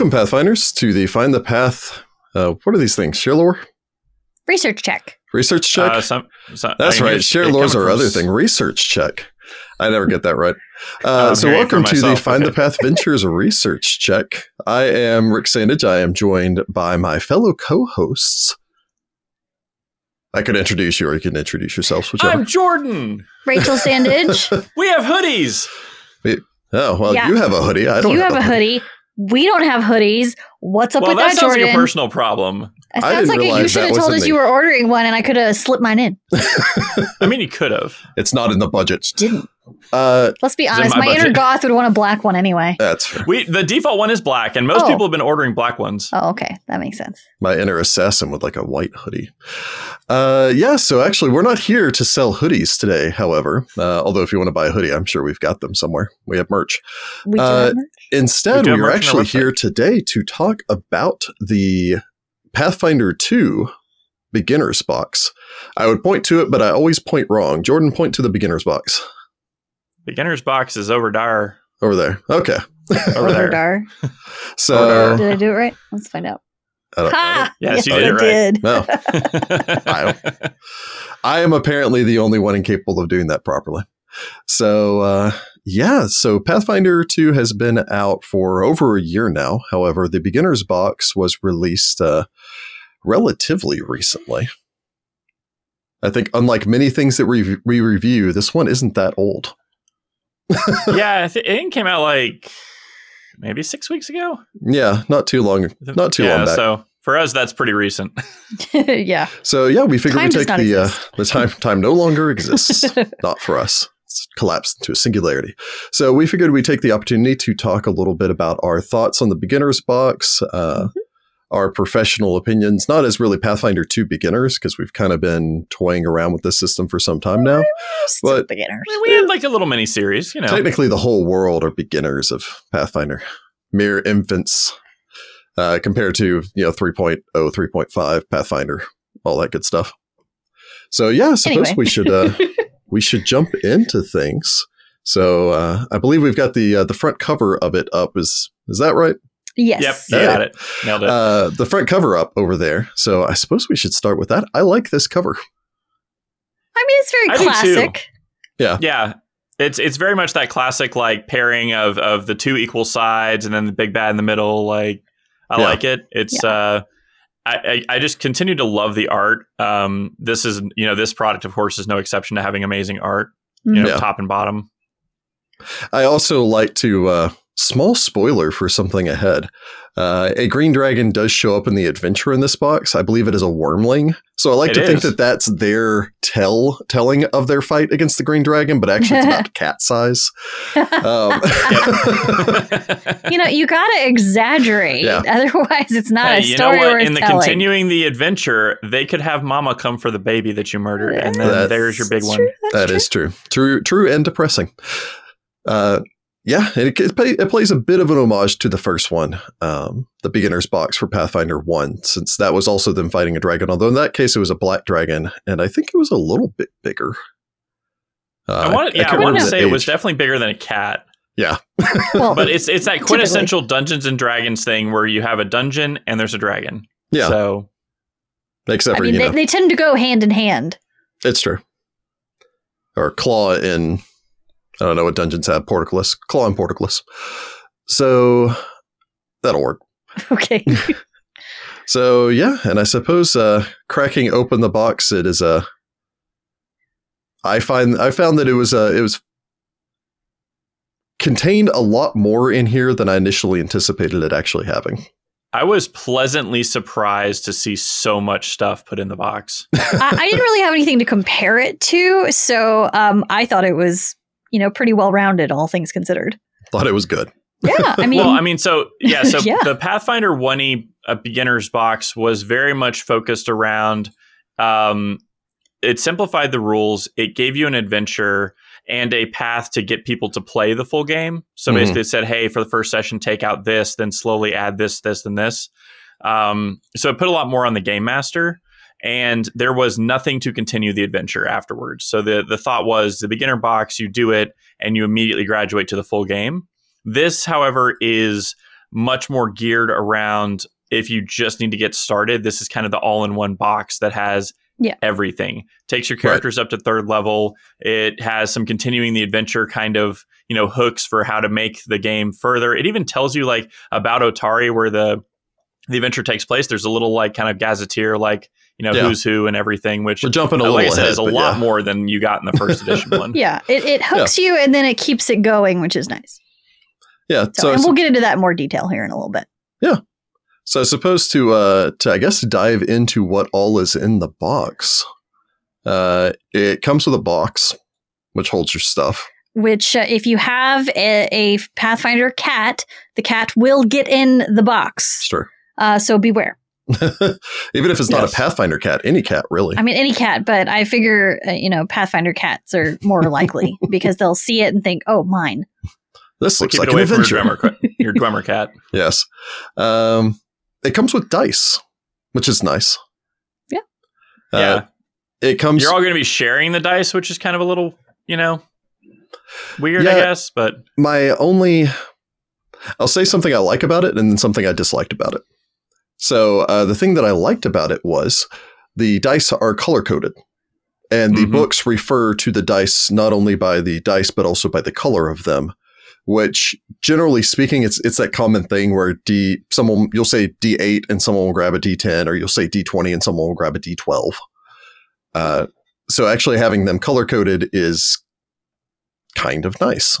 Welcome, Pathfinders, to the Find the Path. Uh, what are these things? Share lore? Research check. Research check? Uh, some, some, That's I right. Share it lore's coming our other thing. Research check. I never get that right. Uh, so, hearing it for welcome to the. Find the Path Ventures Research Check. I am Rick Sandage. I am joined by my fellow co hosts. I could introduce you, or you can introduce yourselves, whichever. I'm Jordan. Rachel Sandage. We have hoodies. oh, well, Yeah. you have a hoodie. I don't you have a hoodie. We don't have hoodies. What's up well, with that that, sounds Jordan? like a personal problem. it I sounds didn't like a, you should have told us the- you were ordering one, and I could have slipped mine in. I mean, you could have. It's not in the budget. Didn't. Uh, Let's be honest. my My, inner goth would want a black one anyway. that's fair. We the default one is black, and most Oh. people have been ordering black ones. Oh, okay, that makes sense. my inner assassin with like a white hoodie. Uh, yeah, so actually, we're not here to sell hoodies today, however. Uh, although, if you want to buy a hoodie, I'm sure we've got them somewhere. We have merch. We do Uh, have merch. Instead, We do we, have are merch on our actually here today to talk about the Pathfinder 2 beginner's box. I would point to it, but I always point wrong. Jordan, point to the beginner's box Beginner's box is over dire. over there. Okay. Over there. Overdar. So, Did I do it right? Let's find out. I don't- I Ha! Yes, you did it right. did. No. I, I am apparently the only one incapable of doing that properly. So, uh, yeah, so Pathfinder 2 has been out for over a year now. However, the beginner's box was released uh, relatively recently. I think, unlike many things that we, we review, this one isn't that old. yeah, I thi- it came out like maybe six weeks ago. Yeah, not too long, not too yeah, long back. So, So for us, that's pretty recent. yeah. So yeah, we figured we does take the uh, the time time no longer exists. not for us. It's collapsed into a singularity. So we figured we'd take the opportunity to talk a little bit about our thoughts on the beginner's box, uh, our professional opinions, not as really Pathfinder 2 beginners, because we've kind of been toying around with this system for some time now. Still But- beginners. We had like a little mini series, you know. Technically, the whole world are beginners of Pathfinder, mere infants. Uh, compared to you know 3.0 3.5 pathfinder all that good stuff so yeah i suppose Anyway. we should uh, we should jump into things. So uh, I believe we've got the uh, the front cover of it up. Is is that right? Yes. Yep, Yeah. got it. Nailed it. Uh, the front cover up over there. So I suppose we should start with that. I like this cover. I mean, it's very do too. classic. yeah. Yeah. It's it's very much that classic like pairing of of the two equal sides and then the big bad in the middle. Like I Yeah. like it. It's uh I, I I just continue to love the art. Um this is you know, this product of course is no exception to having amazing art, you know, Yeah. top and bottom. I also like to uh, small spoiler for something ahead. Uh, a green dragon does show up in the adventure in this box. I believe it is a wyrmling. So I like It to think that that's their tell telling of their fight against the green dragon, but actually it's about cat size. Um, you know, you gotta exaggerate. Yeah. Otherwise, it's not Hey, a you know story what? worth In the telling. continuing the adventure, they could have Mama come for the baby that you murdered, and then That's- there's your big one. true, that's That true. is true. True, true, and depressing. Uh, yeah, and it, it, play, it plays a bit of an homage to the first one, um, the beginner's box for Pathfinder One, since that was also them fighting a dragon. Although in that case, it was a black dragon, and I think it was a little bit bigger. Uh, I want yeah, I, can't to remember say the it was definitely bigger than a cat, Well, but it's it's that quintessential Dungeons and Dragons thing where you have a dungeon and there's a dragon. yeah, So except I mean, you they, know, they tend to go hand in hand. it's true. Or claw in, I don't know what dungeons have portcullis, claw and portcullis. So that'll work. Okay. So yeah, and I suppose uh, cracking open the box, it is a. I find I found that it was uh, it was contained a lot more in here than I initially anticipated it actually having. I was pleasantly surprised to see so much stuff put in the box. I, I didn't really have anything to compare it to, so um, I thought it was, you know, pretty well rounded, all things considered. Thought it was good. Yeah, I mean, well, I mean, so yeah, so Yeah. the Pathfinder One E a beginner's box was very much focused around. Um, it simplified the rules. It gave you an adventure and a path to get people to play the full game. So Mhm. basically, it said, "Hey, for the first session, take out this, then slowly add this, this, and this." Um, so it put a lot more on the game master, and there was nothing to continue the adventure afterwards. So the the thought was the beginner box, you do it, and you immediately graduate to the full game. This, however, is much more geared around if you just need to get started. This is kind of the all in one box that has Yeah. everything. Takes your characters up to third level. It has some continuing the adventure kind of, you know, hooks for how to make the game further. It even tells you like about Otari where the the adventure takes place. There's a little like kind of gazetteer like, you know, Yeah. who's who and everything, which We're jumping a little like I said, ahead, is a lot yeah. more than you got in the first edition one. Yeah, it, it hooks you and then it keeps it going, which is nice. Yeah. So, So, and we'll get into that in more detail here in a little bit. Yeah, so I supposed to uh to I guess dive into what all is in the box. Uh, it comes with a box, which holds your stuff. Which, uh, if you have a, a Pathfinder cat, the cat will get in the box. Sure. Uh, so beware. Even if it's not a Pathfinder cat, any cat really. I mean, any cat, but I figure, uh, you know, Pathfinder cats are more likely because they'll see it and think, oh, mine. this So looks like it an adventure. your Dwemer, your Dwemer cat. Yes. Um, it comes with dice, which is nice. Yeah. Uh, yeah. It comes. You're all going to be sharing the dice, which is kind of a little, you know, weird, I guess. But my only. I'll say something I like about it and then something I disliked about it. So uh, the thing that I liked about it was the dice are color coded, and the Mhm. books refer to the dice not only by the dice but also by the color of them. Which, generally speaking, it's it's that common thing where D someone you'll say D eight and someone will grab a D ten, or you'll say D twenty and someone will grab a D twelve. Uh, so actually having them color coded is kind of nice.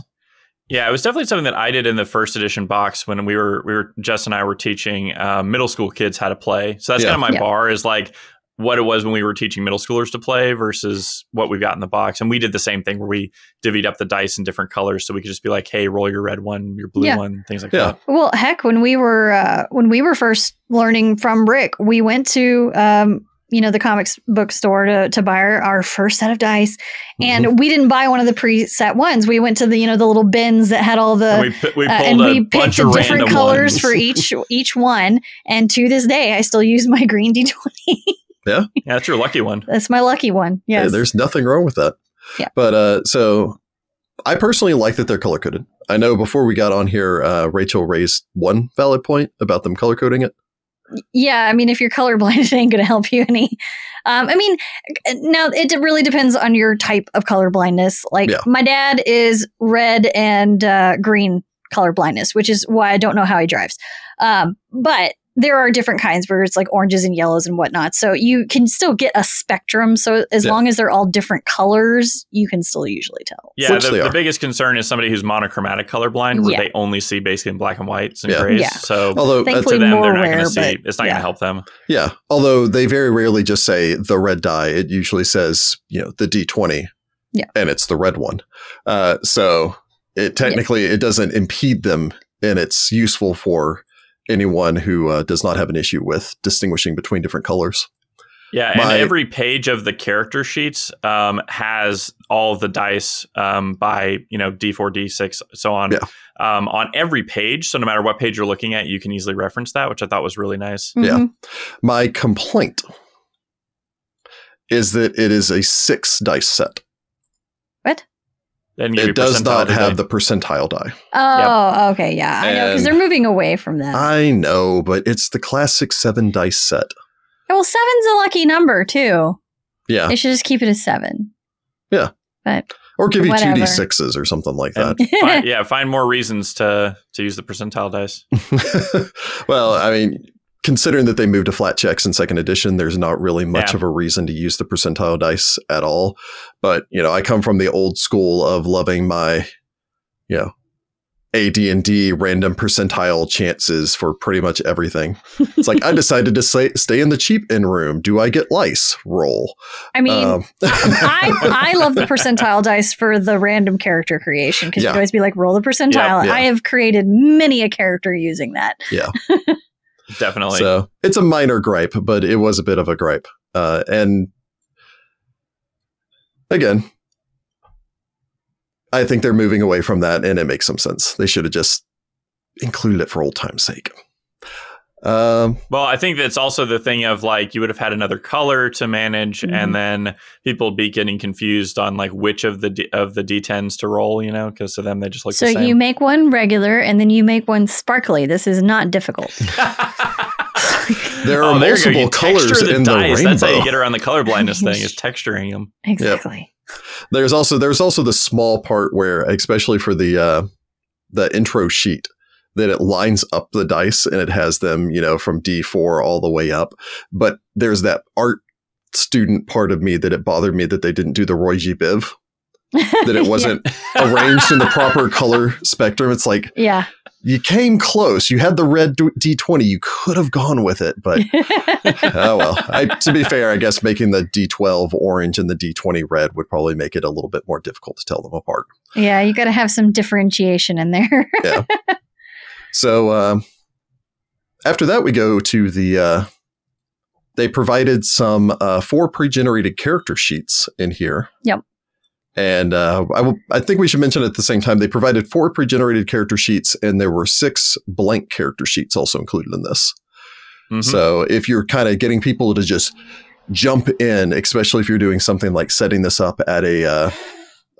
Yeah, it was definitely something that I did in the first edition box when we were we were Jess and I were teaching uh, middle school kids how to play. So that's Yeah. kind of my Yeah. bar is like what it was when we were teaching middle schoolers to play versus what we've got in the box. And we did the same thing where we divvied up the dice in different colors so we could just be like, hey, roll your red one, your blue Yeah. one, things like Yeah. that. Well, heck, when we were uh, when we were first learning from Rick, we went to um, you know the comics book store to to buy our, our first set of dice, Mm-hmm. and we didn't buy one of the preset ones. We went to the you know the little bins that had all the And we, pu- we uh, and we picked of different colors ones. for each each one. And to this day, I still use my green D twenty. Yeah, that's your lucky one. That's my lucky one. Hey, there's nothing wrong with that. Yeah. But uh, so I personally like that they're color coded. I know before we got on here, uh, Rachel raised one valid point about them color coding it. Yeah, I mean, if you're colorblind, it ain't going to help you any. Um, I mean, now it really depends on your type of color blindness. Like Yeah. my dad is red and uh, green color blindness, which is why I don't know how he drives. Um, but there are different kinds where it's like oranges and yellows and whatnot. So you can still get a spectrum. So as Yeah. long as they're all different colors, you can still usually tell. Yeah, Which the, the biggest concern is somebody who's monochromatic colorblind, where Yeah. they only see basically in black and whites and Yeah. grays. Yeah. So Although, Thankfully, to them, they're not going to see. but It's not yeah. going to help them. yeah, although they very rarely just say the red dye. It usually says you know the D20. Yeah. and it's the red one. Uh, so it technically it doesn't impede them, and it's useful for anyone who uh, does not have an issue with distinguishing between different colors. Yeah, My- and every page of the character sheets um, has all of the dice um, by you know D four, D six, so on. Yeah. Um, on every page, so no matter what page you're looking at, you can easily reference that, which I thought was really nice. Yeah. Mhm. My complaint is that it is a six dice set. Then It does not have the percentile die. Oh, okay. Yeah. I know because they're moving away from that. I know, but it's the classic seven dice set. well, seven's a lucky number, too. Yeah. They should just keep it as seven. Yeah, but Or give you two D6s or something like that. And fi- yeah, find more reasons to to use the percentile dice. well, I mean, considering that they moved to flat checks in second edition, there's not really much Yeah. of a reason to use the percentile dice at all. But, you know, I come from the old school of loving my, you know, AD&D random percentile chances for pretty much everything. It's like I decided to say, stay in the cheap in room. Do I get lice? Roll. I mean, Um, I, I love the percentile dice for the random character creation because Yeah. you can always be like, roll the percentile. yeah. I have created many a character using that. Definitely. So it's a minor gripe, but it was a bit of a gripe. Uh, and again, I think they're moving away from that, and it makes some sense. They should have just included it for old time's sake. Um, Well, I think that's also the thing of like you would have had another color to manage, Mhm. and then people would be getting confused on like which of the D- of the d10s to roll. You know, because to them they just look so the same. you make one regular and then you make one sparkly. This is not difficult. There are Oh, multiple You texture colors in the dice. That's how you get around the color blindness thing is texturing them. Exactly. there's also there's also the small part where, especially for the uh, the intro sheet, that it lines up the dice and it has them, you know, from D4 all the way up. But there's that art student part of me that it bothered me that they didn't do the Roy G. Biv, that it wasn't arranged in the proper color spectrum. It's like Yeah. you came close. You had the red D- D20. You could have gone with it, but oh well. I, to be fair, I guess making the D12 orange and the D20 red would probably make it a little bit more difficult to tell them apart. yeah, you got to have some differentiation in there. So um, after that, we go to the. Uh, they provided some uh, four pre-generated character sheets in here. Yep. And uh, I, will, I think we should mention at the same time they provided four pre-generated character sheets, and there were six blank character sheets also included in this. Mhm. So if you're kind of getting people to just jump in, especially if you're doing something like setting this up at a, uh,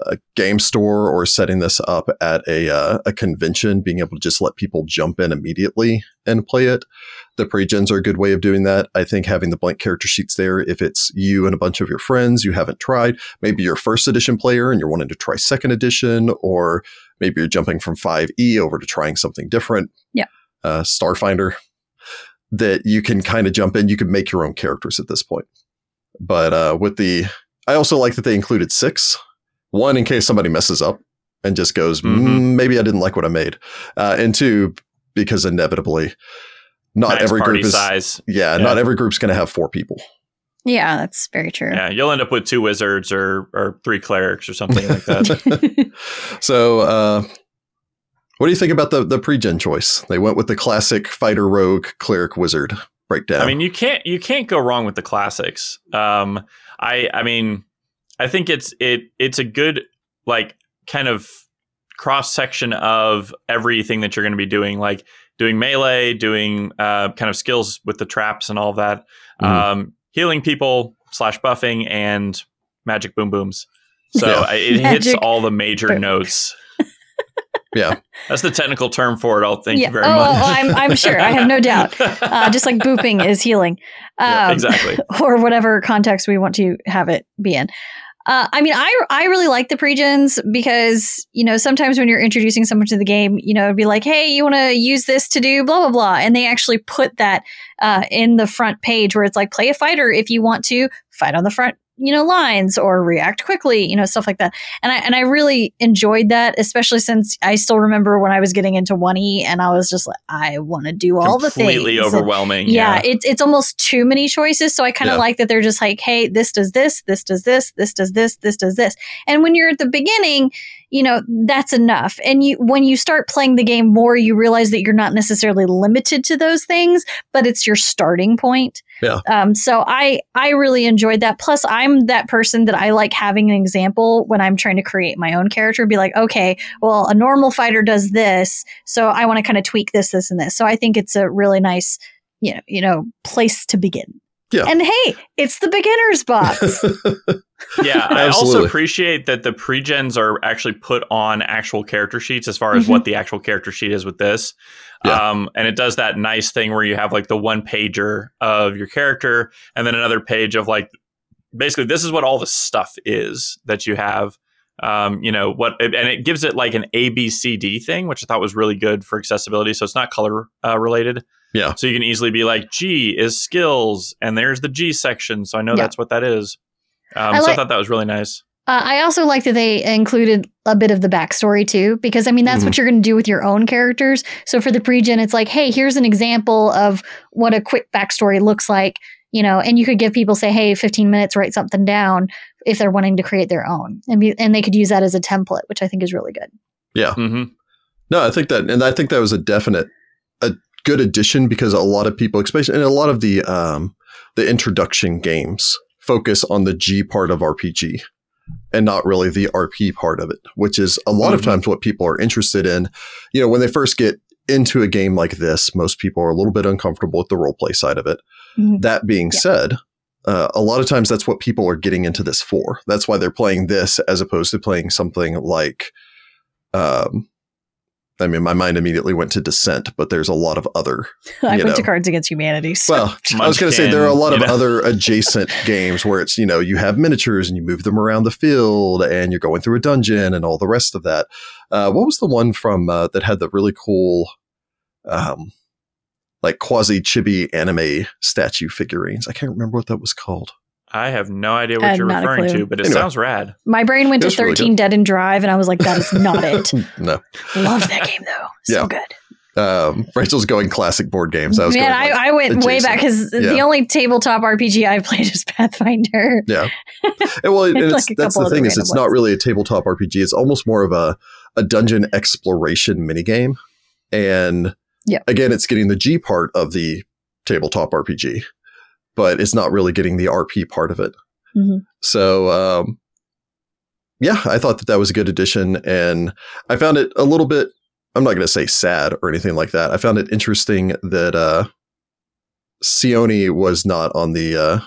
a game store or setting this up at a, uh, a convention, being able to just let people jump in immediately and play it. The pre-gens are a good way of doing that. I think having the blank character sheets there, if it's you and a bunch of your friends you haven't tried, maybe you're a first edition player and you're wanting to try second edition, or maybe you're jumping from 5e over to trying something different. Yeah. Uh, Starfinder, that you can kind of jump in. You can make your own characters at this point. But uh, with the, I also like that they included six. One in case somebody messes up and just goes, Mhm. "Mm, maybe I didn't like what I made. Uh, and two, because inevitably, not Max every group is. size. Yeah, Yeah. not every group's going to have four people. yeah, that's very true. Yeah, you'll end up with two wizards or or three clerics or something like that. so, uh, what do you think about the the pre-gen choice? They went with the classic fighter, rogue, cleric, wizard breakdown. I mean, you can't you can't go wrong with the classics. Um, I I mean, I think it's it it's a good like kind of cross section of everything that you're going to be doing, like doing melee, doing uh, kind of skills with the traps and all of that, Mhm. um, healing people slash buffing and magic boom booms. So Yeah. I- it hits all the major boom. notes. Yeah. that's the technical term for it. I'll thank yeah. you very oh, much. oh, I'm, I'm sure. I have no doubt. Uh, just like booping is healing. Um, Yeah, exactly. or whatever context we want to have it be in. Uh, I mean, I I really like the pregens because you know sometimes when you're introducing someone to the game, you know, it'd be like, hey, you want to use this to do blah blah blah, and they actually put that uh, in the front page where it's like, play a fighter if you want to fight on the front, you know, lines or react quickly, you know, stuff like that. And I and I really enjoyed that, especially since I still remember when I was getting into one e, and I was just like, I want to do all the things. Completely And- overwhelming. yeah, it's it's almost too many choices. So I kind of Yeah. like that they're just like, hey, this does this, this does this, this does this, this does this. And when you're at the beginning, you know that's enough. And you when you start playing the game more, you realize that you're not necessarily limited to those things, but it's your starting point. Yeah. Um. So I I really enjoyed that. Plus, I'm that person that I like having an example when I'm trying to create my own character. Be like, okay, well, a normal fighter does this, so I want to kind of tweak this, this, and this. So I think it's a really nice you know, you know, place to begin. Yeah. And hey, it's the beginner's box. yeah, I also appreciate that the pre-gens are actually put on actual character sheets as far as what the actual character sheet is with this. Yeah. Um, and it does that nice thing where you have like the one pager of your character and then another page of like basically this is what all the stuff is that you have. Um, you know what, and it gives it like an A B C D thing, which I thought was really good for accessibility. So it's not color uh, related. Yeah. So you can easily be like G is skills, and there's the G section, so I know Yeah. that's what that is. Um, I so I thought that was really nice. Uh, I also like that they included a bit of the backstory too, because I mean, that's what you're going to do with your own characters. So for the pregen, it's like, hey, here's an example of what a quick backstory looks like, you know, and you could give people, say, hey, 15 minutes, write something down if they're wanting to create their own. And, be, and they could use that as a template, which I think is really good. Yeah. hmm No, I think that, and I think that was a definite, a good addition because a lot of people, especially, and a lot of the um, the introduction games focus on the G part of RPG and not really the RP part of it, which is a lot of Mhm. times what people are interested in. You know, when they first get into a game like this, most people are a little bit uncomfortable with the role play side of it. Mhm. That being Yeah. said, uh, a lot of times that's what people are getting into this for. That's why they're playing this as opposed to playing something like, um, I mean, my mind immediately went to Descent, but there's a lot of other. I you went to. Cards Against Humanity. So. Well, I was going to say there are a lot of know? other adjacent games where it's you know you have miniatures and you move them around the field and you're going through a dungeon and all the rest of that. Uh, what was the one from uh, that had the really cool, um, like quasi chibi anime statue figurines? I can't remember what that was called. I have no idea Uh, what you're referring to, but it Anyway. sounds rad. My brain went to It's really 13 Dead End Drive, and I was like, that is not it. no, Love that game, though. So Yeah. good. um, Rachel's going classic board games. I was Man, going I, like, I went way back because the only tabletop RPG I've played is Pathfinder. Yeah. And well, and Like it's, a that's the thing is random it's not really a tabletop RPG. It's almost more of a, a dungeon exploration minigame. And Yeah. again, it's getting the G part of the tabletop RPG, but it's not really getting the RP part of it. Mhm. So, um, yeah, I thought that that was a good addition. And I found it a little bit, I'm not going to say sad or anything like that. I found it interesting that, uh, Seoni was not on the, uh,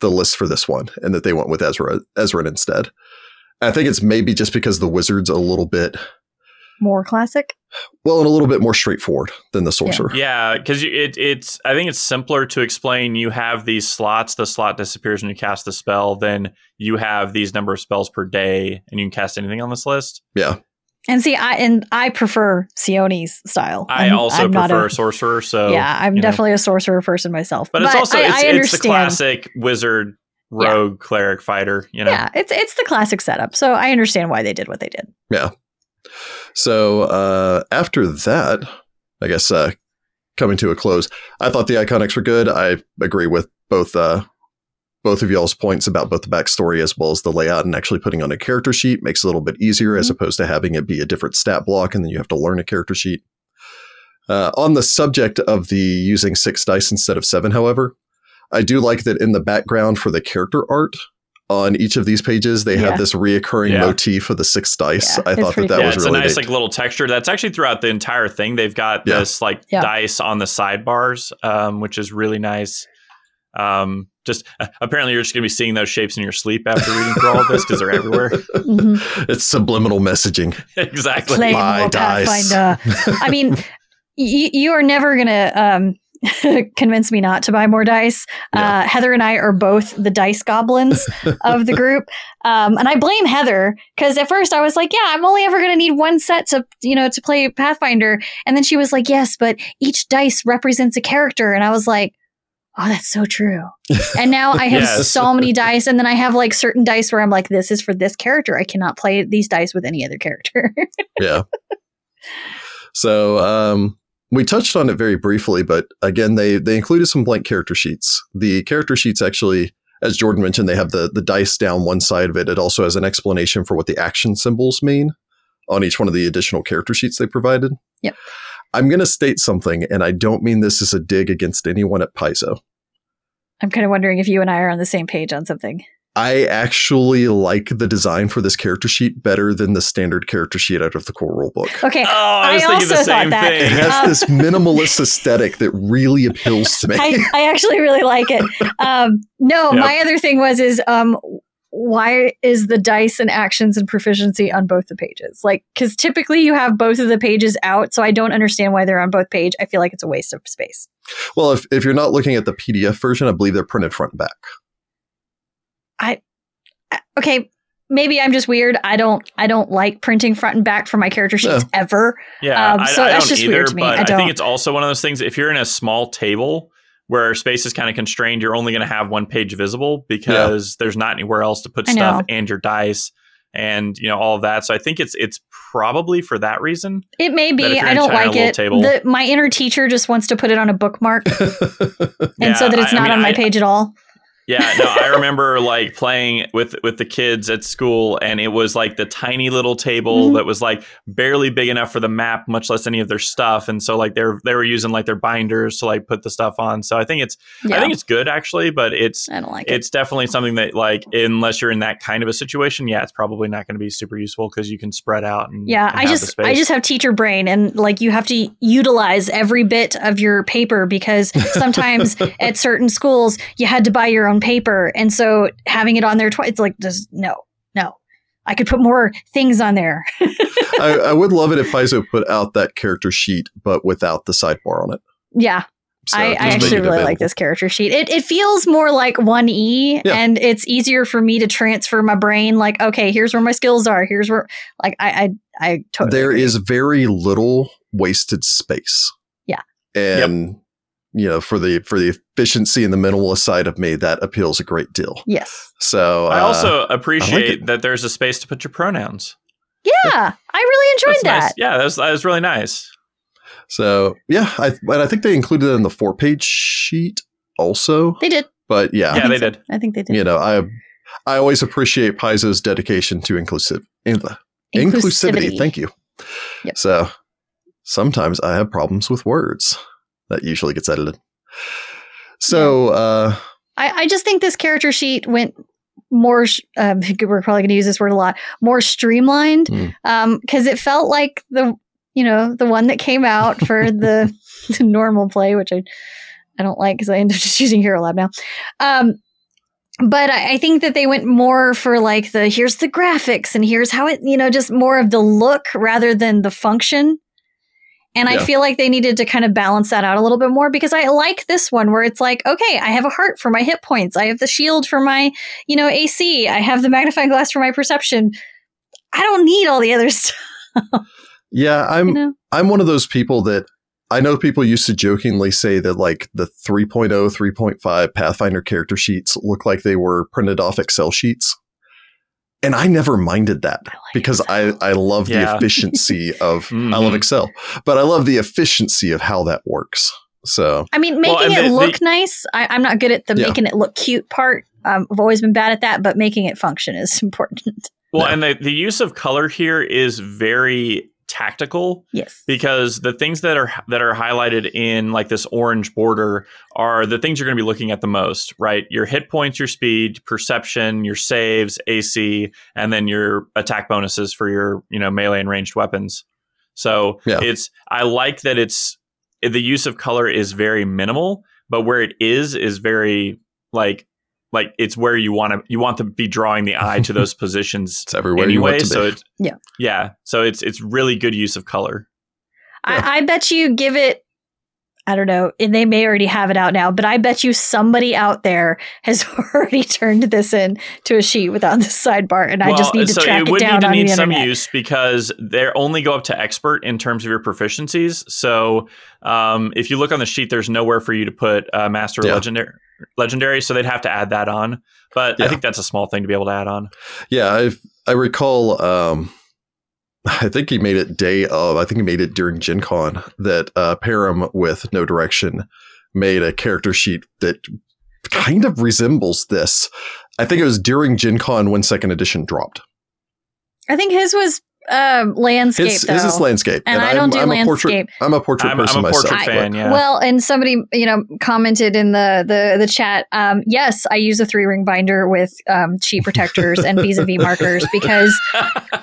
the list for this one and that they went with Ezren Ezren instead. I think it's maybe just because the wizard's a little bit More classic. well and a little bit more straightforward than the sorcerer. Yeah, because it, it's. I think it's simpler to explain. You have these slots. The slot disappears when you cast the spell. Then you have these number of spells per day, and you can cast anything on this list. Yeah. And see, I and I prefer Seoni's style. I I'm- also I'm not prefer a- sorcerer. So yeah, I'm you know. definitely a sorcerer person myself. But it's also I, it's, I it's the classic wizard, Yeah. rogue, cleric, fighter. You know. Yeah, it's it's the classic setup. So I understand why they did what they did. So uh, after that, I guess uh, coming to a close, I thought the iconics were good. I agree with both uh, both of y'all's points about both the backstory as well as the layout and actually putting on a character sheet makes it a little bit easier as opposed to having it be a different stat block and then you have to learn a character sheet. Uh, on the subject of the using six dice instead of seven, however, I do like that in the background for the character art on each of these pages, they Yeah. have this reoccurring Yeah. motif of the six dice. Yeah, I thought that that cool. yeah, was it's really a nice neat. like little texture. That's actually throughout the entire thing. They've got Yeah. this like Yeah. dice on the sidebars, um, which is really nice. Um, just uh, apparently you're just gonna be seeing those shapes in your sleep after reading through all of this because they're everywhere. Mhm. it's subliminal messaging. exactly. Play My dice. Pathfinder. I mean, y- you are never gonna um, convince me not to buy more dice. Yeah. Uh, Heather and I are both the dice goblins of the group, um, and I blame Heather because at first I was like, "Yeah, I'm only ever gonna need one set to you know to play Pathfinder," and then she was like, "Yes, but each dice represents a character," and I was like. Oh, that's so true. And now I have Yes. so many dice, and then I have like certain dice where I'm like, this is for this character. I cannot play these dice with any other character. yeah. So um, we touched on it very briefly, but again, they they included some blank character sheets. The character sheets actually, as Jordan mentioned, they have the the dice down one side of it. It also has an explanation for what the action symbols mean on each one of the additional character sheets they provided. Yep. I'm going to state something, and I don't mean this as a dig against anyone at Paizo. I'm kind of wondering if you and I are on the same page on something. I actually like the design for this character sheet better than the standard character sheet out of the core rulebook. Okay. Oh, I was I thinking the also thought same that. It has Um, this minimalist aesthetic that really appeals to me. I, I actually really like it. Um, no, Yep. my other thing was is um, why is the dice and actions and proficiency on both the pages? Like, because typically you have both of the pages out, so I don't understand why they're on both page. I feel like it's a waste of space. well, if, if you're not looking at the PDF version, I believe they're printed front and back. Uh, Okay, maybe I'm just weird. I don't I don't like printing front and back for my character sheets Yeah. ever. Yeah, Um, so I that's don't just either, weird to me. but I I, don't. think it's also one of those things. If you're in a small table where space is kind of constrained, you're only going to have one page visible because there's not anywhere else to put I stuff know. and your dice and you know all of that. So I think it's it's probably for that reason. It may be. I don't like little it. table- The, my inner teacher just wants to put it on a bookmark, and Yeah, so that it's I- I not mean, on my I- page at all. Yeah, no, I remember like playing with with the kids at school, and it was like the tiny little table Mhm. that was like barely big enough for the map, much less any of their stuff. And so like they're they were using like their binders to like put the stuff on. So I think it's Yeah, I think it's good actually, but it's I don't like it. it's definitely something that like unless you're in that kind of a situation, yeah, it's probably not going to be super useful because you can spread out and Yeah, and I just. I just have teacher brain and like you have to utilize every bit of your paper because sometimes at certain schools you had to buy your own paper and so having it on there twice it's like just no no I could put more things on there. I, I would love it if Paizo put out that character sheet, but without the sidebar on it. yeah, So I, I actually it really like this character sheet. It it feels more like one E Yeah. and it's easier for me to transfer my brain like okay here's where my skills are here's where like I I, I totally There agree. is very little wasted space. Yeah. And you know, for the for the efficiency and the minimalist side of me, that appeals a great deal. yes So I uh, also appreciate it. that there's a space to put your pronouns. yeah I really enjoyed That's that nice. Yeah, that was, that was really nice. so yeah, I but I think they included it in the four page sheet also. they did But yeah, Yeah, they so. did. I think they did you know, I I always appreciate Paizo's dedication to inclusive in the inclusivity. Thank you. Yep. So sometimes I have problems with words. That usually gets edited. So uh I, I just think this character sheet went more. sh- Um, we're probably going to use this word a lot. More streamlined, Mm. um, because it felt like the you know the one that came out for the, the normal play, which I I don't like because I end up just using Hero Lab now. Um, but I, I think that they went more for like the here's the graphics and here's how it you know just more of the look rather than the function. And I feel like they needed to kind of balance that out a little bit more because I like this one where it's like, okay, I have a heart for my hit points. I have the shield for my, you know, AC. I have the magnifying glass for my perception. I don't need all the other stuff, yeah, I'm you know? I'm one of those people that I know people used to jokingly say that like the 3.0, 3.5 Pathfinder character sheets look like they were printed off Excel sheets. And I never minded that I like because Excel. I, I love the efficiency of I love. Excel, but I love the efficiency of how that works. So I mean, making and it the- look the- nice. I, I'm not good at the Yeah. making it look cute part. Um, I've always been bad at that, but making it function is important. Well, No. and the, the use of color here is very tactical yes. because the things that are that are highlighted in like this orange border are the things you're going to be looking at the most, right? Your hit points, your speed, perception, your saves, AC, and then your attack bonuses for your, you know, melee and ranged weapons. So, Yeah. it's I like that it's the use of color is very minimal, but where it is is very like like it's where you want to you want to be drawing the eye to those positions it's everywhere you anyway. want to So be. it's Yeah. yeah. So it's it's really good use of color. Yeah. I, I bet you give it. I don't know, and they may already have it out now, but I bet you somebody out there has already turned this in to a sheet without the sidebar, and I just need to so track it, would down need to on need the some internet. use because they only go up to expert in terms of your proficiencies. So um, if you look on the sheet, there's nowhere for you to put uh, master Yeah. legendary. Legendary, so they'd have to add that on. But I think that's a small thing to be able to add on. Yeah, I I recall. Um, I think he made it day of. I think he made it during Gen Con that uh, Param with No Direction made a character sheet that kind of resembles this. I think it was during Gen Con when Second Edition dropped. I think his was um, landscape. His, though. his is landscape, And I don't do A portrait, landscape. I'm a portrait I'm, I'm person a myself. portrait I- fan. Yeah. Well, and somebody you know commented in the the the chat. Um, yes, I use a three ring binder with um, sheet protectors and vis a vis markers because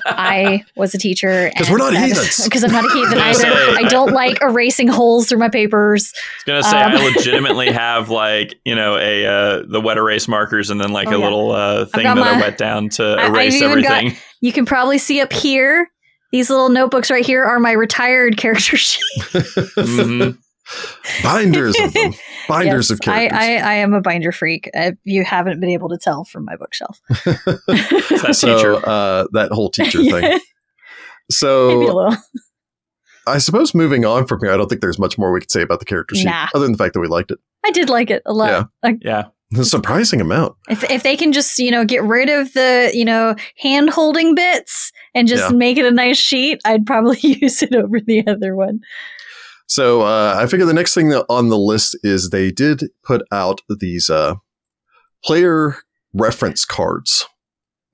I was a teacher. 'Cause we're not heathens. Because I'm not a heathen either. I don't like erasing holes through my papers. I was gonna say Um, I legitimately have like you know a uh, the wet erase markers and then like Oh, a yeah. little uh, thing got that I wet down to I- I've erase even got- everything. You can probably see up here. These little notebooks right here are my retired character sheet. Mhm. Binders of them. Binders Yes, of characters. I, I, I am a binder freak. If you haven't been able to tell from my bookshelf. That so uh, that whole teacher thing. So. I suppose moving on from here, I don't think there's much more we could say about the character sheet, Nah. other than the fact that we liked it. I did like it a lot. Yeah. Like, Yeah. A surprising amount. if if they can just you know get rid of the you know hand holding bits and just Yeah. make it a nice sheet, I'd probably use it over the other one. So uh, I figure the next thing that on the list is they did put out these uh, player reference cards.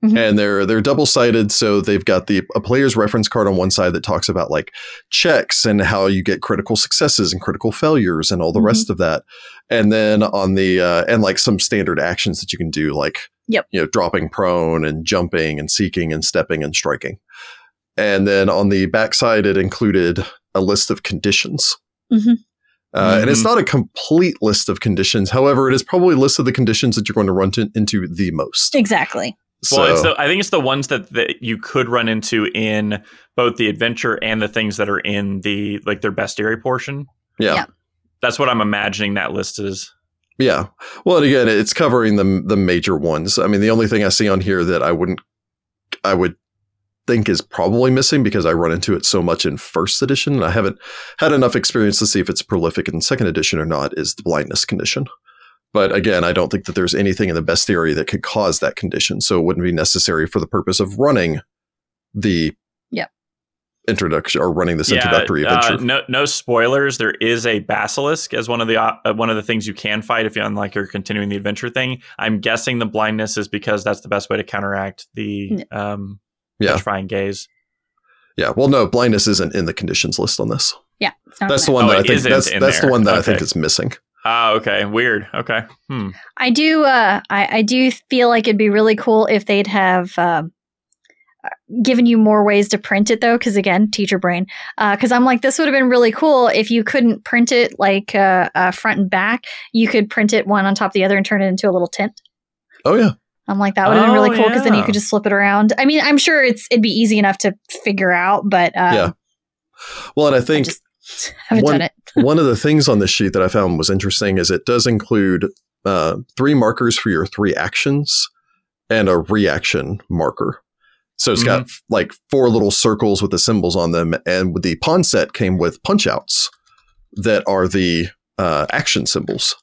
Mhm. And they're they're double sided, so they've got the a player's reference card on one side that talks about like checks and how you get critical successes and critical failures and all the Mhm. rest of that. And then on the uh, and like some standard actions that you can do, like Yep. you know, dropping prone and jumping and seeking and stepping and striking. And then on the backside, it included a list of conditions. Mhm. Uh, And it's Mhm. not a complete list of conditions. However, it is probably a list of the conditions that you're going to run to, into the most. Exactly. So, Well, it's the, I think it's the ones that, that you could run into in both the adventure and the things that are in the like their bestiary portion. yeah, Yeah. That's what I'm imagining that list is. yeah. Well, and again, it's covering the the major ones. I mean, the only thing I see on here that I wouldn't, I would think is probably missing because I run into it so much in first edition, and I haven't had enough experience to see if it's prolific in second edition or not. Is the blindness condition? But again, I don't think that there's anything in the bestiary that could cause that condition, so it wouldn't be necessary for the purpose of running the Yep. introduction or running this introductory uh, adventure. no, no spoilers. There is a basilisk as one of the uh, one of the things you can fight if you unlike you're continuing the adventure thing. I'm guessing the blindness is because that's the best way to counteract the um, Yeah. petrifying gaze. Yeah, well, no, blindness isn't in the conditions list on this. Yeah. it's not That's in the one one Oh, that I think that's that's the one that I think is missing. Ah, okay, weird. Okay, hmm. I do. Uh, I, I do feel like it'd be really cool if they'd have um, uh, given you more ways to print it, though. Because again, teacher brain. Because I'm like, this would have been really cool if you couldn't print it like uh, uh, front and back. You could print it one on top of the other and turn it into a little tint. Oh yeah, I'm like, that would have been really Oh, cool because then you could just flip it around. I mean, I'm sure it's it'd be easy enough to figure out, but um, Yeah. well, and I I think just haven't one- done it. one of the things on this sheet that I found was interesting is it does include uh, three markers for your three actions and a reaction marker. So it's got like four little circles with the symbols on them, and the pawn set came with punch outs that are the uh, action symbols.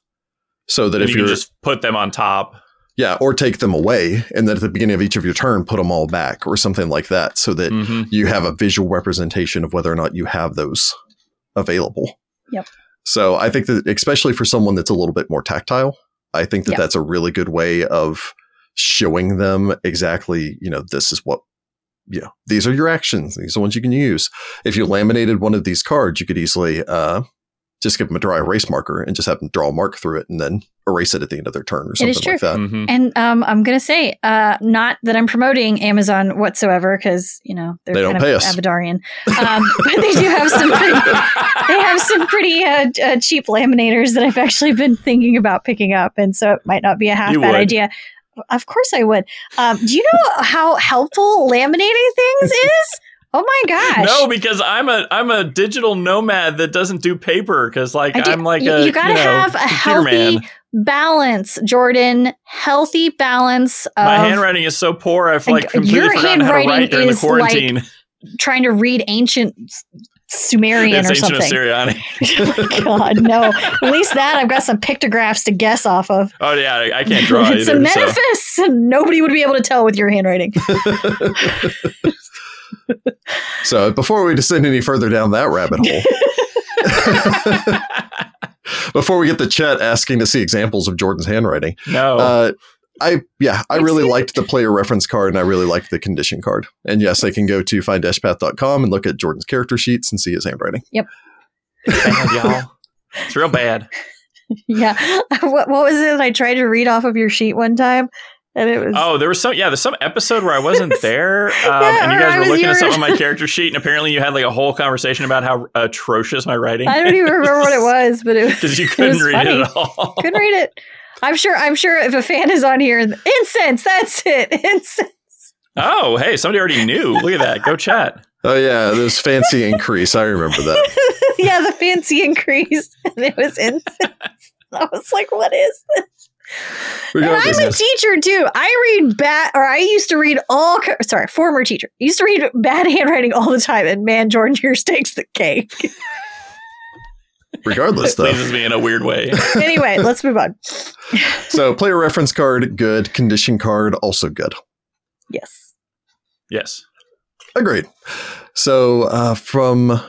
So that And if you you're can just put them on top. yeah, or take them away, and then at the beginning of each of your turn, put them all back, or something like that, so that Mhm. you have a visual representation of whether or not you have those available. Yep. So I think that, especially for someone that's a little bit more tactile, I think that Yep. that's a really good way of showing them exactly, you know, this is what, you know, these are your actions. These are ones you can use. If you laminated one of these cards, you could easily uh, just give them a dry erase marker and just have them draw a mark through it and then erase it at the end of their turn or It something is like that. Mhm. And um, I'm gonna say, uh, not that I'm promoting Amazon whatsoever, because you know they're They don't kind pay of us. Abadaran, um, but they do have some. Pretty, they have some pretty uh, uh, cheap laminators that I've actually been thinking about picking up, and so it might not be a half You bad would. idea. Of course, I would. Um, do you know how helpful laminating things is? Oh my gosh! No, because I'm a I'm a digital nomad that doesn't do paper because like do- I'm like you- a you gotta know, have a healthy man. balance, Jordan. Healthy balance of My handwriting is so poor. I've like completely your forgotten how to handwriting write during the is, like, trying to read ancient Sumerian it's or something. Assyrian. oh God, no. At least that I've got some pictographs to guess off of. oh yeah, I, I can't draw it's either. a so. metaphys, and nobody would be able to tell with your handwriting. So before we descend any further down that rabbit hole, before we get the chat asking to see examples of Jordan's handwriting, No, uh, I yeah, I I've really it. liked the player reference card and I really liked the condition card. And yes, they can go to find-path.com and look at Jordan's character sheets and see his handwriting. bad, y'all. It's real bad. yeah. What, what was it? I tried to read off of your sheet one time, and it was. Oh, there was some yeah, there's some episode where I wasn't there, um, Yeah, and you guys were looking you at something were- on my character sheet, and apparently you had like a whole conversation about how atrocious my writing. I don't even remember what it was, but it was. because you couldn't was read funny. it at all. Couldn't read it. I'm sure. I'm sure if a fan is on here, incense. That's it. Incense. Oh, hey, somebody already knew. Look at that. Go chat. Oh yeah, this fancy increase. I remember that. yeah, the fancy increase, and it was incense. I was like, "What is this?" And I'm a teacher too. I read bad, or I used to read all. Sorry, former teacher used to read bad handwriting all the time, and man, Jordan, yours takes the cake. regardless It though. pleases me in a weird way. anyway, let's move on. So player reference card, good. Condition card, also good. Yes. Yes. Agreed. So uh, from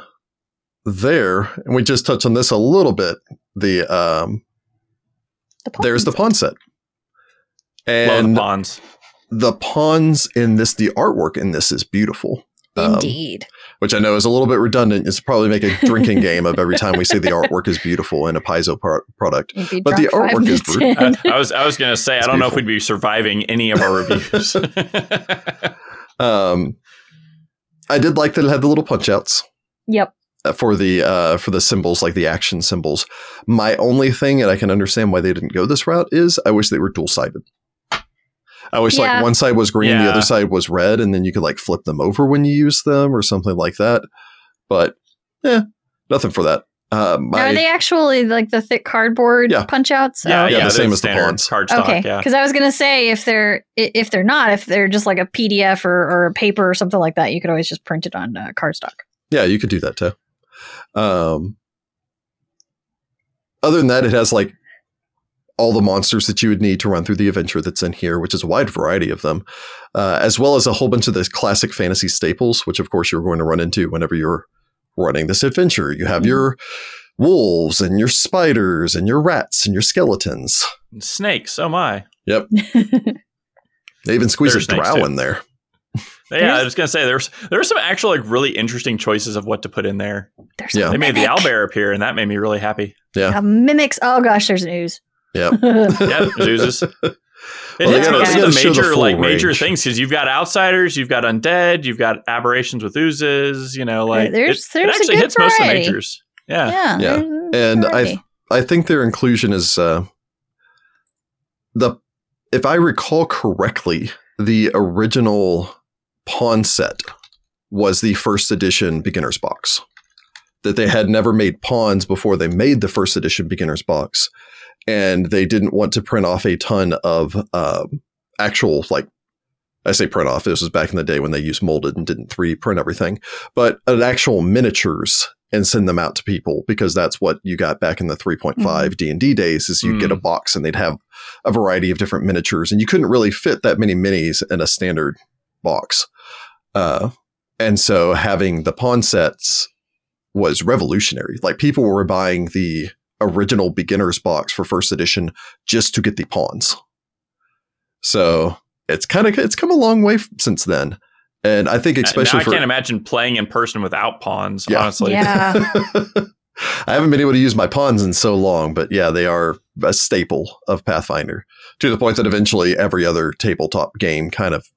there, and we just touched on this a little bit. The um, The pawn there's the set. pawn set. Love And the pawns. the pawns in this, the artwork in this is beautiful. Um, Indeed. which I know is a little bit redundant. It's probably make a drinking game of every time we say the artwork is beautiful in a Paizo pro- product. But the artwork is minutes brutal. I, I was I was gonna say I don't know if we'd be surviving any of our reviews. Um, I did like that it had the little punch outs. yep. Uh, for the uh, for the symbols like the action symbols. My only thing, and I can understand why they didn't go this route, is I wish they were dual sided. I wish Yeah. like one side was green, the other side was red, and then you could like flip them over when you use them or something like that. But yeah, nothing for that. Uh, my, Are they actually like the thick cardboard Yeah. punch outs? yeah, Oh, yeah, yeah, the same as the standard pawns. card stock. Okay, Yeah, because I was gonna say if they're if they're not, if they're just like a PDF or, or a paper or something like that, you could always just print it on uh, cardstock. Yeah, you could do that too. Um, other than that, it has like all the monsters that you would need to run through the adventure that's in here, which is a wide variety of them, uh, as well as a whole bunch of the classic fantasy staples, which of course you're going to run into whenever you're running this adventure. You have Mhm. your wolves and your spiders and your rats and your skeletons. snakes. Oh my. Yep. they even squeeze There are a drow too. in there. Yeah, I was gonna say there's there's some actual like really interesting choices of what to put in there. There's Yeah. a They made the mimic. owlbear appear, and that made me really happy. Yeah. A mimics. Oh gosh, there's an ooze. Yep. Yeah, Zeus's. It Well, they hits gotta- most of the show the major full like major things because you've got outsiders, you've got undead, you've got aberrations with oozes. You know, like There's- it, there's a it actually good hits most of the variety. majors. Yeah, yeah. Yeah. there's- And I variety. I think their inclusion is uh, the if I recall correctly, the original pawn set was the first edition beginner's box. That they had never made pawns before they made the first edition beginner's box, and they didn't want to print off a ton of um, actual like I say print off. This was back in the day when they used molded and didn't 3D print everything, but an actual miniatures and send them out to people because that's what you got back in the 3.5 D&D days is you'd get a box and they'd have a variety of different miniatures and you couldn't really fit that many minis in a standard box. Uh, and so having the pawn sets was revolutionary. Like people were buying the original beginner's box for first edition just to get the pawns. So it's kind of it's come a long way f- since then. And I think Uh, especially now I for can't imagine playing in person without pawns. Yeah. Honestly, Yeah. I haven't been able to use my pawns in so long, but yeah, they are a staple of Pathfinder to the point that eventually every other tabletop game kind of,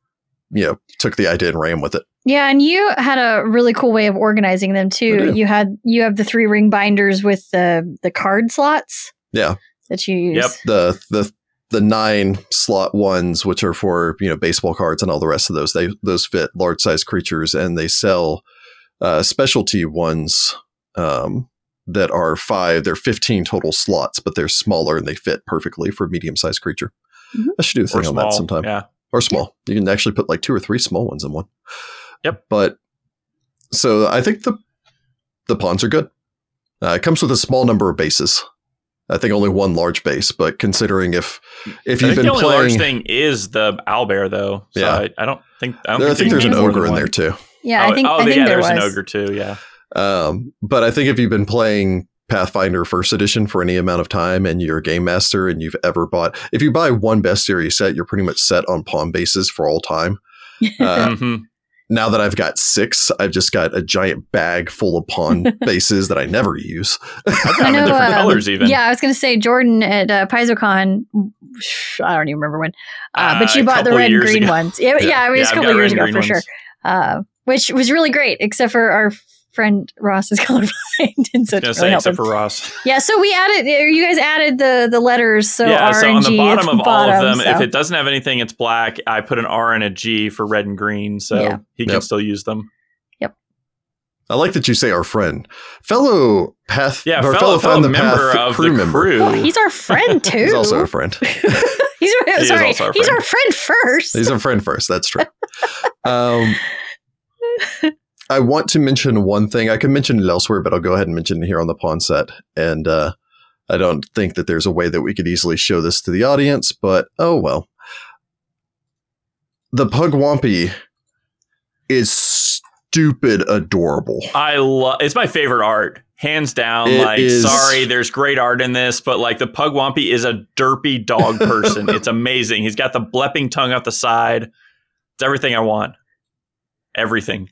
you know, took the idea and ran with it. Yeah, and you had a really cool way of organizing them too. You had you have the three ring binders with the the card slots. Yeah. That you use. Yep. The the the nine slot ones, which are for you know baseball cards and all the rest of those, they those fit large size creatures, and they sell uh, specialty ones um, that are five. They're fifteen total slots, but they're smaller and they fit perfectly for medium sized creature. Mhm. I should do a or thing on small. that sometime. Yeah, or small. You can actually put like two or three small ones in one. Yep. But so I think the the pawns are good. Uh, it comes with a small number of bases. I think only one large base, but considering if if I you've think been the only large playing, thing is the owlbear, though. So Yeah. I, I don't think I don't there, I think there's an ogre in one. there too. Yeah, oh, I think oh, I think yeah, there there's was. an ogre too. Yeah, Um, but I think if you've been playing Pathfinder First Edition for any amount of time and you're a game master and you've ever bought, if you buy one Bestiary set, you're pretty much set on pawn bases for all time. Uh, Mhm. now that I've got six, I've just got a giant bag full of pawn bases that I never use. I've got I them in know, different um, colors even. Yeah, I was going to say Jordan at uh, PaizoCon. I don't even remember when, uh, but Uh, you a bought the red and green ago. ones. Yeah, yeah, Yeah. it was Yeah, a I've couple years ago for green sure. Uh, which was really great, except for our friend Ross is colorblind, and so I it really gonna say helped except him. for Ross. Yeah, so we added. You guys added the the letters. So yeah, R so and on the bottom at of the all of them, so- if it doesn't have anything, it's black. I put an R and a G for red and green, so Yeah. he can Yep. still use them. Yep. I like that you say our friend, fellow path, Yeah, or fellow, fellow the member Path of crew the member. crew. Oh, he's our friend too. He's also a friend. he's is sorry. also our He's friend. our friend first. He's a friend first. That's true. Um, I want to mention one thing. I can mention it elsewhere, but I'll go ahead and mention it here on the pawn set. And uh, I don't think that there's a way that we could easily show this to the audience, but oh well. The Pug Pugwampi is stupid adorable. I love. It's my favorite art, hands down. It like, is- sorry, there's great art in this, but like the Pug Pugwampi is a derpy dog person. it's amazing. He's got the blepping tongue out the side. It's everything I want. Everything.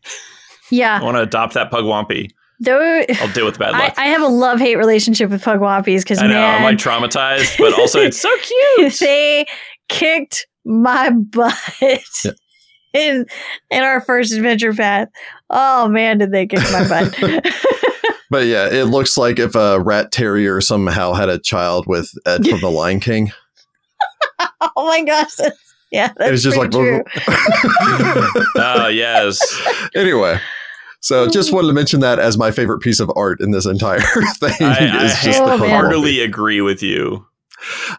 I want to adopt that Pugwampi. Though I'll deal with bad luck. I have a love hate relationship with Pugwampis because I know man, I'm like traumatized, but also it's so cute. they kicked my butt in in our first adventure path. Oh man, did they kick my butt? But yeah, it looks like if a rat terrier somehow had a child with Ed from The Lion King. oh my gosh, that's, yeah, that's it was just like pretty true. Oh yes. anyway. So just wanted to mention that as my favorite piece of art in this entire thing I, I is just Oh, the man. Pugwampi. heartily agree with you.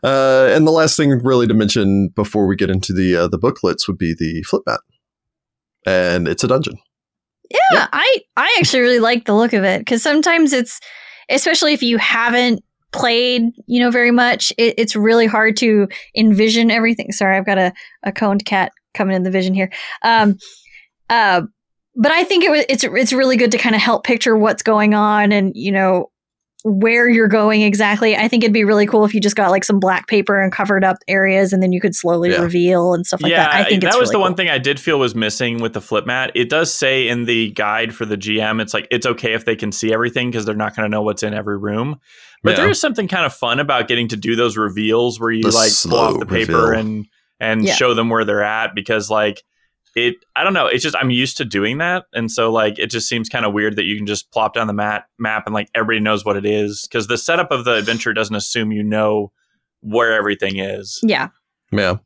Uh, and the last thing really to mention before we get into the uh, the booklets would be the flip mat, and it's a dungeon. Yeah, I I actually really like the look of it because sometimes it's, especially if you haven't played, you know, very much, it, it's really hard to envision everything. Sorry, I've got a a coned cat coming in the vision here. Um, uh, but I think it was it's it's really good to kind of help picture what's going on and you know where you're going exactly. I think it'd be really cool if you just got like some black paper and covered up areas, and then you could slowly Yeah. reveal and stuff like yeah, that. I think that it's was really the one thing I did feel was missing with the flip mat. It does say in the guide for the GM, it's like it's okay if they can see everything because they're not going to know what's in every room. But Yeah. there is something kind of fun about getting to do those reveals where you The like pull off slow the paper reveal. and and Yeah. show them where they're at because like it I don't know, it's just I'm used to doing that and so like it just seems kind of weird that you can just plop down the mat map and like everybody knows what it is because the setup of the adventure doesn't assume you know where everything is. Yeah, Yeah.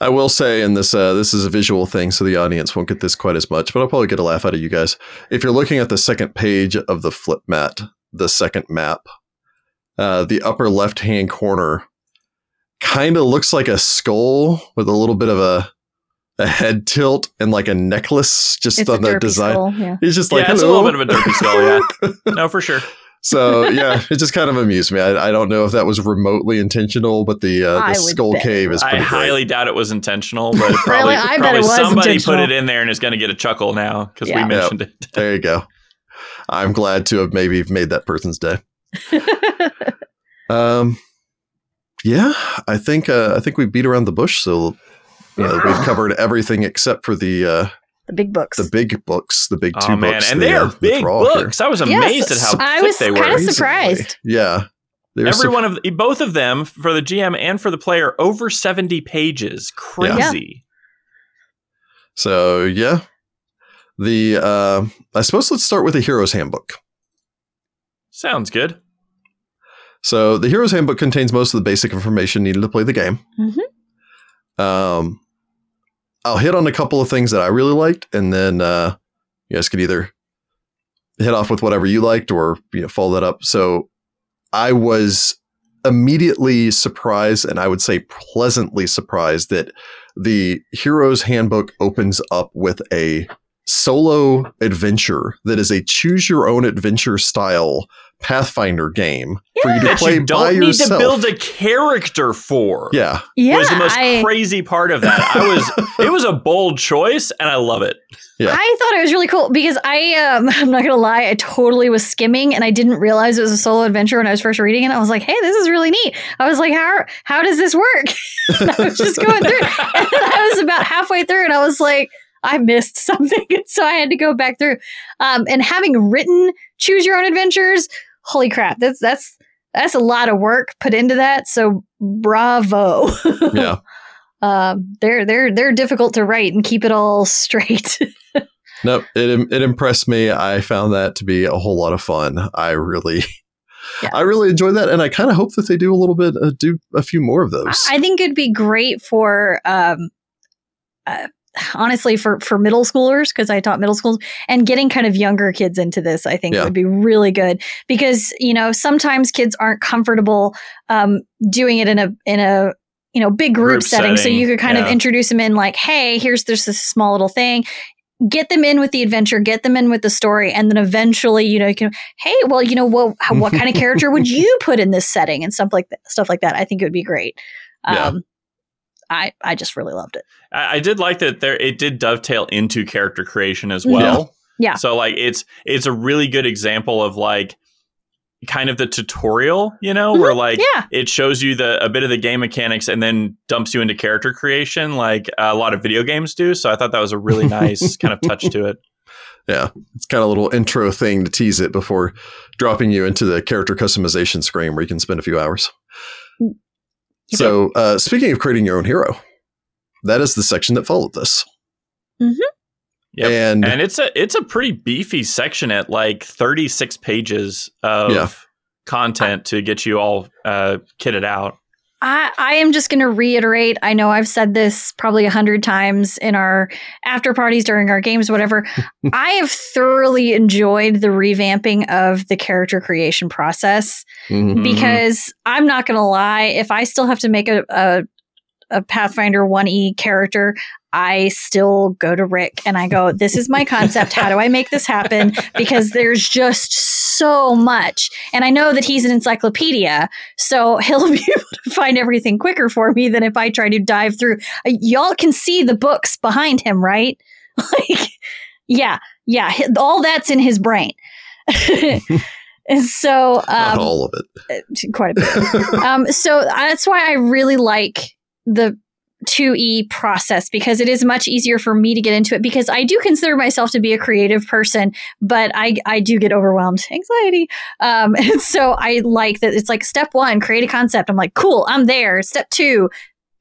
I will say, and this uh, this is a visual thing, so the audience won't get this quite as much, but I'll probably get a laugh out of you guys. If you're looking at the second page of the flip mat, the second map, uh, the upper left hand corner kind of looks like a skull with a little bit of a a head tilt and like a necklace just it's a on the derpy design. skull. Yeah. It's just like yeah, it's a little bit of a derpy skull, yeah. No, for sure. so yeah, it just kind of amused me. I, I don't know if that was remotely intentional, but the uh, the skull bet cave is I great. highly doubt it was intentional, but probably, Really? I bet probably it was somebody put it in there and is going to get a chuckle now because Yeah. we mentioned it. There you go. I'm glad to have maybe made that person's day. Um, yeah, I think uh, I think we beat around the bush, so you know, we've covered everything except for the uh, the big books. the big books, the big two Oh man, books. and the, they uh, are the big Thrall here. books. I was Yes, amazed at how big they were. I was they kinda surprised. Yeah, They're Every sup- one of both of them for the GM and for the player over seventy pages. Crazy. So yeah, the uh, I suppose let's start with the hero's handbook. Sounds good. So the hero's handbook contains most of the basic information needed to play the game. Mhm. Um, I'll hit on a couple of things that I really liked, and then uh, you guys could either hit off with whatever you liked or you know follow that up. So I was immediately surprised, and I would say pleasantly surprised that the hero's handbook opens up with a solo adventure that is a choose your own adventure style Pathfinder game for you to That play you don't need yourself. to build a character for. yeah, yeah, was the most I, crazy part of that. I was it was a bold choice and I love it. Yeah. I thought it was really cool because I, um, I'm not gonna lie, I totally was skimming and I didn't realize it was a solo adventure when I was first reading it. I was like, hey, this is really neat. I was like, how how does this work? and I was just going through, and I was about halfway through, and I was like, I missed something, so I had to go back through. Um, and having written choose your own adventures, holy crap, that's that's that's a lot of work put into that. So bravo. yeah. um, they're they're they're difficult to write and keep it all straight. Nope, it it impressed me. I found that to be a whole lot of fun. I really, Yeah. I really enjoyed that, and I kind of hope that they do a little bit, uh, do a few more of those. I think it'd be great for, um, uh, honestly, for for middle schoolers because I taught middle schools and getting kind of younger kids into this. I think Yeah. would be really good because you know sometimes kids aren't comfortable um, doing it in a in a you know big group, Group setting. So you could kind of introduce them in like, hey, here's this, this small little thing. Get them in with the adventure, get them in with the story, and then eventually, you know, you can, hey, well, you know, what, what kind of character would you put in this setting and stuff like that, stuff like that. I think it would be great. Yeah. I I just really loved it. I, I did like that there it did dovetail into character creation as mm-hmm. well. Yeah. So like it's it's a really good example of like kind of the tutorial, you know, where mm-hmm. like Yeah. it shows you the a bit of the game mechanics and then dumps you into character creation, like a lot of video games do. So I thought that was a really nice kind of touch to it. Yeah, it's kind of a little intro thing to tease it before dropping you into the character customization screen where you can spend a few hours. Yep. So, uh, speaking of creating your own hero, that is the section that followed this. Yep. And, and it's a it's a pretty beefy section at like 36 pages of Yeah. content to get you all uh, kitted out. I, I am just going to reiterate. I know I've said this probably a hundred times in our after parties during our games, whatever. I have thoroughly enjoyed the revamping of the character creation process Mhm. Mhm. because I'm not going to lie. If I still have to make a, a, a Pathfinder 1E character, I still go to Rick and I go, This is my concept. How do I make this happen? Because there's just so much. And I know that he's an encyclopedia, so he'll be able to find everything quicker for me than if I try to dive through. Uh, Y'all can see the books behind him, right? Like, yeah, yeah, all that's in his brain. and so, Not um, all of it. quite a bit um, so that's why I really like the 2E process because it is much easier for me to get into it because I do consider myself to be a creative person, but I, I do get overwhelmed, anxiety. Um, and so I like that it's like step one, create a concept. I'm like, cool, I'm there. Step two,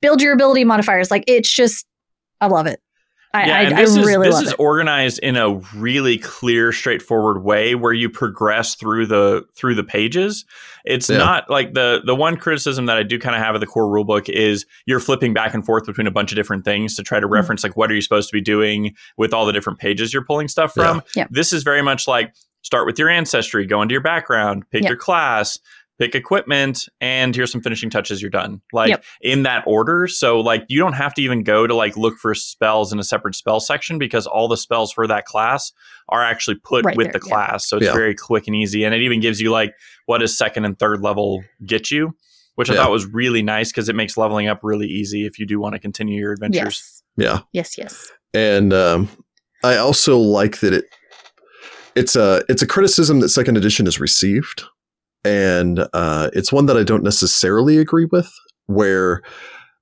build your ability modifiers. Like it's just, I love it. I, yeah, I, and I this is this love is it. organized in a really clear, straightforward way where you progress through the through the pages. It's Yeah. not like the the one criticism that I do kind of have of the core rulebook is you're flipping back and forth between a bunch of different things to try to Mm-hmm. reference like what are you supposed to be doing with all the different pages you're pulling stuff from. Yeah. This is very much like start with your ancestry, go into your background, pick Yeah. your class, pick equipment, and here's some finishing touches. You're done. Like Yep. in that order. So like you don't have to even go to like look for spells in a separate spell section because all the spells for that class are actually put Right with there, the yeah. class. So it's Yeah. very quick and easy. And it even gives you like what does second and third level get you, which I thought was really nice because it makes leveling up really easy if you do want to continue your adventures. Yes. Yeah. Yes, yes. and um, I also like that it it's a it's a criticism that second edition has received, and uh, it's one that I don't necessarily agree with. Where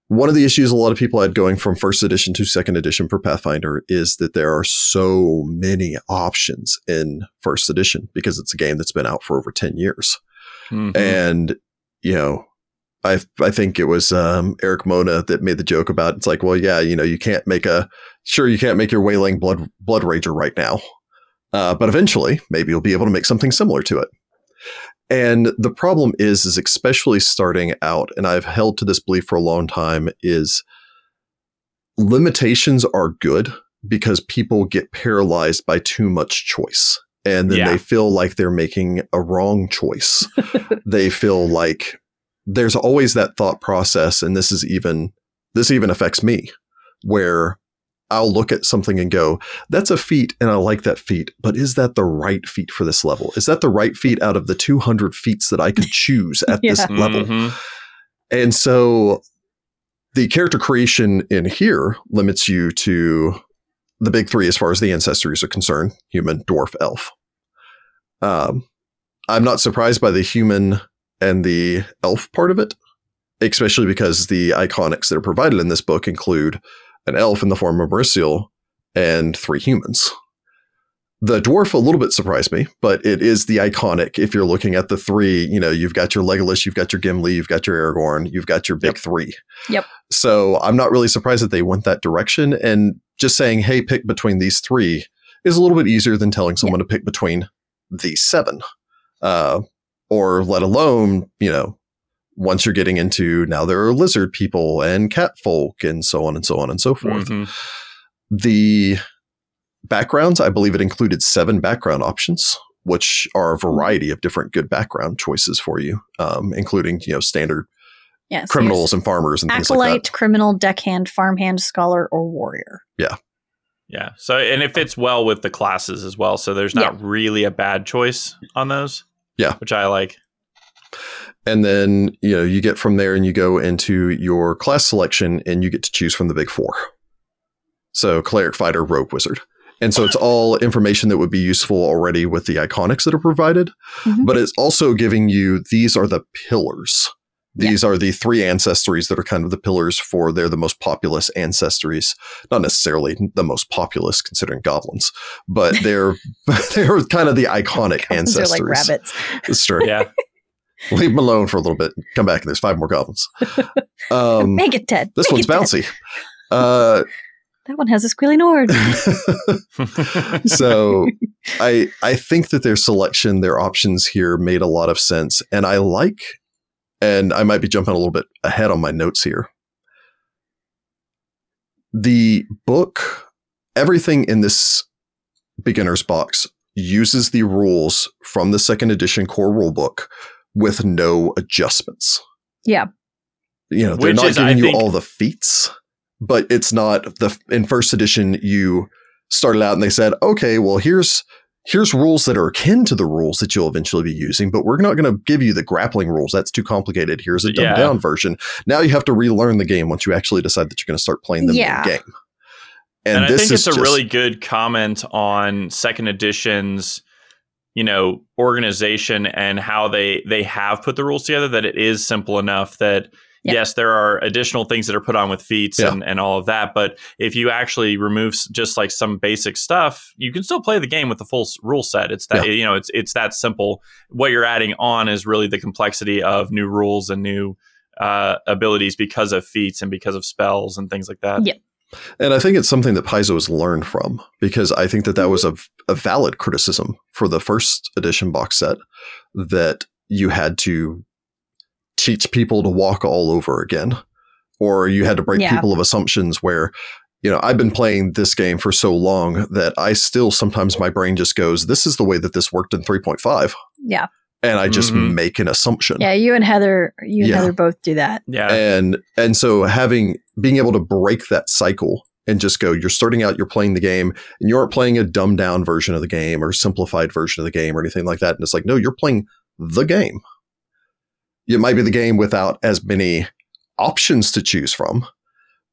one of the issues a lot of people had going from first edition to second edition for Pathfinder is that there are so many options in first edition because it's a game that's been out for over ten years Mhm. and you know i i think it was um Erik Mona that made the joke about it's like well yeah you know you can't make a sure you can't make your wailing blood blood rager right now uh, but eventually maybe you'll be able to make something similar to it and the problem is is especially starting out and i've held to this belief for a long time is limitations are good because people get paralyzed by too much choice and then Yeah. they feel like they're making a wrong choice they feel like there's always that thought process and this is even this even affects me where I'll look at something and go, that's a feat and I like that feat, but is that the right feat for this level? Is that the right feat out of the 200 feats that I could choose at this Yeah. level? Mhm. And so the character creation in here limits you to the big three as far as the ancestries are concerned human, dwarf, elf. Um, I'm not surprised by the human and the elf part of it, especially because the iconics that are provided in this book include an elf in the form of Merisiel and three humans. The dwarf a little bit surprised me, but it is the iconic. If you're looking at the three, you know, you've got your Legolas, you've got your Gimli, you've got your Aragorn, you've got your big Yep. three. Yep. So I'm not really surprised that they went that direction. And just saying, hey, pick between these three is a little bit easier than telling someone to pick between these seven. Uh, or let alone, you know, once you're getting into now there are lizard people and cat folk and so on and so on and so forth. Mhm. The backgrounds, I believe it included seven background options, which are a variety of different good background choices for you, um, including you know standard Yes. criminals and farmers and things acolyte, like that. Acolyte, criminal, deckhand, farmhand, scholar, or warrior. Yeah. Yeah. So and it fits well with the classes as well. So there's not really a bad choice on those. Yeah. Which I like. And then you know you get from there and you go into your class selection and you get to choose from the big four. So cleric, fighter, rogue, wizard. And so it's all information that would be useful already with the iconics that are provided, Mhm. but it's also giving you these are the pillars. These are the three ancestries that are kind of the pillars for they're the most populous ancestries. Not necessarily the most populous considering goblins, but they're they're kind of the iconic Goblins ancestors. are like rabbits. It's true. Yeah. Leave them alone for a little bit. Come back and there's five more goblins. Um, Make it dead. this Make one's bouncy. Uh, That one has a squealy Nord. so I I think that their selection, their options here made a lot of sense, and I like. And I might be jumping a little bit ahead on my notes here. The book, everything in this beginner's box uses the rules from the second edition core rulebook with no adjustments. Yeah. You know, they're Which not is, I giving you think- all the feats, but it's not the in first edition you started out and they said, "Okay, well here's here's rules that are akin to the rules that you'll eventually be using, but we're not going to give you the grappling rules. That's too complicated. Here's a dumbed Yeah. down version. Now you have to relearn the game once you actually decide that you're going to start playing the Yeah. game." and, I this think is it's a just- really good comment on second edition's you know organization and how they they have put the rules together that it is simple enough that Yeah. yes there are additional things that are put on with feats Yeah. and, and all of that but if you actually remove just like some basic stuff you can still play the game with the full rule set it's that you know it's it's that simple what you're adding on is really the complexity of new rules and new uh, abilities because of feats and because of spells and things like that Yeah. And I think it's something that Paizo has learned from because I think that that was a, a valid criticism for the first edition box set that you had to teach people to walk all over again, or you had to break Yeah. people of assumptions where, you know, I've been playing this game for so long that I still sometimes my brain just goes, this is the way that this worked in 3.5. Yeah. And I just Mhm. make an assumption. Yeah, you and Heather, you and Yeah. Heather both do that. yeah and and so having being able to break that cycle and just go you're starting out you're playing the game and you aren't playing a dumbed down version of the game or simplified version of the game or anything like that. And it's like no you're playing the game. It might be the game without as many options to choose from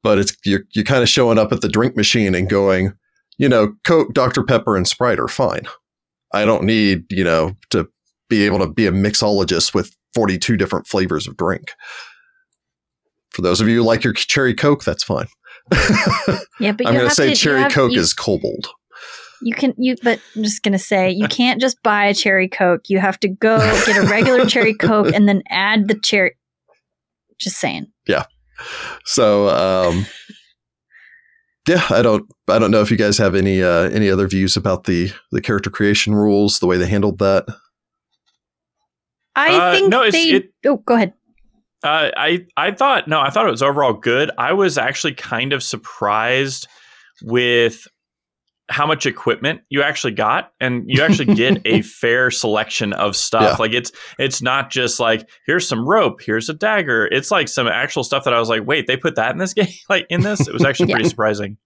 but it's you're, you're kind of showing up at the drink machine and going you know coke dr pepper and sprite are fine. I don't need you know to be able to be a mixologist with 42 different flavors of drink for those of you who like your cherry coke, that's fine. Yeah, but I'm going to say cherry have- coke you, is kobold. You can you, but I'm just gonna say you can't just buy a cherry coke. You have to go get a regular cherry coke and then add the cherry. Just saying. Yeah. So, um, yeah, I don't, I don't know if you guys have any, uh, any other views about the the character creation rules, the way they handled that. I Uh, think no, it's- they. it- oh, go ahead. Uh, I I thought no, I thought it was overall good. I was actually kind of surprised with how much equipment you actually got, and you actually get a fair selection of stuff. Yeah. Like it's it's not just like here's some rope, here's a dagger. It's like some actual stuff that I was like, wait, they put that in this game, like in this. It was actually Yeah. pretty surprising.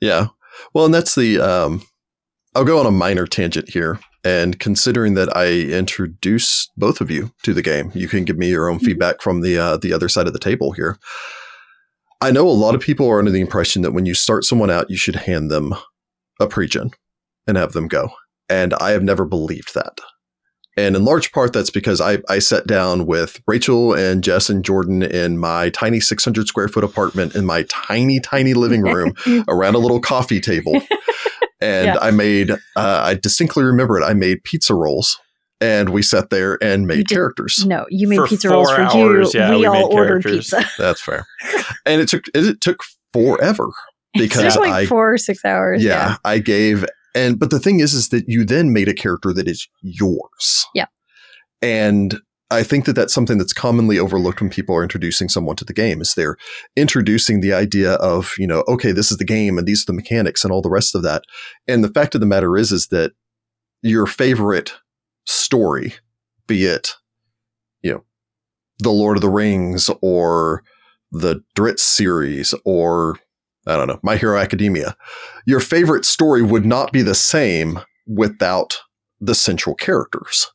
Yeah. Well, and that's the, um, I'll go on a minor tangent here. And considering that I introduce both of you to the game, you can give me your own Mhm. feedback from the uh, the other side of the table here. I know a lot of people are under the impression that when you start someone out, you should hand them a pregen and have them go. And I have never believed that. And in large part, that's because I, I sat down with Rachel and Jess and Jordan in my tiny 600 square foot apartment in my tiny, tiny living room around a little coffee table. And Yeah. I made, uh, I distinctly remember it. I made pizza rolls and we sat there and made did- characters. No, you made For pizza rolls for hours, you. yeah, we, we all made ordered characters. pizza. That's fair. and it took, it took forever it because took like I, four or six hours. yeah, I gave, and, but the thing is, is that you then made a character that is yours. Yeah. And I think that that's something that's commonly overlooked when people are introducing someone to the game is they're introducing the idea of, you know, okay, this is the game and these are the mechanics and all the rest of that. And the fact of the matter is, is that your favorite story, be it, you know, the Lord of the Rings or the Drizzt series or I don't know, My Hero Academia, your favorite story would not be the same without the central characters.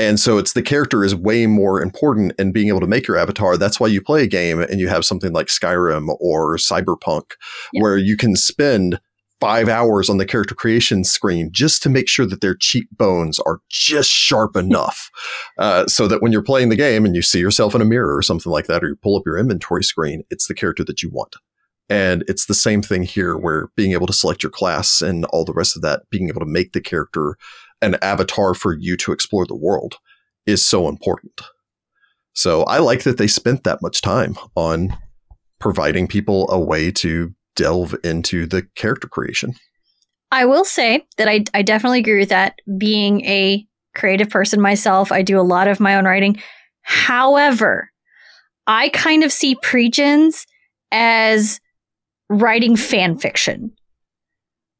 And so it's the character is way more important in being able to make your avatar. That's why you play a game and you have something like Skyrim or Cyberpunk Yeah. where you can spend five hours on the character creation screen just to make sure that their cheekbones are just sharp enough uh, so that when you're playing the game and you see yourself in a mirror or something like that, or you pull up your inventory screen, it's the character that you want. And it's the same thing here where being able to select your class and all the rest of that, being able to make the character an avatar for you to explore the world is so important. So I like that they spent that much time on providing people a way to delve into the character creation. I will say that I, I definitely agree with that. Being a creative person myself, I do a lot of my own writing. However, I kind of see pregens as writing fan fiction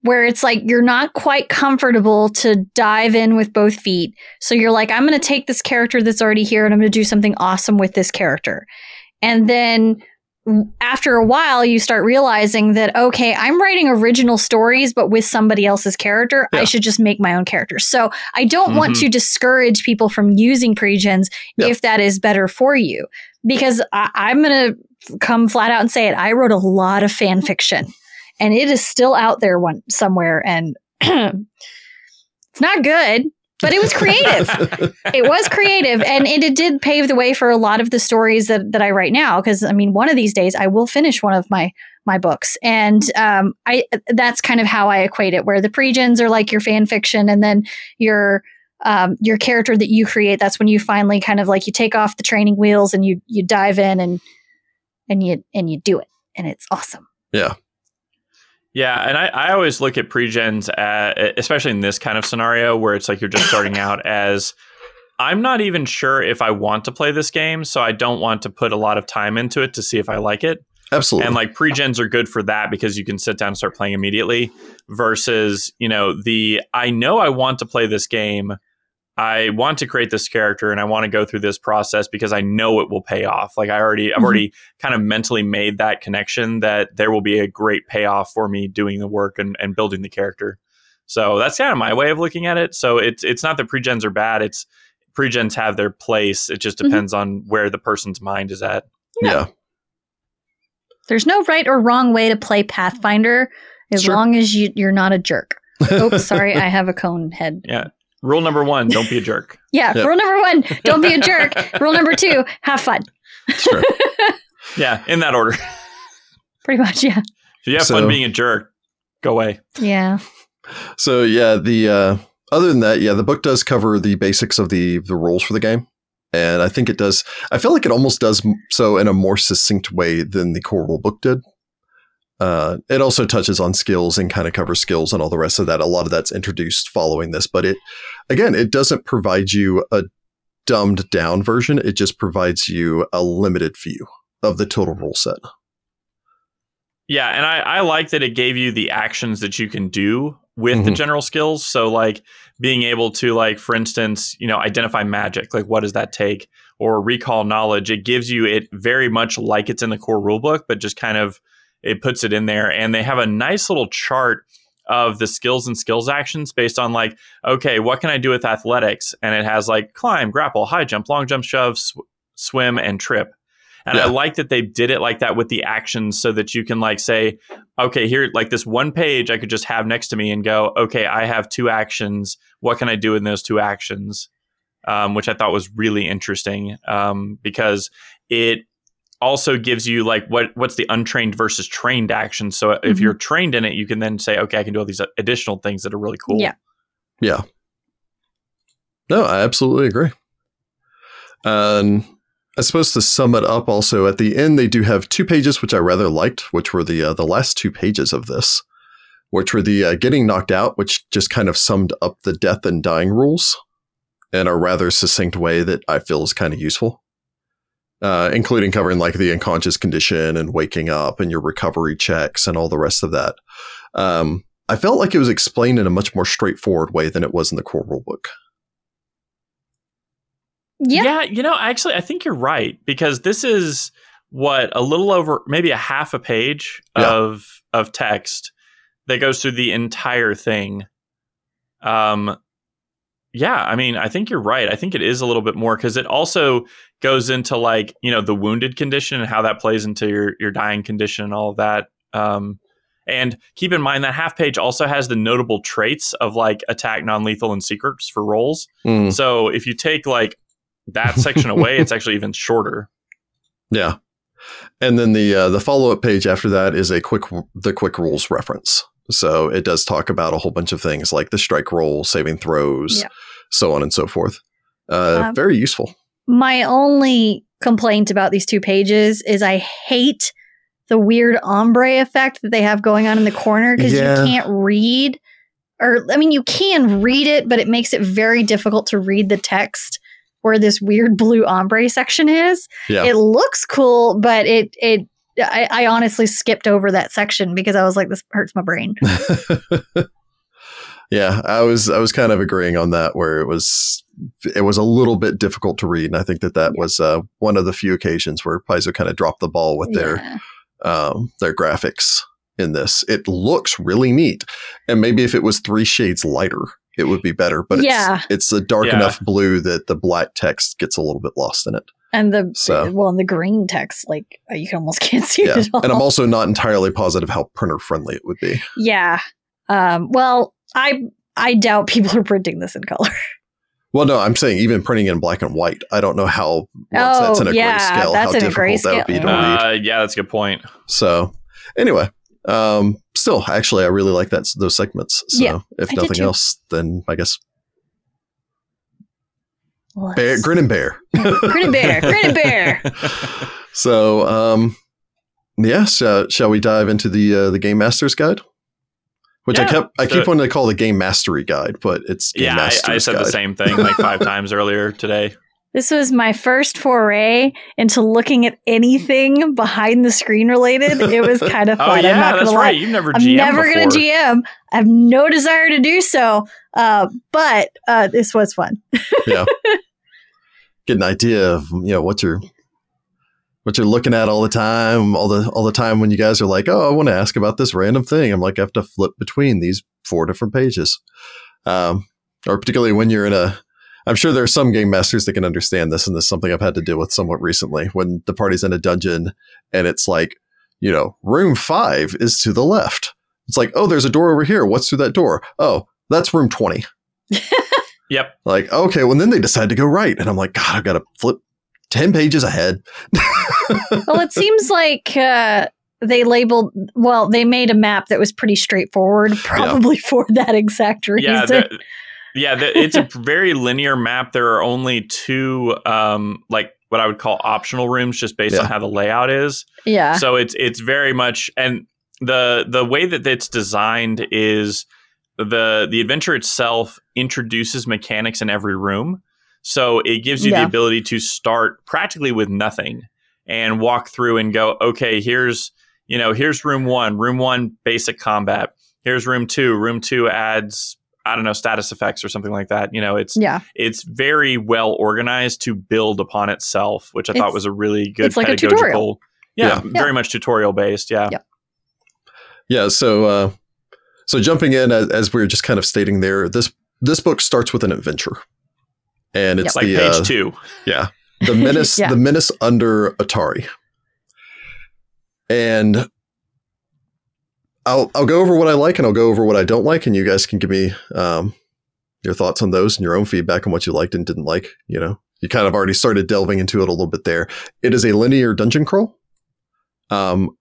where it's like you're not quite comfortable to dive in with both feet. So you're like, I'm going to take this character that's already here and I'm going to do something awesome with this character. And then after a while, you start realizing that, okay, I'm writing original stories, but with somebody else's character. Yeah. I should just make my own characters. So I don't mm-hmm. want to discourage people from using pregens yeah. if that is better for you. Because I- I'm going to come flat out and say it. I wrote a lot of fan fiction and it is still out there one somewhere and it's not good but it was creative. It was creative and it, it, did pave the way for a lot of the stories that, that i write now because i mean one of these days i will finish one of my my books. And um, i that's kind of how i equate it where the pregens are like your fan fiction and then your um, your character that you create that's when you finally kind of like you take off the training wheels and you you dive in and and you and you do it and it's awesome. Yeah yeah, and I, I always look at pregens, at, especially in this kind of scenario where it's like you're just starting out as I'm not even sure if I want to play this game, so I don't want to put a lot of time into it to see if I like it. Absolutely. And like pregens are good for that because you can sit down and start playing immediately versus, you know, the I know I want to play this game I want to create this character and I want to go through this process because I know it will pay off. Like I already, I've mm-hmm. already kind of mentally made that connection that there will be a great payoff for me doing the work and, and building the character. So that's kind of my way of looking at it. So it's it's not that pregens are bad. It's pregens have their place. It just mm-hmm. depends mm-hmm. on where the person's mind is at. Yeah. yeah. There's no right or wrong way to play Pathfinder as sure. long as you, you're not a jerk. Oops, sorry, I have a cone head. Yeah. Rule number one: don't be a jerk. yeah. Yep. Rule number one: don't be a jerk. rule number two: have fun. Sure. yeah, in that order. Pretty much, yeah. If you have so, fun being a jerk, go away. Yeah. So yeah, the uh, other than that, yeah, the book does cover the basics of the the rules for the game, and I think it does. I feel like it almost does so in a more succinct way than the core rule book did. Uh, it also touches on skills and kind of covers skills and all the rest of that. A lot of that's introduced following this, but it, again, it doesn't provide you a dumbed down version. It just provides you a limited view of the total rule set. Yeah, and I, I like that it gave you the actions that you can do with mm-hmm. the general skills. So like being able to like, for instance, you know, identify magic, like what does that take? Or recall knowledge. It gives you it very much like it's in the core rulebook, but just kind of it puts it in there and they have a nice little chart of the skills and skills actions based on like okay what can i do with athletics? And it has like climb grapple high jump long jump shove sw- swim and trip. And yeah. i like that they did it like that with the actions so that you can like say okay here like this one page i could just have next to me and go okay i have two actions. What can i do in those two actions? Um, which i thought was really interesting um, because it also gives you like what what's the untrained versus trained action. So mm-hmm. if you're trained in it, you can then say, okay, I can do all these additional things that are really cool. Yeah. Yeah. No, I absolutely agree. And I suppose to sum it up, also at the end they do have two pages which I rather liked, which were the uh, the last two pages of this, which were the uh, getting knocked out, which just kind of summed up the death and dying rules in a rather succinct way that I feel is kind of useful uh, including covering like the unconscious condition and waking up and your recovery checks and all the rest of that. Um, I felt like it was explained in a much more straightforward way than it was in the core rulebook. Yeah. yeah, you know, actually, I think you're right because this is what a little over maybe a half a page yeah. of of text that goes through the entire thing. Um, yeah, I mean, I think you're right. I think it is a little bit more because it also goes into like you know the wounded condition and how that plays into your your dying condition and all of that. Um, And keep in mind that half page also has the notable traits of like attack, non lethal, and secrets for rolls. Mm, So if you take like that section away, it's actually even shorter. yeah. And then the uh, the follow up page after that is a quick the quick rules reference. So it does talk about a whole bunch of things like the strike roll, saving throws, Yeah. so on and so forth. Uh, Um, very useful. My only complaint about these two pages is I hate the weird ombre effect that they have going on in the corner because Yeah. you can't read. Or, I mean, you can read it, but it makes it very difficult to read the text where this weird blue ombre section is. Yeah. It looks cool, but it, it, I, I honestly skipped over that section because I was like, this hurts my brain. yeah, I was I was kind of agreeing on that where it was it was a little bit difficult to read, and I think that that was uh, one of the few occasions where Paizo kind of dropped the ball with their Yeah. um, their graphics in this. It looks really neat, and maybe if it was three shades lighter, it would be better. But Yeah. it's it's a dark Yeah. enough blue that the black text gets a little bit lost in it. And the, So- well, and the green text, like, you can almost can't see Yeah, it at all. and I'm also not entirely positive how printer friendly it would be. Yeah. Um, well, I I doubt people are printing this in color. Well, no, I'm saying even printing in black and white. I don't know how once Oh, that's in a yeah, grayscale, that's how in a difficult that would be to grayscale. read. Uh, yeah, that's a good point. So, anyway, um, still, actually, I really like that those segments. So, Yeah, if I nothing else, then I guess Let's- bear, grin and bear. Grin and bear, grin and bear. So, um, yeah, shall, shall we dive into the uh, the Game Master's Guide? Which I Yeah, kept I keep it. wanting to call the Game Mastery Guide, but it's Game yeah, I, Master's I said Guide. the same thing like five times earlier today. This was my first foray into looking at anything behind the screen related. It was kind of Oh fun. I'm not gonna that's lie. right. You've never I'm GM never going to GM. I have no desire to do so. Uh, but uh, this was fun. Get an idea of you know what you're what you're looking at all the time, all the all the time when you guys are like, oh, I want to ask about this random thing. I'm like, I have to flip between these four different pages, um, or particularly when you're in a. I'm sure there are some game masters that can understand this, and this is something I've had to deal with somewhat recently. When the party's in a dungeon and it's like, you know, room five is to the left. It's like, oh, there's a door over here. What's through that door? Oh, that's room twenty. Yep. Like, okay, well, then they decide to go right. And I'm like, God, I've got to flip 10 pages ahead. well, it seems like uh, they labeled, well, they made a map that was pretty straightforward, probably for that exact reason. Yeah. The, yeah. The, it's a very linear map. There are only two, um, like what I would call optional rooms, just based Yeah. on how the layout is. yeah. so it's it's very much and the the way that it's designed is the the adventure itself introduces mechanics in every room so it gives you Yeah. the ability to start practically with nothing and walk through and go okay here's you know here's room 1 room 1 basic combat here's room 2 room 2 adds I don't know status effects or something like that. You know, it's yeah. it's very well organized to build upon itself, which I thought was a really good it's like a pedagogical. tutorial. Yeah, Yeah. very much tutorial based. Yeah. Yeah. Yeah. So, uh, so jumping in as, as we were just kind of stating there, this this book starts with an adventure, and it's like the page uh, two. yeah the menace Yeah. the menace under Otari, and I'll I'll go over what I like and I'll go over what I don't like, and you guys can give me um, your thoughts on those and your own feedback on what you liked and didn't like. You know, you kind of already started delving into it a little bit there. It is a linear dungeon crawl. Um,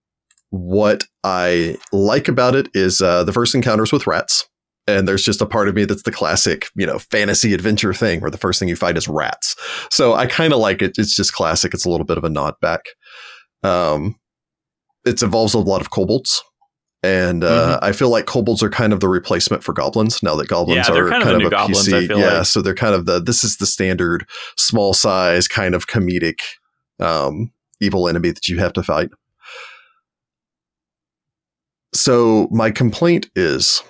what I like about it is uh, the first encounters with rats. And there's just a part of me that's the classic, you know, fantasy adventure thing where the first thing you fight is rats. So I kind of like it. It's just classic. It's a little bit of a nod back. Um, it involves a lot of kobolds. And uh, I feel like kobolds are kind of the replacement for goblins now that goblins Yeah, are kind of kind the of, a goblins, PC. I feel yeah, like. so they're kind of the this is the standard small size kind of comedic um, evil enemy that you have to fight. So my complaint is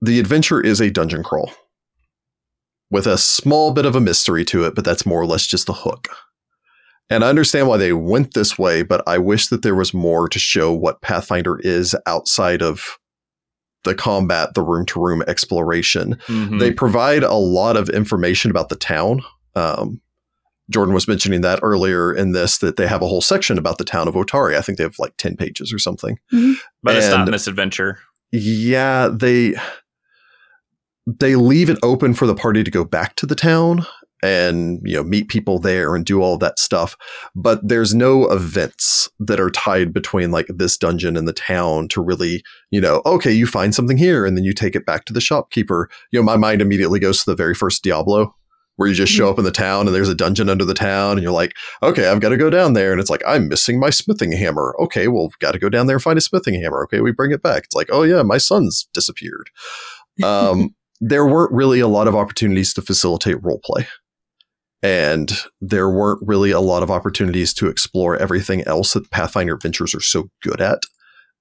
the adventure is a dungeon crawl with a small bit of a mystery to it, but that's more or less just a hook. And I understand why they went this way, but I wish that there was more to show what Pathfinder is outside of the combat, the room to room exploration. Mhm. They provide a lot of information about the town. Um, Jordan was mentioning that earlier in this that they have a whole section about the town of Otari. I think they have like 10 pages or something. Mm-hmm. But it's not And- misadventure. Yeah, they they leave it open for the party to go back to the town and you know meet people there and do all that stuff but there's no events that are tied between like this dungeon and the town to really you know okay you find something here and then you take it back to the shopkeeper you know my mind immediately goes to the very first diablo where you just show up in the town and there's a dungeon under the town and you're like okay i've got to go down there. And it's like i'm missing my smithing hammer. Okay well we've got to go down there and find a smithing hammer. Okay we bring it back. It's like oh yeah my son's disappeared. Um, there weren't really a lot of opportunities to facilitate roleplay. And there weren't really a lot of opportunities to explore everything else that pathfinder adventures are so good at.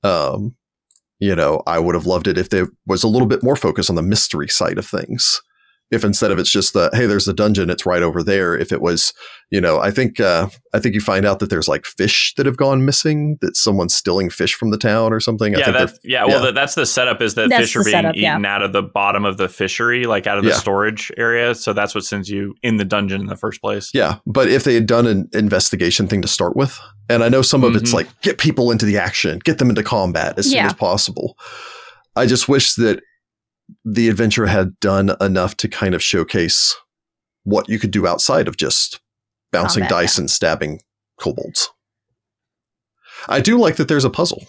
Um, you know i would have loved it if there was a little bit more focus on the mystery side of things if instead of it's just the hey there's a dungeon it's right over there if it was you know i think uh, i think you find out that there's like fish that have gone missing that someone's stealing fish from the town or something I yeah, think they're- yeah. Well, yeah. that that's the setup is that That's fish are being setup, yeah. eaten out of the bottom of the fishery, like out of the Yeah. storage area. So that's what sends you in the dungeon in the first place. Yeah, but if they had done an investigation thing to start with, and I know some of it's Mhm. like get people into the action, get them into combat as soon as possible. I just wish that the adventure had done enough to kind of showcase what you could do outside of just bouncing Combat, dice and stabbing kobolds. I do like that there's a puzzle.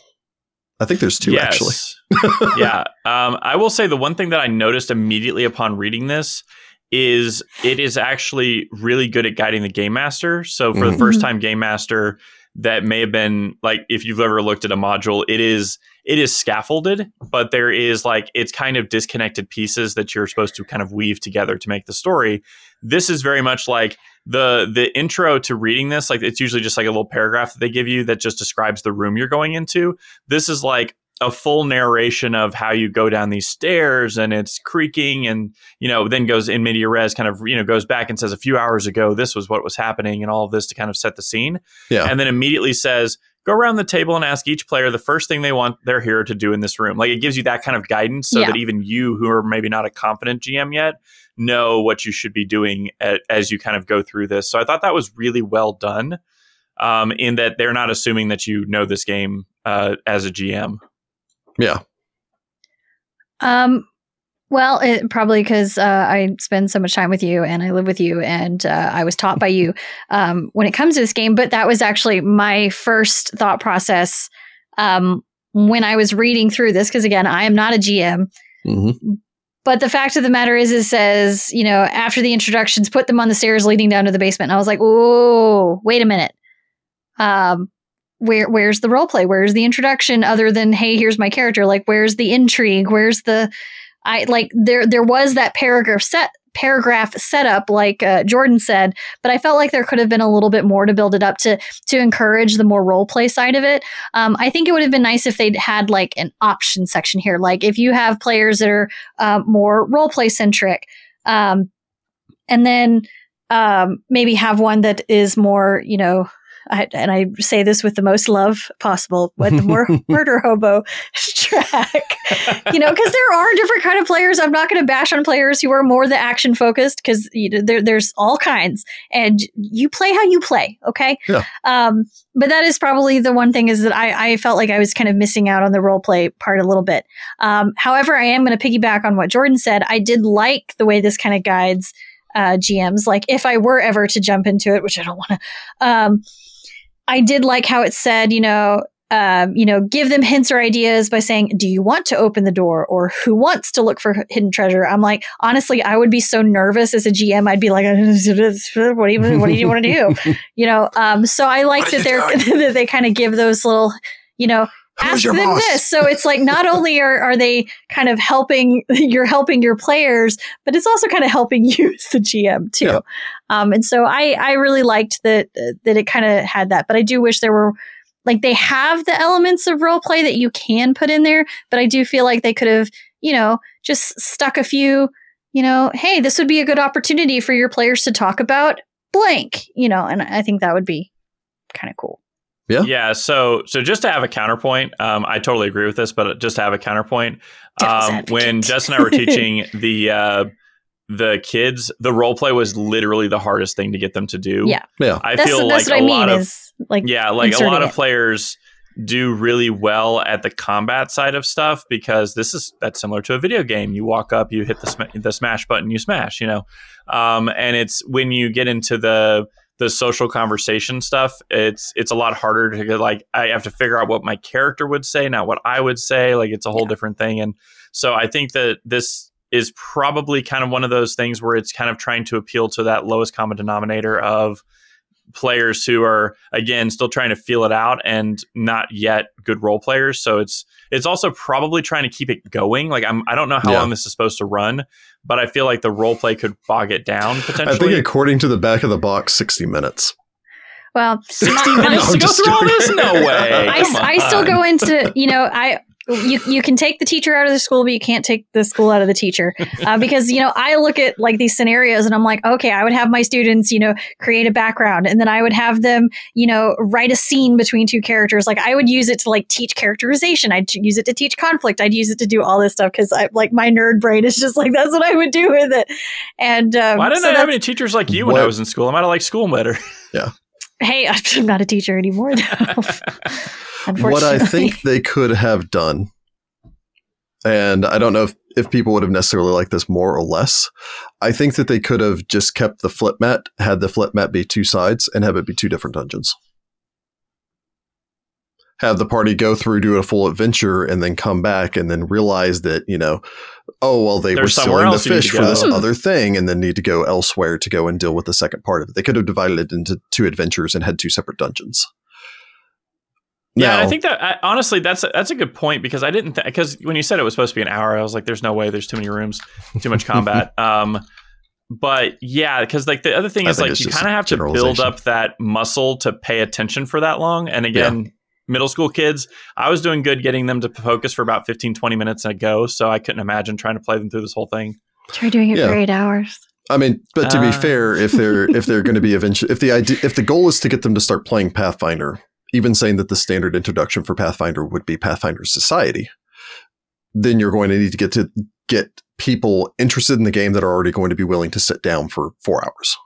I think there's two actually. yeah. Um, I will say the one thing that I noticed immediately upon reading this is it is actually really good at guiding the game master. So for the Mhm. first time game master, that may have been like if you've ever looked at a module, it is it is scaffolded, but there is like it's kind of disconnected pieces that you're supposed to kind of weave together to make the story. This is very much like the the intro to reading this, like it's usually just like a little paragraph that they give you that just describes the room you're going into. This is like a full narration of how you go down these stairs and it's creaking and you know then goes in media res kind of you know goes back and says a few hours ago this was what was happening and all of this to kind of set the scene Yeah. and then immediately says go around the table and ask each player the first thing they want their hero to do in this room like it gives you that kind of guidance so Yeah. that even you who are maybe not a confident gm yet know what you should be doing a- as you kind of go through this so i thought that was really well done um, in that they're not assuming that you know this game uh, as a gm Yeah. Um, well, it, probably because uh, I spend so much time with you and I live with you and uh, I was taught by you um, when it comes to this game. But that was actually my first thought process um, when I was reading through this. Because again, I am not a GM. hmm But the fact of the matter is, it says, you know, after the introductions, put them on the stairs leading down to the basement. And I was like, oh, wait a minute. Um, where where's the role play? Where's the introduction other than hey, here's my character? Like, where's the intrigue? Where's the I like there there was that paragraph set paragraph setup like uh, Jordan said, but I felt like there could have been a little bit more to build it up to to encourage the more role play side of it. Um, I think it would have been nice if they'd had like an option section here, like if you have players that are uh, more role play centric, um, and then um, maybe have one that is more, you know. I, and I say this with the most love possible, but the more murder hobo track, you know, because there are different kind of players. I'm not going to bash on players who are more the action focused because you know, there, there's all kinds, and you play how you play. Okay. Yeah. Um, but that is probably the one thing is that I, I felt like I was kind of missing out on the role play part a little bit. Um, however, I am going to piggyback on what Jordan said. I did like the way this kind of guides uh, GMs. Like if I were ever to jump into it, which I don't want to, um, I did like how it said, you know, um, you know, give them hints or ideas by saying, "Do you want to open the door?" or "Who wants to look for hidden treasure?" I'm like, honestly, I would be so nervous as a GM. I'd be like, "What do you, what do you want to do?" You know. Um, so I like that they're that they kind of give those little, you know, Who's ask them boss? this. So it's like not only are, are they kind of helping, you're helping your players, but it's also kind of helping you as the GM too. Yeah. Um, and so I, I really liked that, uh, that it kind of had that, but I do wish there were like they have the elements of role play that you can put in there, but I do feel like they could have, you know, just stuck a few, you know, hey, this would be a good opportunity for your players to talk about blank, you know, and I think that would be kind of cool. Yeah. Yeah. So, so just to have a counterpoint, um, I totally agree with this, but just to have a counterpoint, um, when. Jess and I were teaching the uh, the kids, the role play was literally the hardest thing to get them to do. Yeah. Yeah. I that's feel that's like what a I mean lot of is like yeah, like a lot of it. players do really well at the combat side of stuff because this is that's similar to a video game. You walk up, you hit the sm- the smash button, you smash, you know. Um, and it's when you get into the the social conversation stuff, it's it's a lot harder to get like I have to figure out what my character would say, not what I would say. Like it's a whole different thing. And so I think that this is probably kind of one of those things where it's kind of trying to appeal to that lowest common denominator of players who are again still trying to feel it out and not yet good role players. So it's it's also probably trying to keep it going. Like I'm, i don't know how Yeah. long this is supposed to run but i feel like the role play could bog it down potentially I think according to the back of the box, 60 minutes. well 60 minutes I'm to go just through all this? No way. I, I still go into you know I you you can take the teacher out of the school but you can't take the school out of the teacher. Uh, because you know I look at like these scenarios and I'm like okay I would have my students you know create a background and then I would have them you know write a scene between two characters. Like I would use it to like teach characterization. I'd use it to teach conflict. I'd use it to do all this stuff because I like my nerd brain is just like that's what I would do with it. And um, why didn't so i have any teachers like you when i was in school? I might have liked school better hey I'm not a teacher anymore though What I think they could have done, and I don't know if, if people would have necessarily liked this more or less. I think that they could have just kept the flip mat, had the flip mat be two sides, and have it be two different dungeons. Have the party go through, do a full adventure, and then come back and then realize that, you know, oh, well, they were selling the else you need fish for this other thing and then need to go elsewhere to go and deal with the second part of it. They could have divided it into two adventures and had two separate dungeons. Yeah, I think that I, honestly, that's a, that's a good point because I didn't because when you said it was supposed to be an hour, I was like, "There's no way. There's too many rooms, too much combat." um, but yeah, because like the other thing is like you kind of have to build up that muscle to pay attention for that long. And again, middle school kids, I was doing good getting them to focus for about 15, 20 minutes a go, so I couldn't imagine trying to play them through this whole thing. try doing it Yeah. for eight hours I mean, but to be Uh. fair, if they're if they're going to be eventually, if the idea, if the goal is to get them to start playing Pathfinder, even saying that the standard introduction for Pathfinder would be Pathfinder Society, then you're going to need to get to get people interested in the game that are already going to be willing to sit down for four hours.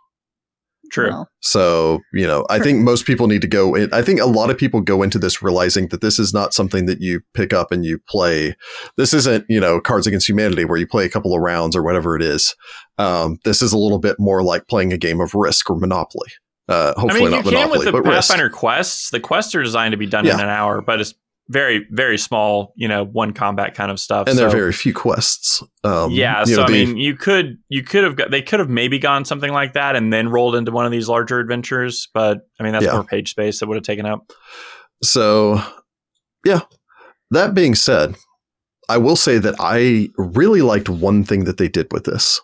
True. Well, So, you know, I Sure. think most people need to go in. I think a lot of people go into this realizing that this is not something that you pick up and you play. This isn't, you know, Cards Against Humanity where you play a couple of rounds or whatever it is. Um, this is a little bit more like playing a game of Risk or Monopoly. Uh, I hopefully mean, you not can Monopoly, with the but Risk. Pathfinder quests. The quests are designed to be done in an hour, but it's very, very small. You know, one combat kind of stuff. And there are very few quests. Um, yeah, so know, I the- mean, you could you could have got they could have maybe gone something like that and then rolled into one of these larger adventures, but I mean that's Yeah. more page space that would have taken up. So, yeah. That being said, I will say that I really liked one thing that they did with this,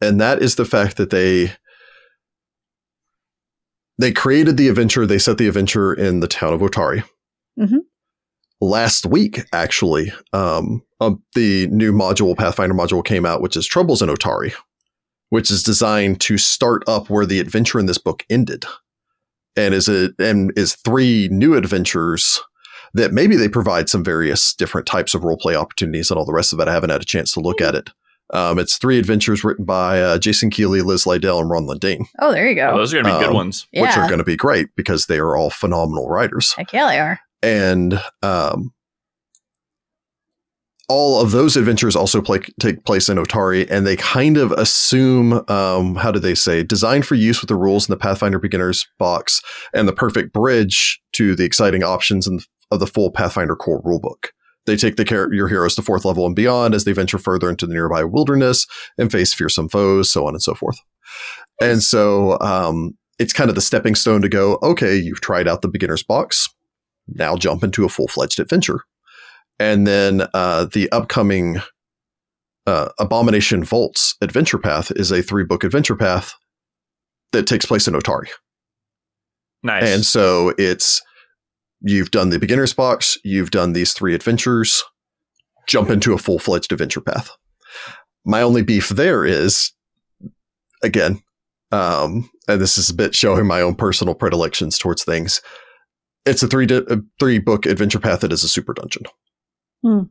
and that is the fact that they they created the adventure. They set the adventure in the town of Otari. Mhm. Last week, actually, um, um, the new module, Pathfinder module, came out, which is Troubles in Otari, which is designed to start up where the adventure in this book ended, and is it and is three new adventures that maybe they provide some various different types of roleplay opportunities and all the rest of it. I haven't had a chance to look at it. Um, it's three adventures written by uh, Jason Keeley, Lyz Liddell, and Ron Lundeen, oh there you go Oh, those are going to be good Um, ones. which are going to be great because they are all phenomenal writers. heck yeah they are And um, all of those adventures also play, take place in Otari, and they kind of assume, um, how do they say, designed for use with the rules in the Pathfinder Beginners box and the perfect bridge to the exciting options of the full Pathfinder core rulebook. They take the char- your heroes to fourth level and beyond as they venture further into the nearby wilderness and face fearsome foes, so on and so forth. And so um, it's kind of the stepping stone to go, okay, you've tried out the beginner's box. Now jump into a full fledged adventure. And then uh, the upcoming uh, Abomination Vaults adventure path is a three book adventure path that takes place in Otari. Nice. And so it's you've done the beginner's box, you've done these three adventures, jump into a full fledged adventure path. My only beef there is, again, um, and this is a bit showing my own personal predilections towards things. It's a three di- a three book adventure path that is a super dungeon. Hmm.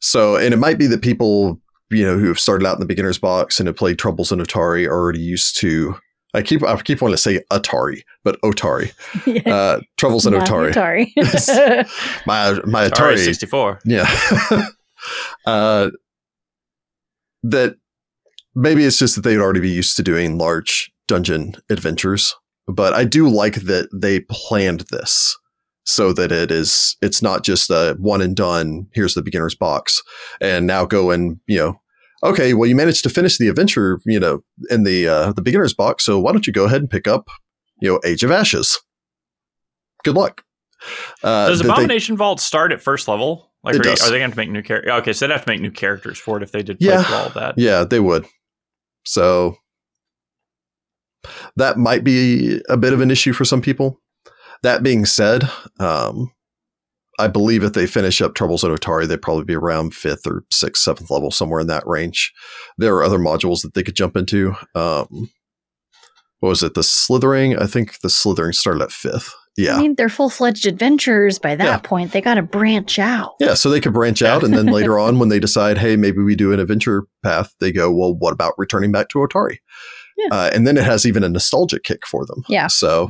So, and it might be that people you know who have started out in the beginner's box and have played Troubles in Atari are already used to. I keep I keep wanting to say Atari, but Otari. Yeah. Uh, Troubles in Not Otari. Atari. My my Atari Atari. 64. Yeah. uh, that maybe it's just that they'd already be used to doing large dungeon adventures, but I do like that they planned this so that it is it's not just a one and done. Here's the beginner's box, and now go and you know. Okay, well, you managed to finish the adventure, you know, in the uh, the beginner's box. So why don't you go ahead and pick up, you know, Age of Ashes? Good luck. Uh, Does that they- Abomination Vault start at first level? Like, are, you- are they going to make new characters? Okay, so they'd have to make new characters for it if they did play Yeah. all that. Yeah, they would. So that might be a bit of an issue for some people. That being said, um, I believe if they finish up Troubles in Otari, they'd probably be around fifth or sixth, seventh level, somewhere in that range. There are other modules that they could jump into. Um, what was it? The Slithering? I think the Slithering started at fifth. Yeah. I mean, they're full fledged adventurers by that Yeah. point. They got to branch out. Yeah, so they could branch out, and then later on, when they decide, hey, maybe we do an adventure path, they go, well, what about returning back to Otari? Yeah. Uh, and then it has even a nostalgic kick for them. Yeah. So,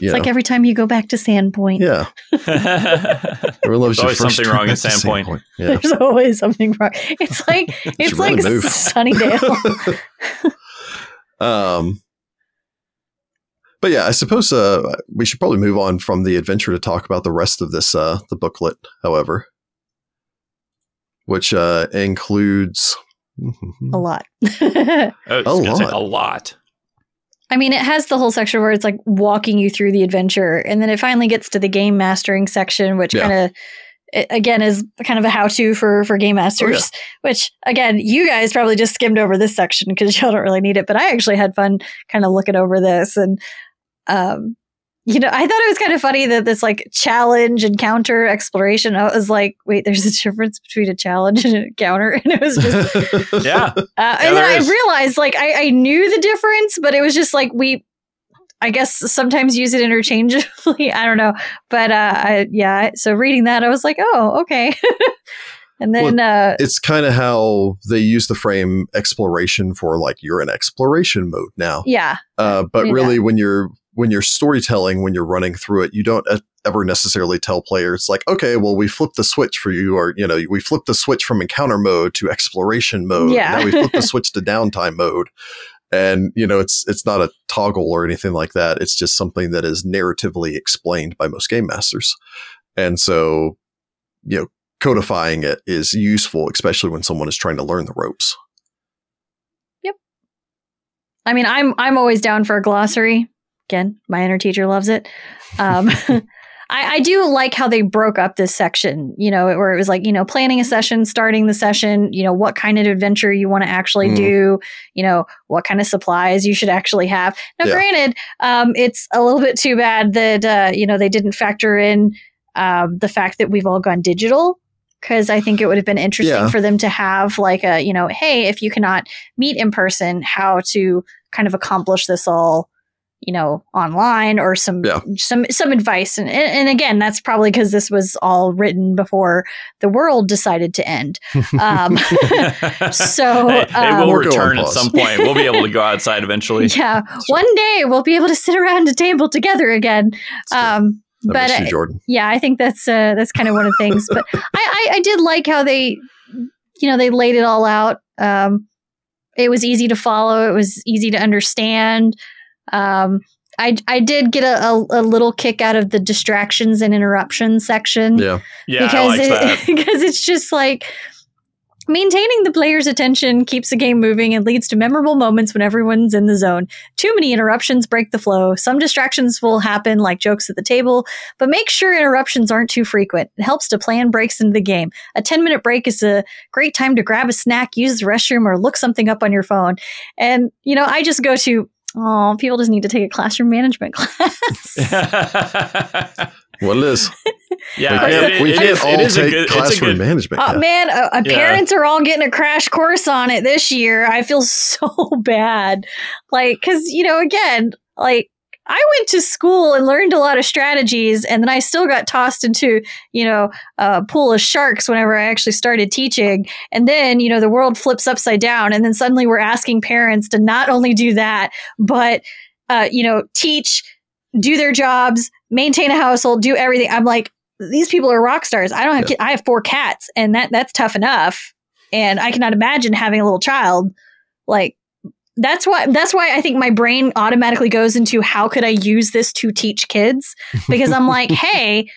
you It's know, like every time you go back to Sandpoint, yeah, everyone loves There's your always first something wrong in Sandpoint. Sandpoint. Yeah. there's always something wrong. It's like it's should like move. Sunnydale. um, but yeah, I suppose uh, we should probably move on from the adventure to talk about the rest of this uh, the booklet. However, which uh, includes a lot. I was A gonna say lot. a lot. I mean, it has the whole section where it's like walking you through the adventure, and then it finally gets to the game mastering section, which Yeah. kind of again is kind of a how-to for for game masters. Which again, you guys probably just skimmed over this section because y'all don't really need it, but I actually had fun kind of looking over this, and um, you know, I thought it was kind of funny that this like challenge encounter, exploration. I was like, wait, there's a difference between a challenge and a counter, and it was just Yeah. uh, and then there I is. realized, like, I, I knew the difference, but it was just like we, I guess, sometimes use it interchangeably. I don't know, but uh, I, yeah. So reading that, I was like, oh, okay. and then, uh, it's kind of how they use the frame exploration for like you're in exploration mode now. yeah, Uh, but Yeah. really, when you're when you're storytelling, when you're running through it, you don't ever necessarily tell players like, okay, well, we flipped the switch for you, or you know, we flipped the switch from encounter mode to exploration mode. Yeah. Now we flipped the switch to downtime mode, and you know, it's it's not a toggle or anything like that. It's just something that is narratively explained by most game masters, and so you know, codifying it is useful, especially when someone is trying to learn the ropes. Yep. I mean, I'm I'm always down for a glossary. Again, my inner teacher loves it. Um, I, I do like how they broke up this section. You know, where it was like you know planning a session, starting the session. You know, what kind of adventure you want to actually Mm. do. You know, what kind of supplies you should actually have. Now, Yeah. granted, um, it's a little bit too bad that uh, you know they didn't factor in um, the fact that we've all gone digital. Because I think it would have been interesting Yeah. for them to have like a you know, hey, if you cannot meet in person, how to kind of accomplish this all you know online or some Yeah. some some advice. And and and again that's probably because this was all written before the world decided to end. Um So, Hey, it um, will We'll go return at some point. We'll be able to go outside eventually. yeah. One day we'll be able to sit around a table together again. Um I but miss you, Jordan. yeah i think that's uh that's kind of one of the things. But I, I i did like how they you know they laid it all out. Um it was easy to follow. It was easy to understand um I, I did get a, a, a little kick out of the distractions and interruptions section Yeah. Yeah, I because like it, that. because it's just like maintaining the player's attention keeps the game moving and leads to memorable moments when everyone's in the zone. Too many interruptions break the flow. Some distractions will happen like jokes at the table, but make sure interruptions aren't too frequent. It helps to plan breaks into the game. A 10 minute break is a great time to grab a snack, use the restroom or look something up on your phone. And you know, I just go to Oh, people just need to take a classroom management class. What it is. yeah, we can't, it- we can't is- all it is take good- classroom good- management. Oh yeah. man, uh, Yeah. parents are all getting a crash course on it this year. I feel so bad, like because you know, again, like I went to school and learned a lot of strategies, and then I still got tossed into, you know, a pool of sharks whenever I actually started teaching. And then, you know, the world flips upside down, and then suddenly we're asking parents to not only do that, but, uh, you know, teach, do their jobs, maintain a household, do everything. I'm like, these people are rock stars. I don't have, Yeah. ki- I have four cats, and that that's tough enough. And I cannot imagine having a little child. Like, that's why that's why I think my brain automatically goes into how could I use this to teach kids because I'm like, hey,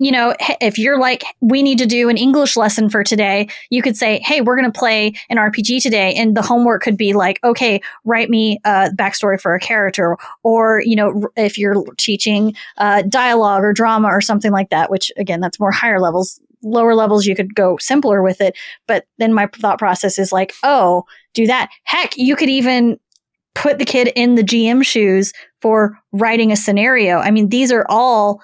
you know, if you're like we need to do an English lesson for today, you could say, hey, we're going to play an RPG today and the homework could be like, okay, write me a backstory for a character or, you know, if you're teaching uh, dialogue or drama or something like that, which again, that's more higher levels. Lower levels, you could go simpler with it. But then my thought process is like, oh, do that. Heck, you could even put the kid in the GM shoes for writing a scenario. I mean, these are all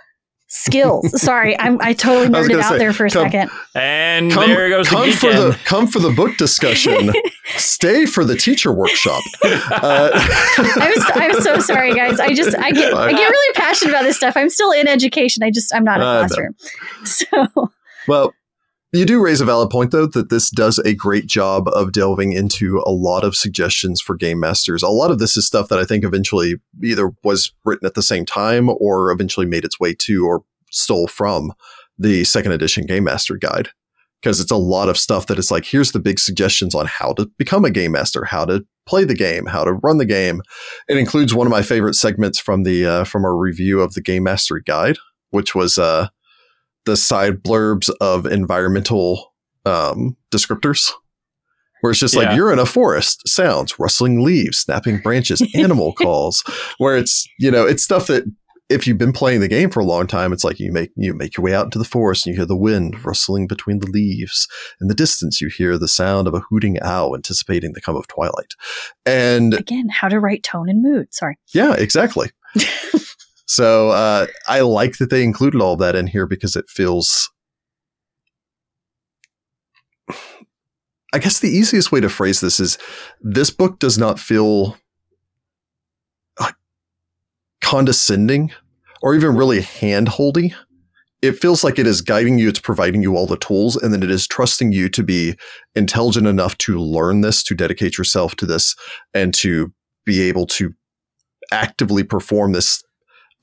skills. Sorry, I'm I totally I was nerded gonna out say, there for a come- second. And Come, there goes the for weekend. the come for the book discussion. Stay for the teacher workshop. Uh, I'm so, I'm so sorry, guys. I just I get I get really passionate about this stuff. I'm still in education. I just I'm not in I a know. classroom. So Well, you do raise a valid point, though, that this does a great job of delving into a lot of suggestions for game masters. A lot of this is stuff that I think eventually either was written at the same time or eventually made its way to or stole from the second edition Game Master Guide. Because it's a lot of stuff that is like, here's the big suggestions on how to become a game master, how to play the game, how to run the game. It includes one of my favorite segments from the uh, from our review of the Game Mastery Guide, which was uh, the side blurbs of environmental um, descriptors, where it's just Yeah. like you're in a forest, sounds, rustling leaves, snapping branches, animal calls. Where it's you know it's stuff that if you've been playing the game for a long time, it's like you make you make your way out into the forest and you hear the wind rustling between the leaves. In the distance, you hear the sound of a hooting owl anticipating the come of twilight. And again, how to write tone and mood. Sorry. yeah, exactly. so uh, I like that they included all of that in here because it feels. I guess the easiest way to phrase this is this book does not feel uh, condescending or even really handholdy. It feels like it is guiding you, it's providing you all the tools, and then it is trusting you to be intelligent enough to learn this, to dedicate yourself to this, and to be able to actively perform this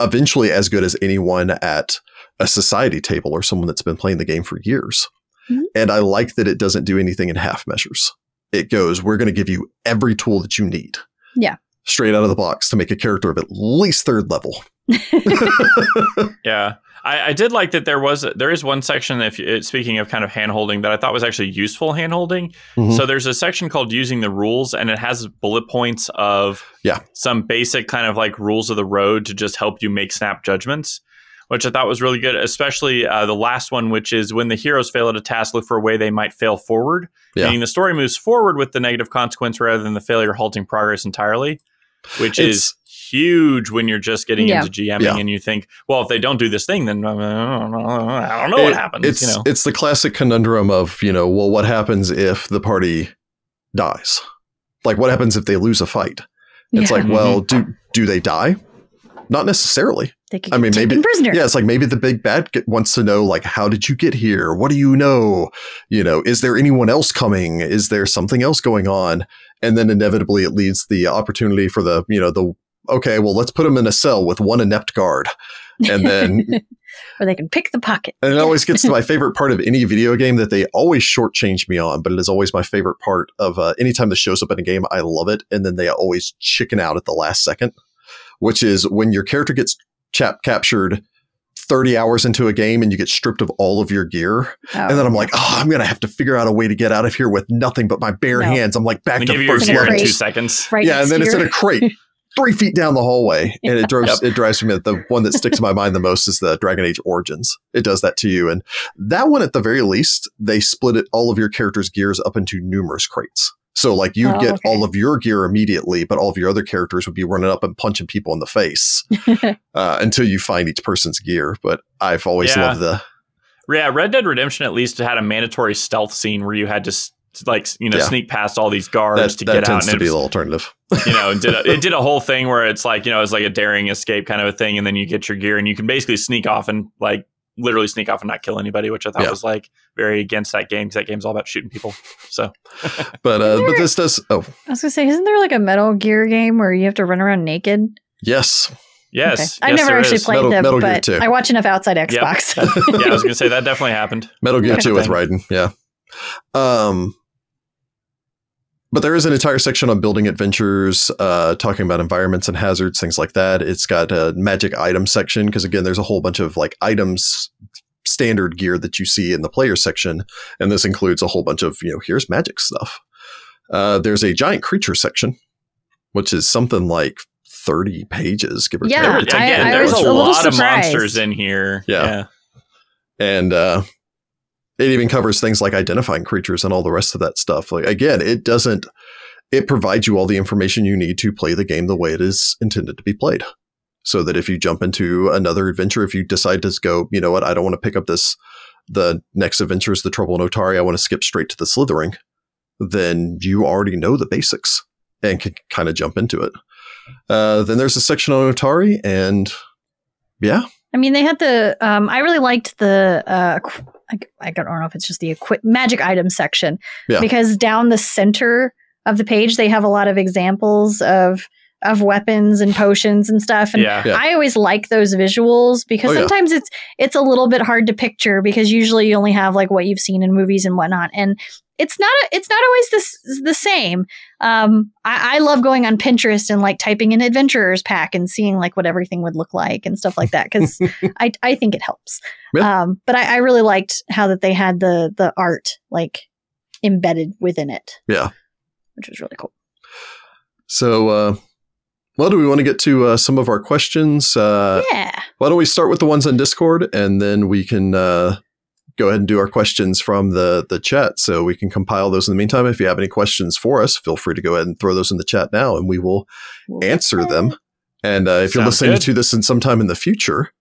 eventually as good as anyone at a society table or someone that's been playing the game for years. Mhm. And I like that it doesn't do anything in half measures. It goes, we're going to give you every tool that you need. Yeah. Straight out of the box to make a character of at least third level. Yeah, I, I did like that. There was there is one section. If you- speaking of kind of hand holding, that I thought was actually useful hand holding. Mhm. So there's a section called using the rules, and it has bullet points of Yeah. some basic kind of like rules of the road to just help you make snap judgments. Which I thought was really good, especially uh, the last one, which is when the heroes fail at a task, look for a way they might fail forward. Yeah. Meaning the story moves forward with the negative consequence rather than the failure halting progress entirely, which It's- is huge when you're just getting Yeah. into GMing Yeah. and you think, well, if they don't do this thing, then I don't know, I what happens. It's you know? it's the classic conundrum of you know, well, what happens if the party dies? Like, what happens if they lose a fight? It's Yeah. like, well, do do they die? Not necessarily. they could I mean, maybe- taken prisoner. Yeah, it's like maybe the big bad get, wants to know, like, how did you get here? What do you know? You know, is there anyone else coming? Is there something else going on? And then inevitably, it leads the opportunity for the you know the okay, well, let's put them in a cell with one inept guard, and then or they can pick the pocket. And it always gets to my favorite part of any video game that they always shortchange me on, but it is always my favorite part of uh, anytime this shows up in a game. I love it, and then they always chicken out at the last second, which is when your character gets chap captured. 30 hours into a game and you get stripped of all of your gear. And then I'm like, oh, I'm going to have to figure out a way to get out of here with nothing but my bare No. hands. I'm like back to give first in a gear in level. two seconds. right Yeah, and then to it's in a crate three feet down the hallway. And it drives Yep. it drives me the one that sticks in my mind the most is the Dragon Age Origins. It does that to you. And that one at the very least, they split it all of your characters' gears up into numerous crates. So like you'd Oh, get okay. all of your gear immediately, but all of your other characters would be running up and punching people in the face uh, until you find each person's gear. But I've always Yeah. loved the Yeah, Red Dead Redemption at least had a mandatory stealth scene where you had to like you know Yeah. sneak past all these guards that, to that get out. tends And to it be was, the alternative. You know, did a, it did a whole thing where it's like, you know, it's like a daring escape kind of a thing, and then you get your gear and you can basically sneak off and like literally sneak off and not kill anybody, which I thought Yeah. was like very against that game because that game's all about shooting people. So But uh, but this does. Oh I was gonna say, isn't there like a Metal Gear game where you have to run around naked? yes, yes, I've yes, never actually is. played Metal- them, Metal Gear but 2. I watch enough outside Xbox. yeah, I was gonna say that definitely happened. Metal Gear Two with Raiden. Yeah. Um. But there is an entire section on building adventures, uh, talking about environments and hazards, things like that. It's got a magic item section because again, there's a whole bunch of like items, standard gear that you see in the player section, and this includes a whole bunch of you know here's magic stuff. Uh, there's a giant creature section, which is something like thirty pages, give or Yeah, There- take. I- again, I there's a, a little lot of monsters in here. Yeah. and uh, it even covers things like identifying creatures and all the rest of that stuff. Like again, it doesn't. It provides you all the information you need to play the game the way it is intended to be played. So that if you jump into another adventure, if you decide to go, you know what, I don't want to pick up this. The next adventure is the Trouble in Otari. I want to skip straight to the Slithering. Then you already know the basics and can kind of jump into it. Uh, then there's a section on Otari, and yeah, I mean, they had the. Um, I really liked the. Uh, I, I don't know if it's just the magic item section Yeah. because down the center of the page they have a lot of examples of of weapons and potions and stuff. And yeah. Yeah. I always like those visuals because Oh, yeah. sometimes it's it's a little bit hard to picture because usually you only have like what you've seen in movies and whatnot, and it's not it's not always this the same. Um, I, I love going on Pinterest and like typing in adventurers pack and seeing like what everything would look like and stuff like that because I I think it helps. Yeah. Um, but I, I really liked how that they had the the art like embedded within it. Yeah. which was really cool. So, uh, well, do we want to get to uh, some of our questions? Uh, yeah. Why don't we start with the ones on Discord, and then we can uh, go ahead and do our questions from the the chat. So we can compile those in the meantime. If you have any questions for us, feel free to go ahead and throw those in the chat now, and we will answer them. And uh, if you're listening good. to this in sometime in the future,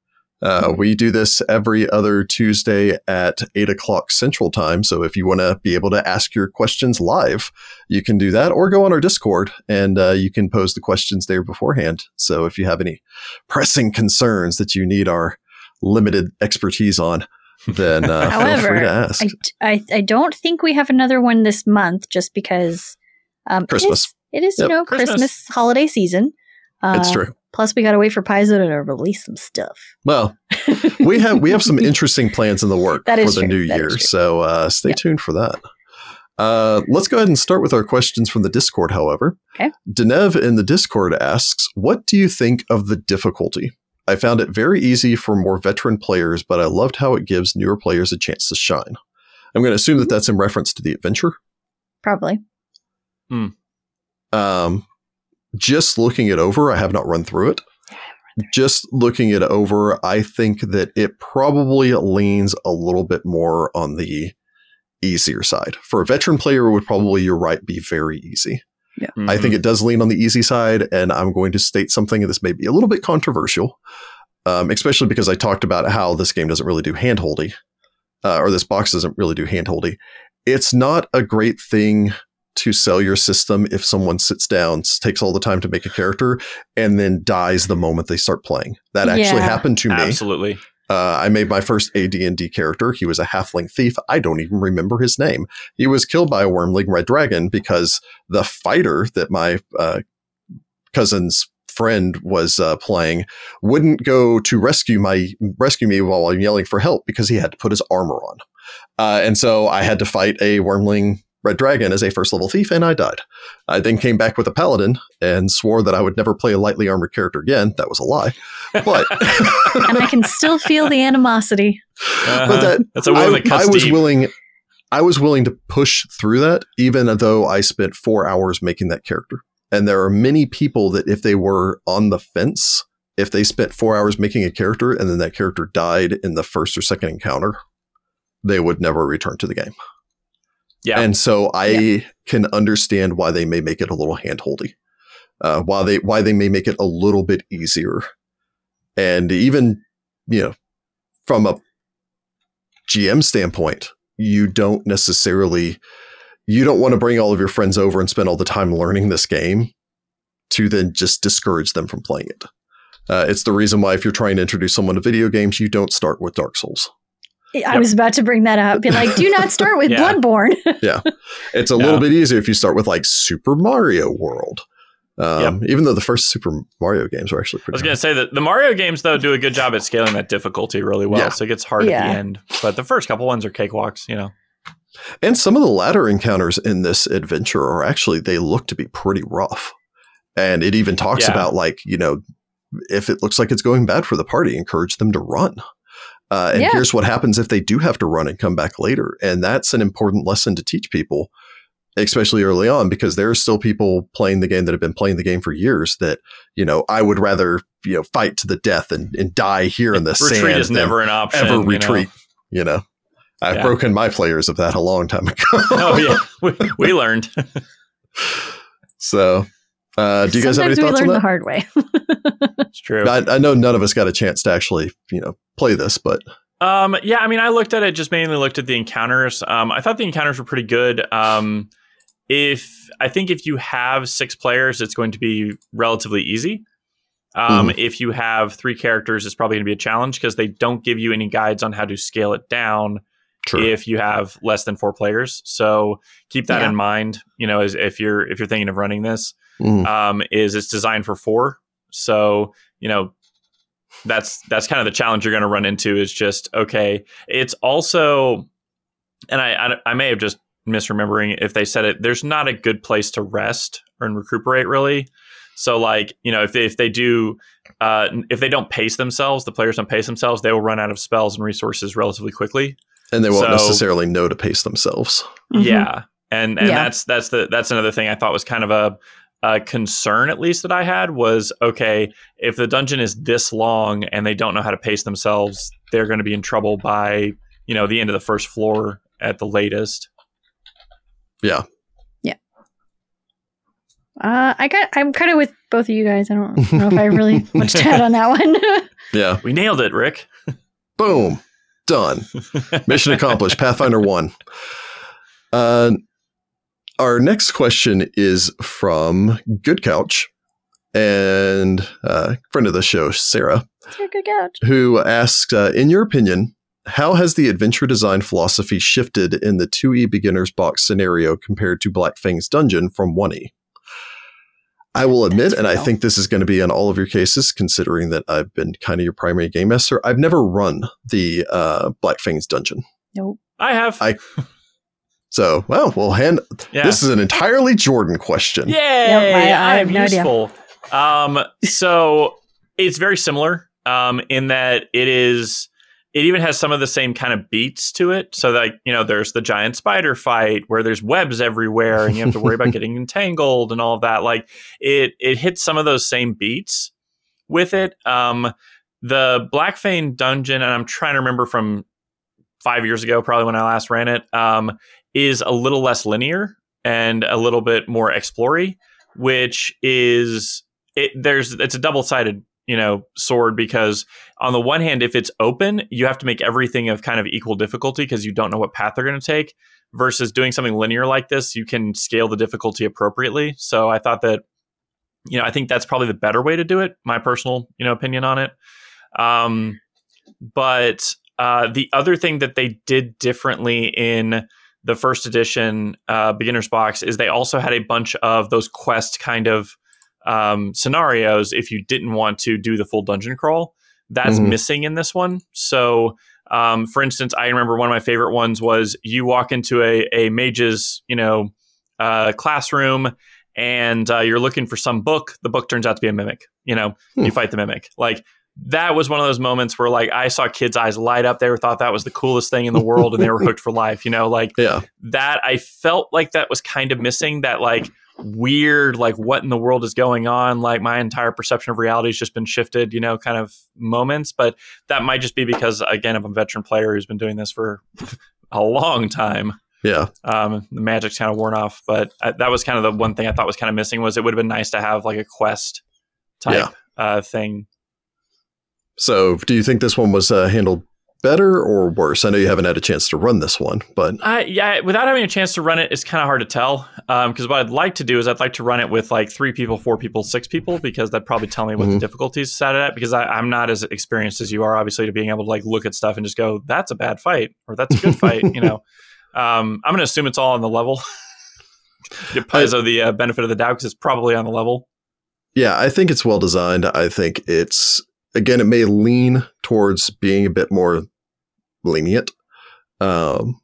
uh, we do this every other Tuesday at eight o'clock Central Time. So if you want to be able to ask your questions live, you can do that, or go on our Discord and uh, you can pose the questions there beforehand. So if you have any pressing concerns that you need our limited expertise on, then uh, feel free to ask. I, I I don't think we have another one this month just because um, Christmas. It is, it is Yep. you know Christmas. Christmas. holiday season. Uh, it's true. Plus, we got to wait for Paizo to release some stuff. Well, we have we have some interesting plans in the work That for the true. new That year. So uh, stay Yeah. tuned for that. Uh, let's go ahead and start with our questions from the Discord. However, Okay. Denev in the Discord asks, "What do you think of the difficulty? I found it very easy for more veteran players, but I loved how it gives newer players a chance to shine." I'm going to assume that that's in reference to the adventure. Probably. Um, just looking it over, I have not run through it. Just looking it over, I think that it probably leans a little bit more on the easier side. For a veteran player, it would probably, you're right, be very easy. I Mm-hmm. think it does lean on the easy side, and I'm going to state something, and this may be a little bit controversial, um, especially because I talked about how this game doesn't really do handholdy, uh, or this box doesn't really do handholdy. It's not a great thing to sell your system if someone sits down, takes all the time to make a character, and then dies the moment they start playing. That actually Yeah. happened to me. absolutely. Uh, I made my first AD&D character. He was a halfling thief. I don't even remember his name. He was killed by a wyrmling red dragon because the fighter that my uh, cousin's friend was uh, playing wouldn't go to rescue my rescue me while I'm yelling for help because he had to put his armor on. Uh, and so I had to fight a wyrmling red dragon as a first level thief, and I died. I then came back with a paladin and swore that I would never play a lightly armored character again. That was a lie. But and I can still feel the animosity. Uh-huh. that- That's a woman I, that cuts I was deep. willing I was willing to push through that even though I spent 4 hours making that character. And there are many people that if they were on the fence, if they spent 4 hours making a character and then that character died in the first or second encounter, they would never return to the game. Yeah. And so I can understand why they may make it a little handholdy. Uh, why they why they may make it a little bit easier. And even, you know, from a GM standpoint, you don't necessarily you don't want to bring all of your friends over and spend all the time learning this game to then just discourage them from playing it. Uh, it's the reason why if you're trying to introduce someone to video games, you don't start with Dark Souls. I Yep. was about to bring that up. Be like, do not start with Yeah. Bloodborne. Yeah, it's a Yeah. little bit easier if you start with like Super Mario World. Um, Even though the first Super Mario games were actually pretty. I was going to say that the Mario games though do a good job at scaling that difficulty really well, Yeah. so it gets hard Yeah. at the end. But the first couple ones are cakewalks, you know. And some of the latter encounters in this adventure are actually they look to be pretty rough. And it even talks Yeah. about like, you know, if it looks like it's going bad for the party, encourage them to run. Uh, and Yeah. here's what happens if they do have to run and come back later. And that's an important lesson to teach people, especially early on, because there are still people playing the game that have been playing the game for years that, you know, I would rather, you know, fight to the death and, and die here in the Retreat sand is than never an option. ever you know. retreat. You know, I've Yeah. broken my players of that a long time ago. Oh yeah, we, we learned. So, uh, do you guys have any Sometimes we thoughts on learn the hard way. it's true. I, I know none of us got a chance to actually, you know, play this, but Um, yeah, I mean, I looked at it just mainly looked at the encounters. Um, I thought the encounters were pretty good. Um, if I think if you have six players, it's going to be relatively easy. Um, Mm-hmm. If you have three characters, it's probably going to be a challenge because they don't give you any guides on how to scale it down true. if you have less than four players. So keep that Yeah. in mind. You know, as if you're if you're thinking of running this, Mhm. um, is it's designed for four. So you know that's that's kind of the challenge you're going to run into is just okay. It's also, and I, I I may have just misremembering if they said it. There's not a good place to rest or recuperate really. So like you know if they, if they do uh, if they don't pace themselves, the players don't pace themselves, they will run out of spells and resources relatively quickly. and they won't so- necessarily know to pace themselves. Mhm. Yeah, and and Yeah. that's that's the that's another thing I thought was kind of a, a concern at least that I had was okay if the dungeon is this long and they don't know how to pace themselves, they're going to be in trouble by you know the end of the first floor at the latest. Yeah. Yeah. Uh, I got. I'm kind of with both of you guys. I don't know if I really much to add on that one. Yeah. We nailed it, Rick. Boom. Done. Mission accomplished. Pathfinder 1. Uh, our next question is from Good Couch and uh, friend of the show, Sarah, good couch. who asks uh, In your opinion, how has the adventure design philosophy shifted in the 2E beginner's box scenario compared to Black Fang's dungeon from 1E? I will admit, That's and I think this is going to be in all of your cases, considering that I've been kind of your primary game master. I've never run the uh, Black Fang's dungeon. Nope. I have. I- So, well, we'll hand. yeah. This is an entirely Jordan question. Yay! Yep, I- I have I'm no idea. useful. Um, so it's very similar um, in that it is. It even has some of the same kind of beats to it. So that you know, there's the giant spider fight where there's webs everywhere, and you have to worry about getting entangled and all of that. Like it, it hits some of those same beats with it. Um, the Black Fang dungeon, and I'm trying to remember from five years ago, probably when I last ran it, um, is a little less linear and a little bit more explory, which is it. There's it's a double sided you know sword because on the one hand, if it's open, you have to make everything of kind of equal difficulty because you don't know what path they're going to take. Versus doing something linear like this, you can scale the difficulty appropriately. So I thought that you know I think that's probably the better way to do it. My personal you know opinion on it. Um, but uh, the other thing that they did differently in the first edition uh, beginner's box is they also had a bunch of those quest kind of um, scenarios if you didn't want to do the full dungeon crawl. That's Mhm. missing in this one. So, um, for instance, I remember one of my favorite ones was you walk into a, a mage's, you know, uh, classroom and uh, you're looking for some book. The book turns out to be a mimic. You know, Hmm. you fight the mimic. Like that was one of those moments where like I saw kids' eyes light up. They were thought that was the coolest thing in the world, and they were hooked for life. You know, like Yeah. that. I felt like that was kind of missing. That like weird, like what in the world is going on? Like my entire perception of reality has just been shifted. You know, kind of moments. But that might just be because again, I'm a veteran player who's been doing this for a long time Yeah. um, the magic's kind of worn off. But I, that was kind of the one thing I thought was kind of missing was it would have been nice to have like a quest type Yeah. uh, thing. So, do you think this one was uh, handled better or worse? I know you haven't had a chance to run this one, but uh, yeah, without having a chance to run it, it's kind of hard to tell. Because um, what I'd like to do is I'd like to run it with like three people, four people, six people, because that'd probably tell me what mm-hmm. the difficulties set at. Because I, am not as experienced as you are, obviously, to being able to like look at stuff and just go, "That's a bad fight" or "That's a good fight." You know, um, I'm going to assume it's all on the level. Give Paizo the uh, benefit of the doubt because it's probably on the level. Yeah, I think it's well designed. I think it's again, it may lean towards being a bit more lenient. Um,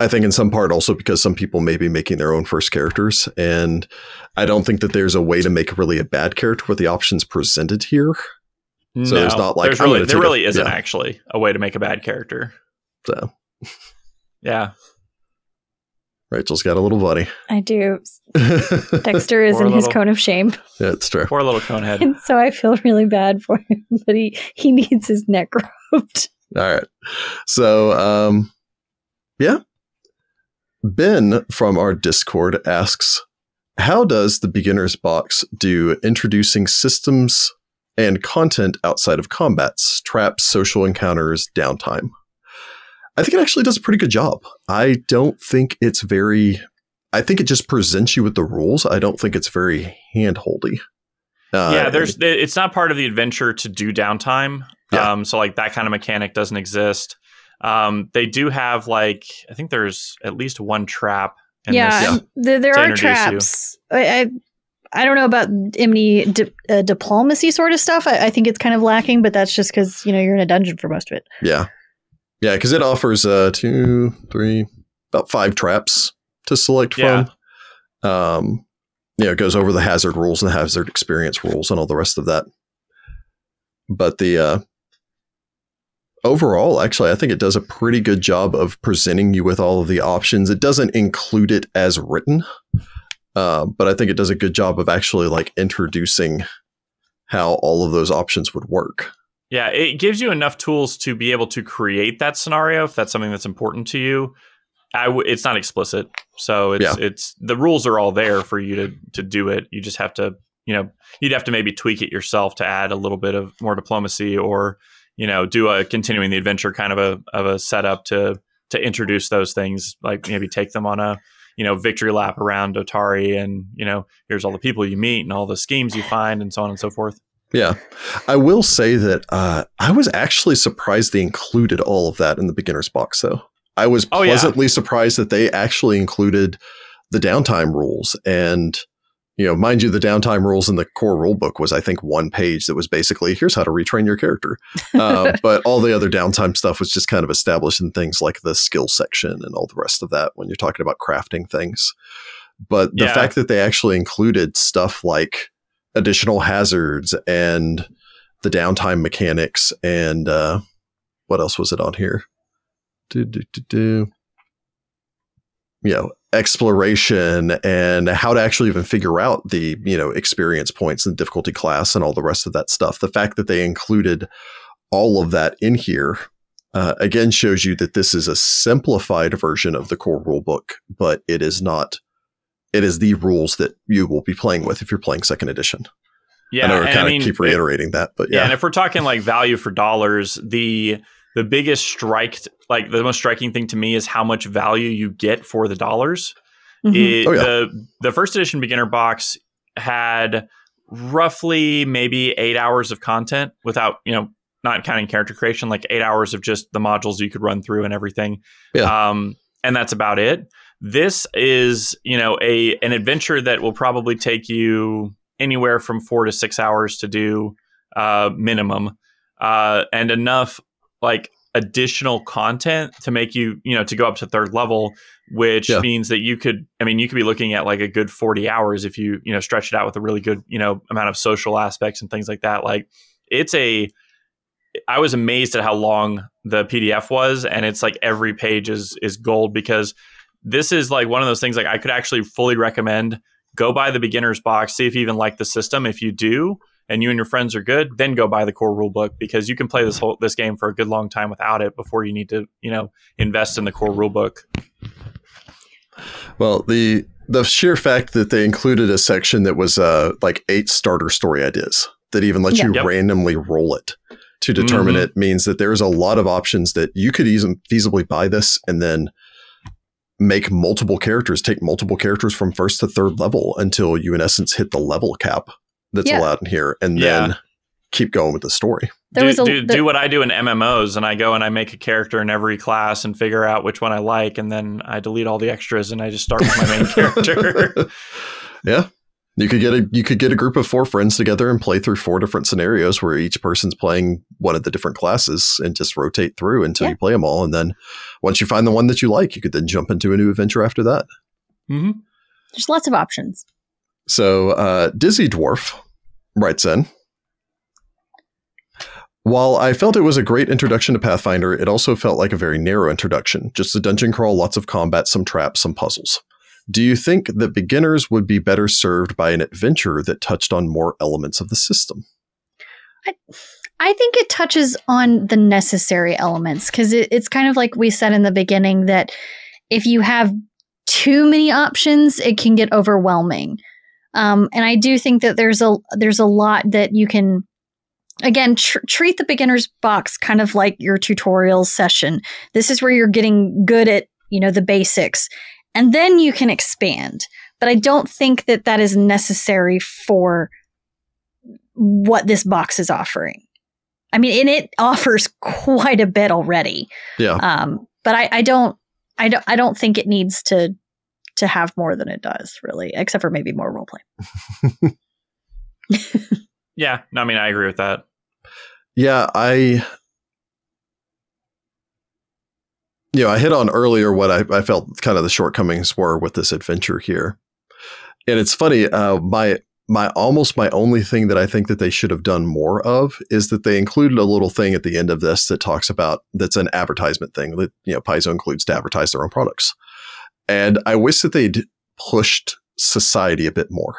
I think in some part also because some people may be making their own first characters, and I don't think that there's a way to make really a bad character with the options presented here. So no, there's not like there's really, there really a, isn't yeah. actually a way to make a bad character. So, yeah, Rachel's got a little buddy. I do. Dexter is in little, his cone of shame. Yeah, it's true. Poor little conehead. And so I feel really bad for him, but he, he needs his neck rubbed. All right. So, um, yeah. Ben from our Discord asks, how does the beginner's box do introducing systems and content outside of combats, traps, social encounters, downtime? I think it actually does a pretty good job. I don't think it's very. I think it just presents you with the rules. I don't think it's very handholdy. Uh, yeah, there's. It's not part of the adventure to do downtime. Yeah. Um, so like that kind of mechanic doesn't exist. Um, they do have like I think there's at least one trap. yeah, there, there are traps. I, I, I don't know about any di- uh, diplomacy sort of stuff. I, I, think it's kind of lacking, but that's just because you know you're in a dungeon for most of it. Yeah, yeah, because it offers uh, two, three, about five traps to select yeah. from. Um, you know, it goes over the hazard rules and the hazard experience rules and all the rest of that. But the uh, overall, actually, I think it does a pretty good job of presenting you with all of the options. It doesn't include it as written, uh, but I think it does a good job of actually like introducing how all of those options would work. Yeah, it gives you enough tools to be able to create that scenario if that's something that's important to you. I w- it's not explicit, so it's yeah. it's the rules are all there for you to to do it. You just have to, you know, you'd have to maybe tweak it yourself to add a little bit of more diplomacy, or you know, do a continuing the adventure kind of a of a setup to to introduce those things, like maybe take them on a you know victory lap around Otari, and you know, here's all the people you meet and all the schemes you find, and so on and so forth. Yeah. I will say that uh, I was actually surprised they included all of that in the beginner's box, though. I was pleasantly oh, yeah. surprised that they actually included the downtime rules. And, you know, mind you, the downtime rules in the core rulebook was, I think, one page that was basically here's how to retrain your character. Uh, but all the other downtime stuff was just kind of established in things like the skill section and all the rest of that when you're talking about crafting things. But the yeah. fact that they actually included stuff like additional hazards and the downtime mechanics and uh, what else was it on here? Do, do, do, do. You know, exploration and how to actually even figure out the you know experience points and difficulty class and all the rest of that stuff. The fact that they included all of that in here uh, again shows you that this is a simplified version of the core rulebook, but it is not it is the rules that you will be playing with if you're playing second edition. Yeah, I know we kind of I mean, keep reiterating it, that, but yeah. yeah. And if we're talking like value for dollars, the the biggest strike, like the most striking thing to me, is how much value you get for the dollars. Mm-hmm. It, oh, yeah. The the first edition beginner box had roughly maybe eight hours of content without you know not counting character creation, like eight hours of just the modules you could run through and everything. Yeah. Um, and that's about it. This is, you know, a an adventure that will probably take you anywhere from four to six hours to do uh, minimum, uh, and enough like additional content to make you, you know, to go up to third level, which yeah. means that you could, I mean, you could be looking at like a good 40 hours if you, you know, stretch it out with a really good, you know, amount of social aspects and things like that. Like it's a, I was amazed at how long the PDF was, and it's like every page is is gold because this is like one of those things like I could actually fully recommend go buy the beginner's box, see if you even like the system. If you do, and you and your friends are good, then go buy the core rulebook because you can play this whole this game for a good long time without it before you need to, you know, invest in the core rulebook. Well, the the sheer fact that they included a section that was uh, like eight starter story ideas that even lets you yep. randomly roll it to determine Mhm. it means that there's a lot of options that you could easily feasibly buy this and then make multiple characters, take multiple characters from first to third level until you in essence hit the level cap that's Yeah. allowed in here and Yeah. then keep going with the story. There do, was a do, the- do what I do in MMOs, and I go and I make a character in every class and figure out which one I like, and then I delete all the extras and I just start with my main character. yeah. You could get a you could get a group of four friends together and play through four different scenarios where each person's playing one of the different classes and just rotate through until Yeah. you play them all. And then once you find the one that you like, you could then jump into a new adventure after that. hmm there's lots of options. So uh, Dizzy Dwarf writes in. While I felt it was a great introduction to Pathfinder, it also felt like a very narrow introduction. Just a dungeon crawl, lots of combat, some traps, some puzzles. Do you think that beginners would be better served by an adventure that touched on more elements of the system? I think it touches on the necessary elements because it, it's kind of like we said in the beginning that if you have too many options, it can get overwhelming. Um, and I do think that there's a there's a lot that you can again tr- treat the beginner's box kind of like your tutorial session. This is where you're getting good at you know the basics, and then you can expand. But I don't think that that is necessary for what this box is offering. I mean, and it offers quite a bit already. Yeah. Um, but I, I don't, I don't, I don't think it needs to to have more than it does, really, except for maybe more roleplay. Yeah, no, I mean, I agree with that. Yeah, I. You know, I hit on earlier what I, I felt kind of the shortcomings were with this adventure here, and it's funny. Uh, my my almost my only thing that I think that they should have done more of is that they included a little thing at the end of this that talks about that's an advertisement thing that you know Paizo includes to advertise their own products, and I wish that they'd pushed society a bit more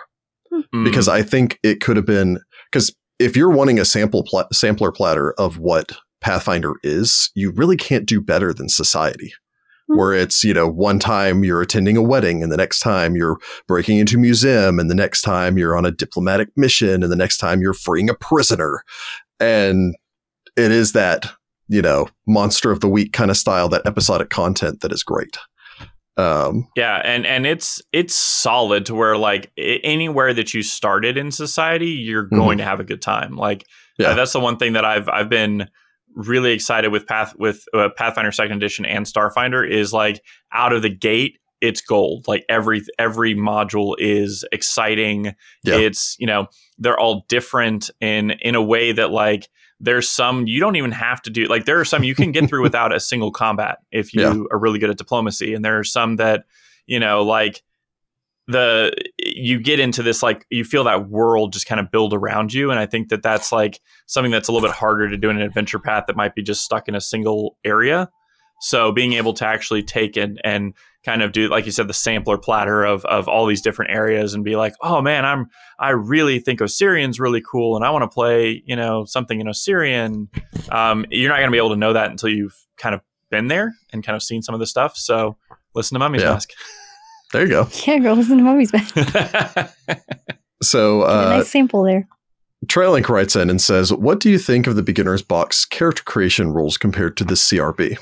Mm. because I think it could have been because if you're wanting a sample pla- sampler platter of what Pathfinder is, you really can't do better than Society. Where it's, you know, one time you're attending a wedding and the next time you're breaking into a museum and the next time you're on a diplomatic mission and the next time you're freeing a prisoner. And it is that, you know, monster of the week kind of style, that episodic content that is great. Um, Yeah, and and it's it's solid to where like anywhere that you started in society, you're going to have a good time. Like Yeah. uh, that's the one thing that I've I've been really excited with Path with uh, Pathfinder Second Edition and Starfinder is like out of the gate, it's gold. Like every every module is exciting. Yeah. It's you know they're all different in in a way that like there's some you don't even have to do like there are some you can get through without a single combat if you Yeah. are really good at diplomacy and there are some that you know like the you get into this like you feel that world just kind of build around you and i think that that's like something that's a little bit harder to do in an adventure path that might be just stuck in a single area. So being able to actually take it and kind of do like you said the sampler platter of of all these different areas and be like oh man i'm i really think Osirion's really cool and i want to play you know something in Osirion. Um, you're not going to be able to know that until you've kind of been there and kind of seen some of the stuff so listen to mummy's Yeah. mask there you go. Yeah, go listen to Mummy's Best. Get So, a uh, nice sample there. Trailink writes in and says, What do you think of the beginner's box character creation rules compared to the CRB?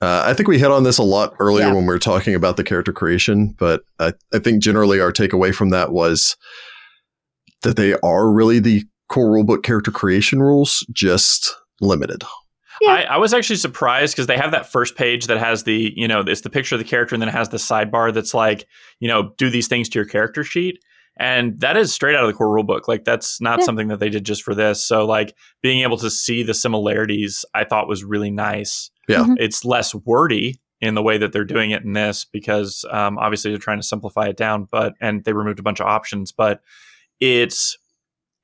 Uh, I think we hit on this a lot earlier Yeah. when we were talking about the character creation, but I, I think generally our takeaway from that was that they are really the core rulebook character creation rules, just limited. Yeah. I, I was actually surprised because they have that first page that has the, you know, it's the picture of the character and then it has the sidebar that's like, you know, do these things to your character sheet. And that is straight out of the core rulebook. Like that's not Yeah. something that they did just for this. So like being able to see the similarities, I thought was really nice. Yeah. Mhm. It's less wordy in the way that they're doing it in this because um, obviously they're trying to simplify it down, but and they removed a bunch of options, but it's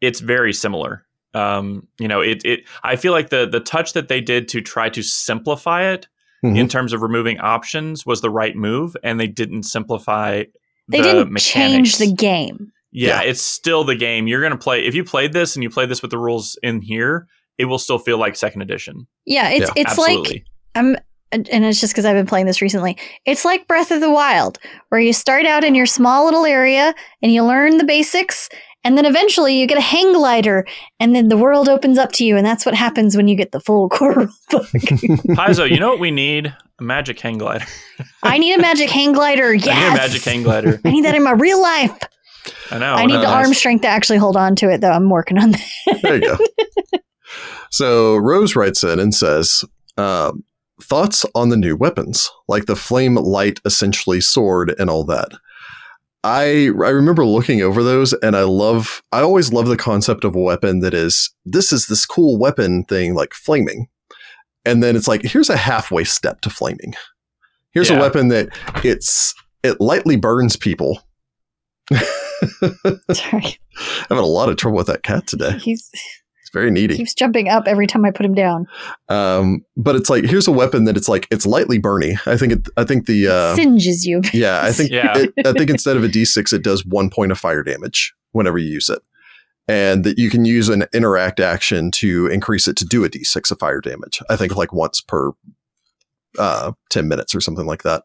it's very similar. Um, you know, it it I feel like the the touch that they did to try to simplify it Mhm. in terms of removing options was the right move, and they didn't simplify. They the didn't mechanics. change the game. Yeah, Yeah. it's still the game. You're gonna play if you played this and you played this with the rules in here, it will still feel like second edition. Yeah, it's Yeah, it's like Absolutely. I'm and and it's just because I've been playing this recently. It's like Breath of the Wild, where you start out in your small little area and you learn the basics, And then eventually you get a hang glider, and then the world opens up to you, and that's what happens when you get the full core rule book. Paizo, you know what we need? A magic hang glider. I need a magic hang glider. Yes. I need a magic hang glider. I need that in my real life. I know. I need the arm strength to actually hold on to it, though. I'm working on that. there you go. so Rose writes in and says, um, "Thoughts on the new weapons, like the flame light, essentially sword, and all that." I I remember looking over those, and I love. I always love the concept of a weapon that is this is this cool weapon thing like flaming, and then it's like here's a halfway step to flaming. Here's a weapon that it's it lightly burns people. Sorry. having a lot of trouble with that cat today. He's It's very needy. keeps jumping up every time I put him down. Um, but it's like here's a weapon that it's like it's lightly burny. I think it. I think the uh, Singes you. yeah. I think Yeah. it, I think instead of a d6, it does one point of fire damage whenever you use it, and that you can use an interact action to increase it to do a d6 of fire damage. I think like once per uh, ten minutes or something like that.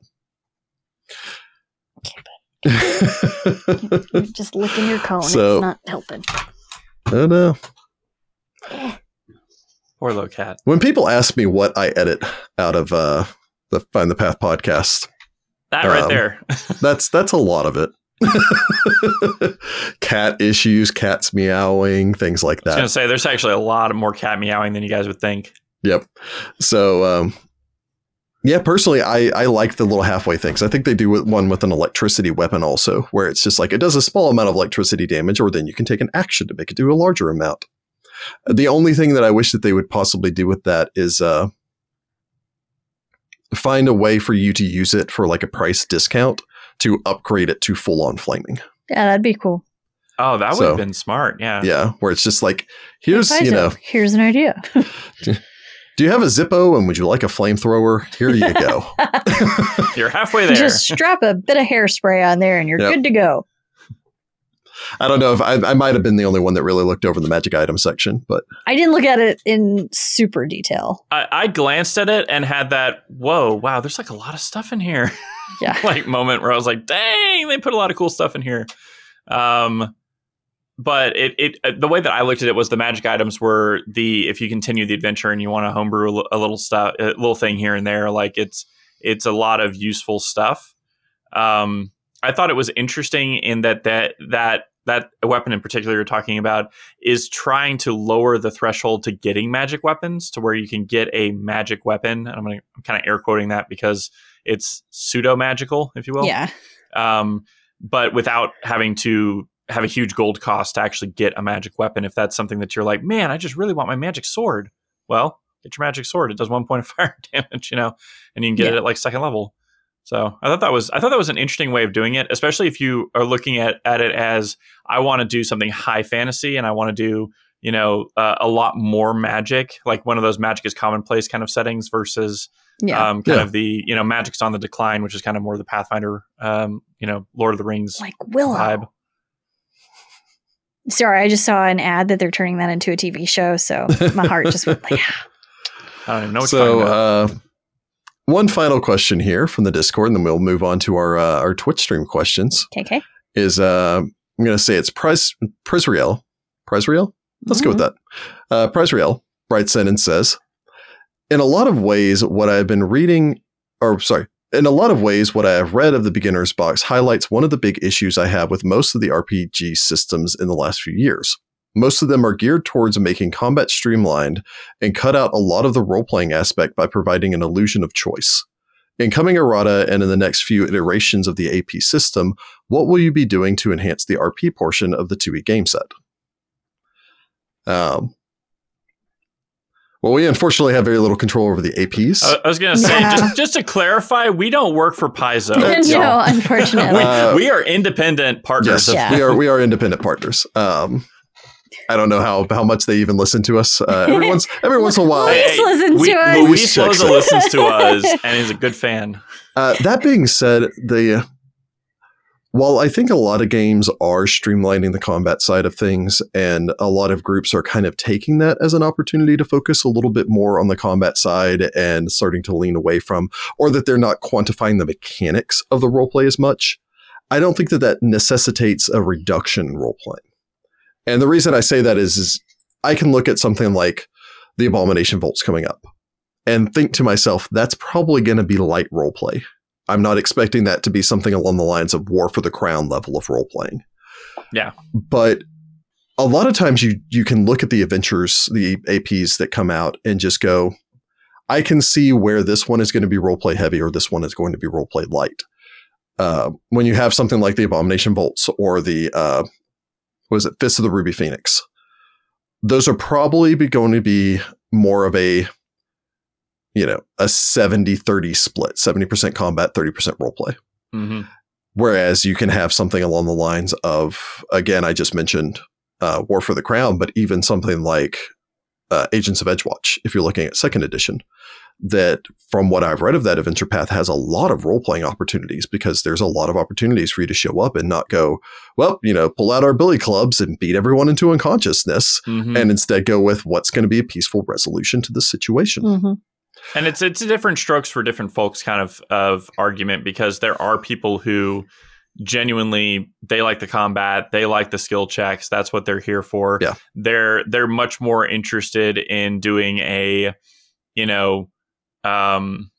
You're just licking your cone. So- it's not helping. I don't know. Poor little cat. When people ask me what I edit out of uh, the Find the Path podcast, That right Um, there. That's that's a lot of it. cat issues, cats meowing, things like that. I was gonna say there's actually a lot of more cat meowing than you guys would think. Yep. So, um, yeah, personally, I I like the little halfway things. I think they do one with an electricity weapon also, where it's just like it does a small amount of electricity damage, or then you can take an action to make it do a larger amount. The only thing that I wish that they would possibly do with that is uh, find a way for you to use it for like a price discount to upgrade it to full on flaming. Yeah, that'd be cool. Oh, that would So- have been smart. Yeah. Yeah, where it's just like, here's, you Paizo, know, here's an idea. do you have a Zippo and would you like a flamethrower? Here you go. You're halfway there. Just strap a bit of hairspray on there, and you're Yep. good to go. I don't know if I, I might have been the only one that really looked over the magic item section, but I didn't look at it in super detail. I, I glanced at it and had that, whoa, wow, there's like a lot of stuff in here. Yeah. like moment where I was like, dang, they put a lot of cool stuff in here. Um, but it, it uh, the way that I looked at it was the magic items were the if you continue the adventure and you want to homebrew a, a little stuff, a little thing here and there, like it's it's a lot of useful stuff. Um, I thought it was interesting in that that that that weapon in particular you're talking about is trying to lower the threshold to getting magic weapons to where you can get a magic weapon. And I'm gonna I'm kind of air quoting that because it's pseudo magical, if you will Yeah. um, but without having to have a huge gold cost to actually get a magic weapon. If that's something that you're like, man, I just really want my magic sword. Well, get your magic sword. It does one point of fire damage, you know, and you can get it at like second level. So I thought that was I thought that was an interesting way of doing it, especially if you are looking at at it as I want to do something high fantasy and I want to do you know uh, a lot more magic, like one of those magic is commonplace kind of settings versus Yeah. um, kind Yeah. of the you know magic's on the decline, which is kind of more the Pathfinder, um, you know, Lord of the Rings like Willow. vibe. Sorry, I just saw an ad that they're turning that into a TV show, so my heart just went like, I don't even know what so you're talking about. uh, one final question here from the Discord, and then we'll move on to our uh, our Twitch stream questions. KK. Is uh, I'm going to say it's Pres Presriel. Presriel? Let's go with that. Uh, Presriel writes in and says, in a lot of ways, what I've been reading, or sorry, in a lot of ways, what I have read of the beginner's box highlights one of the big issues I have with most of the RPG systems in the last few years. Most of them are geared towards making combat streamlined and cut out a lot of the role playing aspect by providing an illusion of choice. In coming errata and in the next few iterations of the AP system, what will you be doing to enhance the RP portion of the 2e game set? Um, well, we unfortunately have very little control over the APs. I, I was gonna say Yeah. just just to clarify, we don't work for Paizo. Uh, no, unfortunately. we, Uh, we are independent partners. yes, Yeah. we are we are independent partners. Um, I don't know how how much they even listen to us. Uh, every once every once in a while. Luis listens we, to us. Luis Checks listens to us, and he's a good fan. Uh, that being said, the while I think a lot of games are streamlining the combat side of things, and a lot of groups are kind of taking that as an opportunity to focus a little bit more on the combat side and starting to lean away from, or that they're not quantifying the mechanics of the roleplay as much. I don't think that that necessitates a reduction in role playing. And the reason I say that is, is I can look at something like the Abomination Vaults coming up and think to myself, that's probably going to be light role play. I'm not expecting that to be something along the lines of War for the Crown level of role playing. Yeah. But a lot of times you you can look at the adventures, the APs that come out and just go, I can see where this one is going to be roleplay heavy or this one is going to be roleplay light. Uh, when you have something like the Abomination Vaults or the uh, was it Fist of the Ruby Phoenix, those are probably going to be more of a you know a 70-30 split 70% combat 30% roleplay. Hmm Whereas you can have something along the lines of, again, I just mentioned uh, War for the Crown, but even something like uh, Agents of Edgewatch, if you're looking at second edition, that from what I've read of that adventure path has a lot of role playing opportunities because there's a lot of opportunities for you to show up and not go, well, you know, pull out our billy clubs and beat everyone into unconsciousness, hmm and instead go with what's going to be a peaceful resolution to the situation. Mhm. and it's it's a different strokes for different folks kind of of argument because there are people who genuinely they like the combat they like the skill checks that's what they're here for Yeah. they're they're much more interested in doing a you know um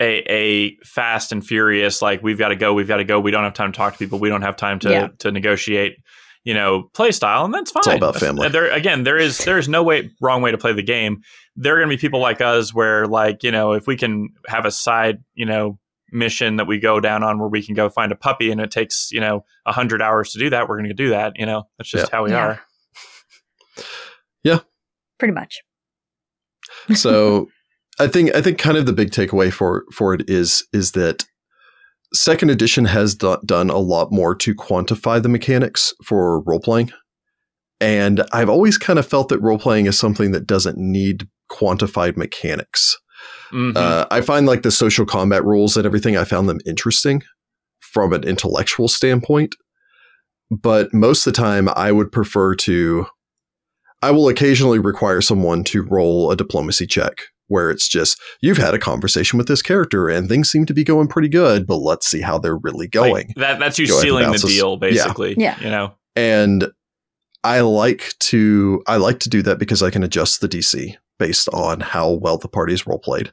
a a fast and furious like we've got to go we've got to go we don't have time to talk to people we don't have time to Yeah. to negotiate you know play style and that's fine all about That's- family. there again there is there is no way wrong way to play the game there are going to be people like us where like you know if we can have a side you know mission that we go down on where we can go find a puppy and it takes you know a hundred hours to do that we're going to do that you know that's just how we Yeah. are yeah Pretty much. so I think I think kind of the big takeaway for for it is is that second edition has do- done a lot more to quantify the mechanics for role playing, and I've always kind of felt that role playing is something that doesn't need quantified mechanics. Mhm. Uh, I find like the social combat rules and everything. I found them interesting from an intellectual standpoint, but most of the time, I would prefer to. I will occasionally require someone to roll a diplomacy check where it's just you've had a conversation with this character and things seem to be going pretty good, but let's see how they're really going. Like, that that's you Go sealing the deal basically Yeah. you know and I like to I like to do that because I can adjust the DC based on how well the party is role played.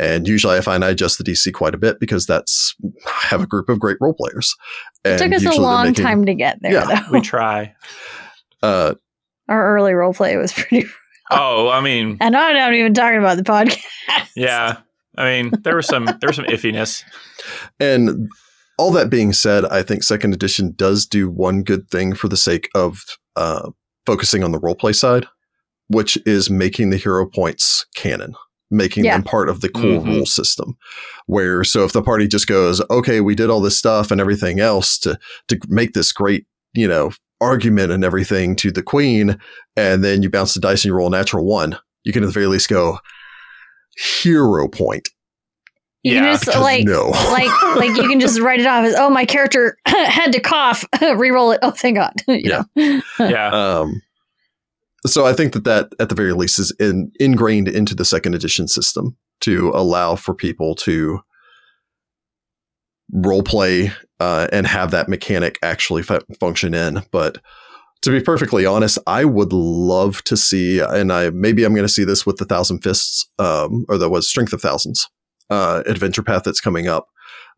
And usually I find I adjust the DC quite a bit because that's I have a group of great role players. It took us a long making- time to get there, Yeah, though. we try Uh, Our early role play was pretty. Oh i mean And I'm not even talking about the podcast. yeah i mean there was some there was some iffiness and all that being said, I think second edition does do one good thing for the sake of uh, focusing on the roleplay side, which is making the hero points canon, making Yeah. them part of the cool Mhm. rule system. Where so if the party just goes, okay, we did all this stuff and everything else to to make this great, you know, argument and everything to the queen, and then you bounce the dice and you roll a natural one, you can at the very least go hero point. You Yeah, can just like no, like like you can just write it off as oh my character had to cough. Re-roll it. Oh thank god. Yeah. know? Yeah. Um, so I think that that at the very least is in, ingrained into the second edition system to allow for people to role play uh, and have that mechanic actually fu- function in. But to be perfectly honest, I would love to see, and I maybe I'm going to see this with the Thousand Fists um, or the was Strength of Thousands uh, adventure path that's coming up.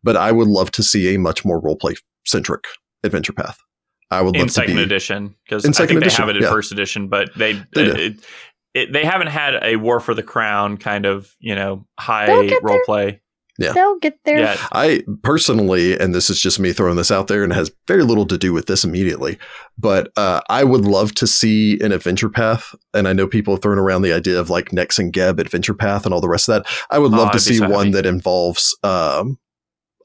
But I would love to see a much more role play centric adventure path. I would in love to second be edition because I think edition, they have it in yeah. first edition, but they They do. it, it, they haven't had a War for the Crown kind of you know high They'll get role there. play Yeah. they'll get there yet. I personally, and this is just me throwing this out there and it has very little to do with this immediately, but uh, I would love to see an adventure path. And I know people have thrown around the idea of like Nex and Geb adventure path and all the rest of that. I would Oh, love I'd to see so one happy. that involves um,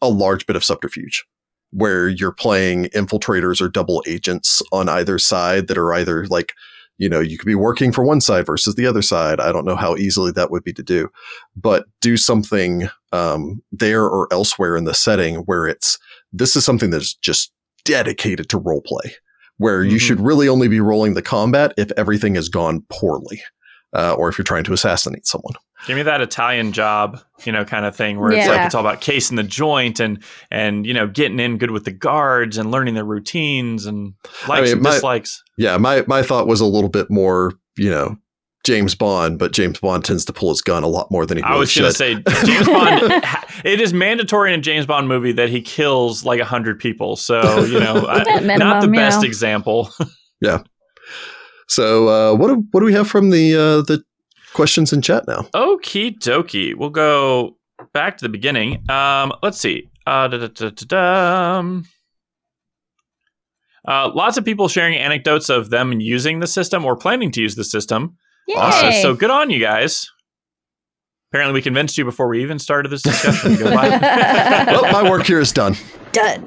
a large bit of subterfuge where you're playing infiltrators or double agents on either side that are either like, you know, you could be working for one side versus the other side. I don't know how easily that would be to do, but do something um, there or elsewhere in the setting where it's this is something that's just dedicated to role play, where you Mhm. should really only be rolling the combat if everything has gone poorly, uh, or if you're trying to assassinate someone. Give me that Italian job, you know, kind of thing where it's like it's all about casing the joint and and you know getting in good with the guards and learning their routines and likes mean, and my- dislikes. Yeah, my my thought was a little bit more, you know, James Bond, but James Bond tends to pull his gun a lot more than he I really was going to should. say James Bond. it is mandatory in a James Bond movie that he kills like hundred people. So you know, I- minimum, not the best know. example. Yeah. So, uh, what do, what do we have from the uh, the questions in chat now? Okie dokie. We'll go back to the beginning. Um, let's see. Uh, da, da, da, da, dum. Uh, lots of people sharing anecdotes of them using the system or planning to use the system. Yay. Uh, so good on you guys. Apparently, we convinced you before we even started this discussion. Well, my work here is done. Done.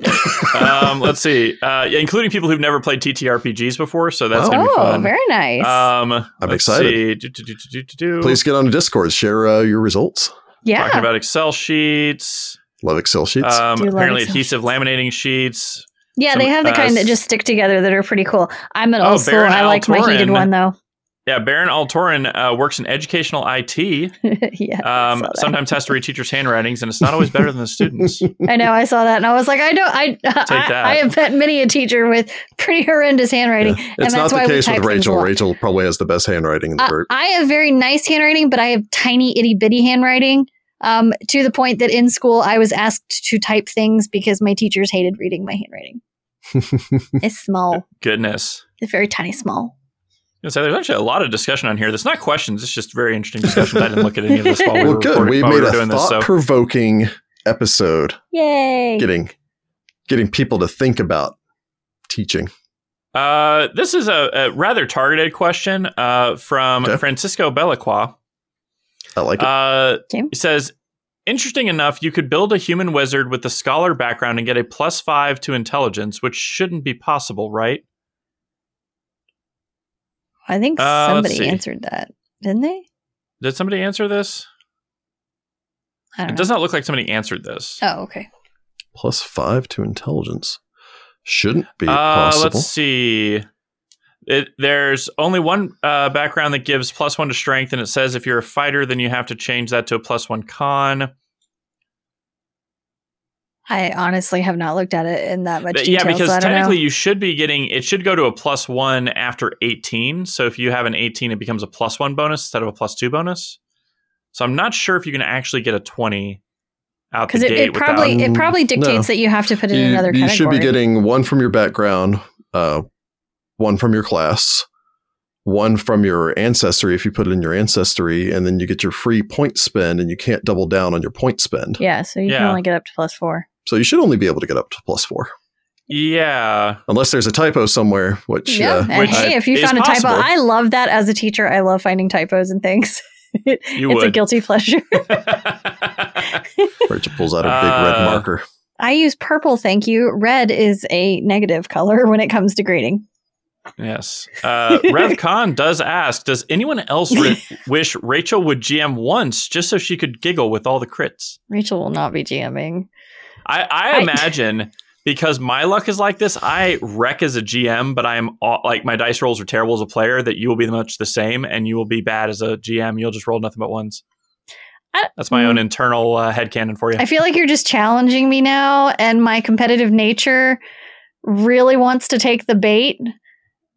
um, let's see, uh, yeah, including people who've never played TTRPGs before. So that's Oh. gonna be Oh, fun. very nice. Um, I'm excited. Do, do, do, do, do, do. Please get on the Discord, share uh, your results. yeah. Talking about Excel sheets. Love Excel sheets. Um, love apparently, Excel adhesive laminating sheets. yeah, some- they have the uh, kind that just stick together that are pretty cool. I'm an Oh, old school. Baron I like my heated one though. Yeah, Baron Altorin uh, works in educational IT. yeah. Um, sometimes has to read teachers' handwritings, and it's not always better than the students. I know I saw that and I was like, I don't I I. I have met many a teacher with pretty horrendous handwriting. Yeah. and It's not the why case with type things a Rachel. Rachel probably has the best handwriting in the I, group. I have very nice handwriting, but I have tiny itty bitty handwriting. Um, to the point that in school I was asked to type things because my teachers hated reading my handwriting. It's small. Goodness. It's very tiny small. So there's actually a lot of discussion on here. That's not questions. It's just very interesting discussion. I didn't look at any of this while we well, were good. recording- We made we were a doing this. So thought-provoking episode, Yay. getting getting people to think about teaching. Uh, this is a, a rather targeted question uh, from Okay. Francisco Belacqua. I like it. Uh, Okay. He says, interesting enough, you could build a human wizard with a scholar background and get a plus five to intelligence, which shouldn't be possible, right? I think Uh, somebody answered that, didn't they? Did somebody answer this? I don't It know. does not look like somebody answered this. Oh, okay. Plus five to intelligence shouldn't be Uh, possible. let's see. It, there's only one uh, background that gives plus one to strength, and it says if you're a fighter, then you have to change that to a plus one con. I honestly have not looked at it in that much But detail. yeah, because so technically know. you should be getting it should go to a plus one after 18. So if you have an 18, it becomes a plus one bonus instead of a plus two bonus. So I'm not sure if you can actually get a 20 out the because it, gate it probably without. it probably No. dictates that you have to put it in you, another you category. should be getting one from your background, uh, one from your class, one from your ancestry if you put it in your ancestry, and then you get your free point spend, and you can't double down on your point spend. yeah, so you can only get up to plus four. So you should only be able to get up to plus four, Yeah, unless there's a typo somewhere. Which Yeah, uh, and which hey, if you found a typo. I love that as a teacher. I love finding typos and things. You it's a guilty pleasure. Rachel pulls out a big red Uh, marker. I use purple, thank you. Red is a negative color when it comes to grading. yes. Uh, Rev Khan does ask Does anyone else re- wish Rachel would GM once just so she could giggle with all the crits? Rachel will not be GMing. I, I I- imagine because my luck is like this, I wreck as a GM, but I am all, like my dice rolls are terrible as a player. That you will be much the same, and you will be bad as a GM. You'll just roll nothing but ones. That's my mm. own internal uh, headcanon for you. I feel like you're just challenging me now, and my competitive nature really wants to take the bait.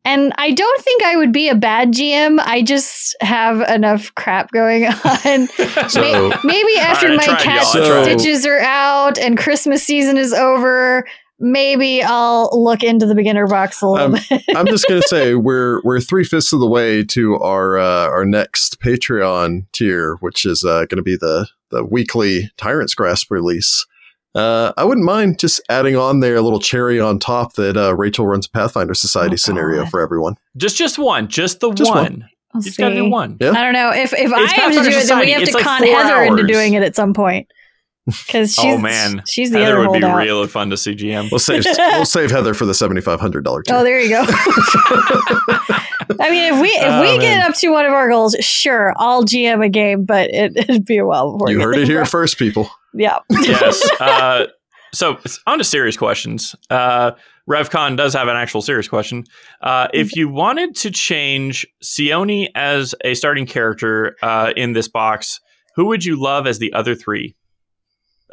And I don't think I would be a bad GM. I just have enough crap going on. So- maybe after All right, I my cat y'all. I tried. stitches are out and Christmas season is over, maybe I'll look into the beginner box a little Um, bit. I'm just gonna say we're we're three fifths of the way to our uh, our next Patreon tier, which is uh, going to be the the weekly Tyrant's Grasp release. Uh, I wouldn't mind just adding on there a little cherry on top that uh, Rachel runs a Pathfinder Society Oh, scenario for everyone. just just one, just the Just one. one. We'll You just got to do one. Yeah. I don't know if if I have to do it, then we have It's to like con four Heather into doing it at some point because she's oh man, she's the Heather other would be holdout. really fun to see GM. We'll save we'll save Heather for the seventy five hundred dollar. Oh, there you go. I mean, if we if Oh, we get up to one of our goals, sure, I'll GM a game, but it, it'd be a while before you heard it there. here first, people. Yeah. yes. Uh, so on to serious questions. Uh, RevCon does have an actual serious question. Uh, Mm-hmm. if you wanted to change Seoni as a starting character uh, in this box, who would you love as the other three?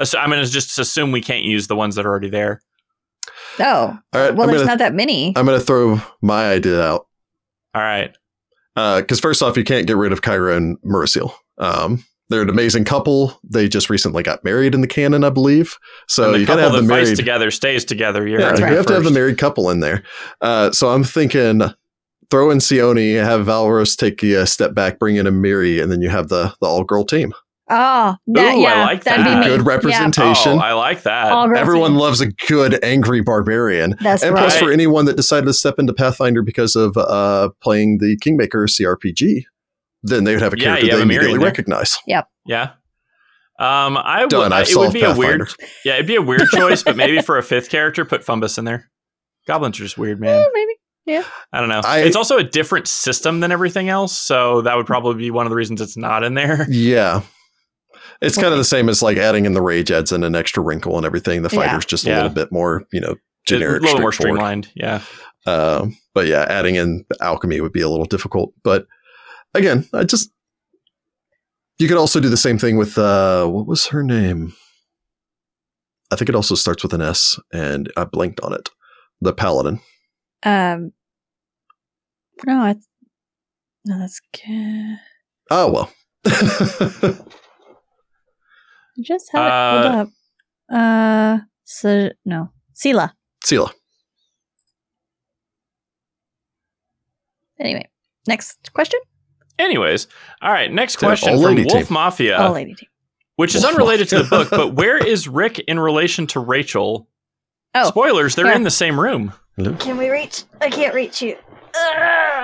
So I'm going to just assume we can't use the ones that are already there. Oh, All right, well, I'm there's gonna, not that many. I'm gonna throw my idea out All right. because first off, you can't get rid of Kyra and Merisiel. Um, they're an amazing couple. They just recently got married in the canon, I believe. So and the you couple gotta have that the fights married. together stays together. You Yeah, heard you it have to have the married couple in there. Uh, so I'm thinking throw in Seoni, have Valeros take a step back, bring in Amiri, and then you have the the all girl team. Oh, that, Ooh, I yeah, like that'd that. be me. Good Yeah, representation. Oh, I like that. Everyone team. loves a good angry barbarian. That's and right. plus, for anyone that decided to step into Pathfinder because of uh, playing the Kingmaker CRPG, then they would have a character you have they a immediately there. recognize. Yeah. Um, I would. Done. I've It would solved be a weird. Yeah, it'd be a weird choice, but maybe for a fifth character, put Fumbus in there. Goblins are just weird, man. Eh, maybe. Yeah. I don't know. I- it's also a different system than everything else, so that would probably be one of the reasons it's not in there. Yeah. It's kind of the same as like adding in the rage adds in an extra wrinkle and everything. The Yeah. fighter's just a little bit more, you know, generic, a generic, little more streamlined. Yeah. Um, but yeah, adding in alchemy would be a little difficult. But again, I just you could also do the same thing with uh what was her name? I think it also starts with an S, and I blinked on it. The paladin. Um, no, it's no, that's good. Oh well. I just had it pulled Uh, up. Uh, so no, Seelah. Seelah. Anyway, next question. Anyways, all right. Next question all from lady Wolf team. Mafia, oh, lady team. which is Wolf unrelated to the book, but where is Rick in relation to Rachel? Oh, Spoilers: They're yeah. in the same room. Can we reach? I can't reach you.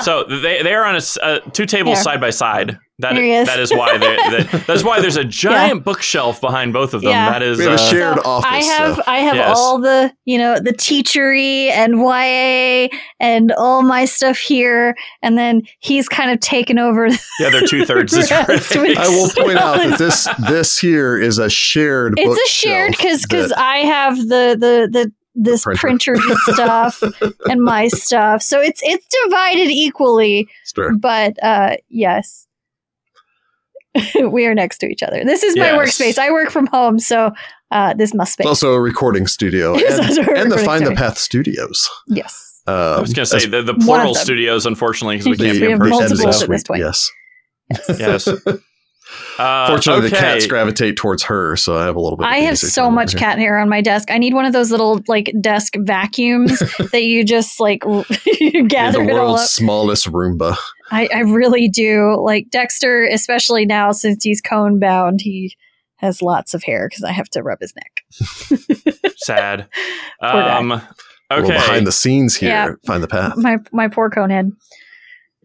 So they they are on a s- uh, two tables Here. side by side. That Here he is. that is why they, they that's why there's a giant bookshelf behind both of them. Yeah. That is We have a uh, shared So office. I have so- I have Yes. all the you know the teachery and YA and all my stuff here, and then he's kind of taken over. the other two thirds is Rest Rick. I will point out that this this here is a shared. it's a shared because bookshelf because that- I have the the the this Printer. printer stuff and my stuff, so it's it's divided equally. Sure. But uh yes. we are next to each other. This is my Yes. workspace. I work from home, so uh, this must be. It's also a recording studio It's and, also a and the recording Find the. Path Studios. yes. Um, I was going to say the, the plural studios, unfortunately, because we We can't be have in person. multiple so- at this point. Yes. Yes. Uh, Fortunately, the cats gravitate towards her, so I have a little bit. Of I have so much here. cat hair on my desk. I need one of those little like desk vacuums that you just like you You're gather the it all world's up. smallest Roomba. I, I really do. Like Dexter, especially now since he's cone bound, he has lots of hair because I have to rub his neck. Sad. guy. Um, A okay. behind the scenes here. Yeah. Find the path. My my poor cone head.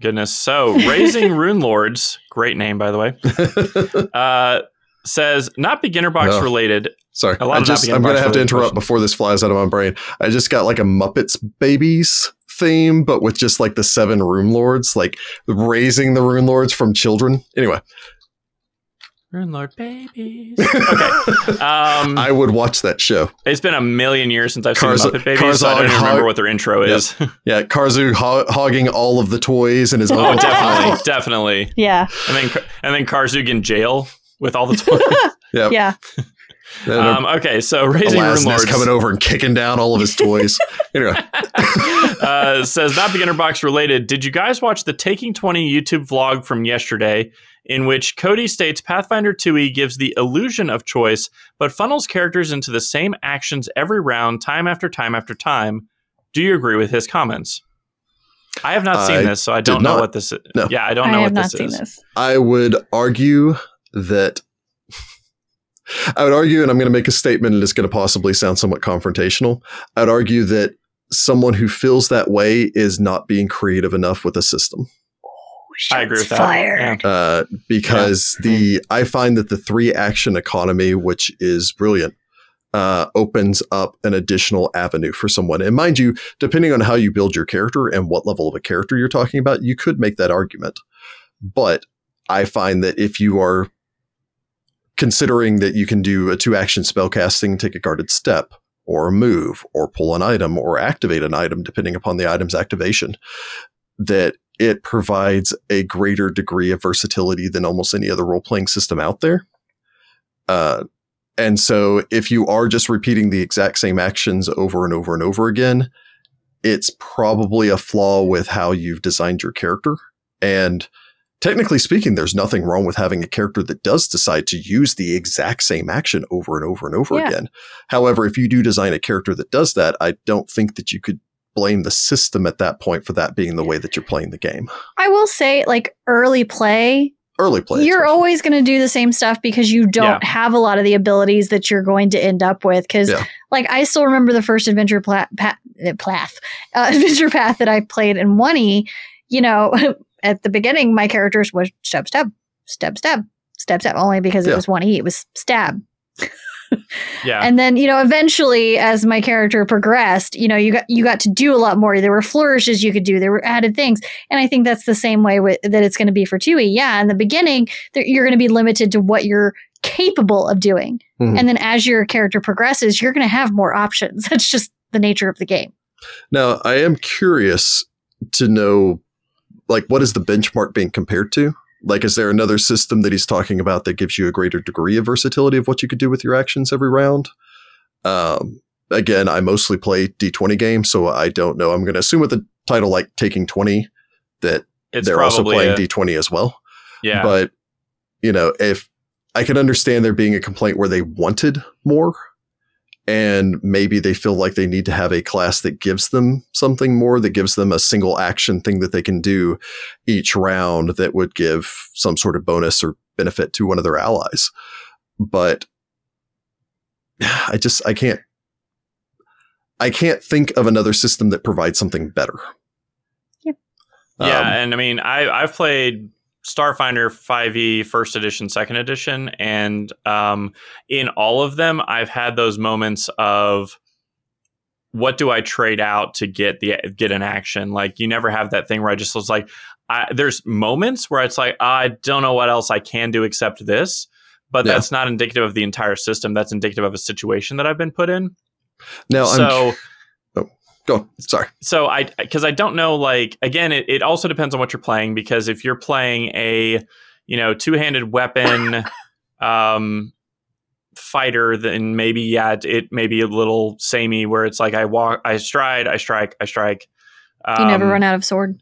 Goodness. So, Raising Rune Lords, great name, by the way, uh, says not beginner box No. related. Sorry, A lot I just, I'm gonna have to interrupt questions. before this flies out of my brain. I just got like a Muppets Babies theme, but with just like the seven Rune Lords, like raising the Rune Lords from children. Anyway, Rune Lord babies. Okay. Um, I would watch that show. it's been a million years since I've seen Muppet Babies, so I don't Karzoug even remember what their intro is. Yeah, Karzu ho- hogging all of the toys in his oh, own definitely, definitely. Yeah, And then and then Karzoug in jail with all the toys. Yeah, yeah. Then um, okay, so Raising Rune Elasmus Lords coming over and kicking down all of his toys. anyway, uh, says not beginner box related. Did you guys watch the Taking 20 YouTube vlog from yesterday in which Cody states Pathfinder 2e gives the illusion of choice but funnels characters into the same actions every round time after time after time? Do you agree with his comments? I have not seen I this, so I don't know not. what this is. No. Yeah, I don't I know have what not this seen is. this. I would argue that I would argue, and I'm going to make a statement, and it's going to possibly sound somewhat confrontational. I'd argue that someone who feels that way is not being creative enough with a system. I agree with that. Fired. Yeah. uh, because the I find that the three action economy, which is brilliant, uh, opens up an additional avenue for someone. And mind you, depending on how you build your character and what level of a character you're talking about, you could make that argument. But I find that if you are considering that you can do a two action spell casting, take a guarded step, or move or pull an item or activate an item depending upon the item's activation that it provides a greater degree of versatility than almost any other role playing system out there. Uh, and so if you are just repeating the exact same actions over and over and over again, it's probably a flaw with how you've designed your character. And technically speaking, there's nothing wrong with having a character that does decide to use the exact same action over and over and over Yeah. again. However, if you do design a character that does that, I don't think that you could blame the system at that point for that being the way that you're playing the game. I will say, like early play, Early play. you're especially. always going to do the same stuff because you don't have a lot of the abilities that you're going to end up with. Because, Yeah. like, I still remember the first adventure pla- pa- uh, path, uh, adventure path that I played in one E. You know, at the beginning, my characters was stab, stab, stab, stab, stab, stab. Only because it was one E. It was stab. Yeah. And then, you know, eventually as my character progressed, you know, you got you got to do a lot more. There were flourishes you could do. There were added things. And I think that's the same way with, that it's going to be for 2e. Yeah, in the beginning, you're going to be limited to what you're capable of doing. Mhm. And then as your character progresses, you're going to have more options. That's just the nature of the game. Now, I am curious to know, like, what is the benchmark being compared to? Like, is there another system that he's talking about that gives you a greater degree of versatility of what you could do with your actions every round? Um, again, I mostly play D20 games, so I don't know. I'm going to assume with a title like Taking 20 that it's they're also playing a- D20 as well. yeah. But, you know, if I can understand there being a complaint where they wanted more and maybe they feel like they need to have a class that gives them something more, that gives them a single action thing that they can do each round that would give some sort of bonus or benefit to one of their allies. But I just, I can't. I can't think of another system that provides something better. Yep. Yeah, Um, and I mean, I I've played Starfinder 5e first edition, second edition, and um, in all of them, I've had those moments of what do I trade out to get the get an action? Like you never have that thing where I just was like, I, there's moments where it's like I don't know what else I can do except this, but Yeah. that's not indicative of the entire system. That's indicative of a situation that I've been put in. now, I'm so go. Sorry. so I because I don't know like again it, it also depends on what you're playing because if you're playing a you know two-handed weapon um fighter then maybe yeah it, it may be a little samey where it's like I walk I stride I strike I strike You never Um, run out of sword.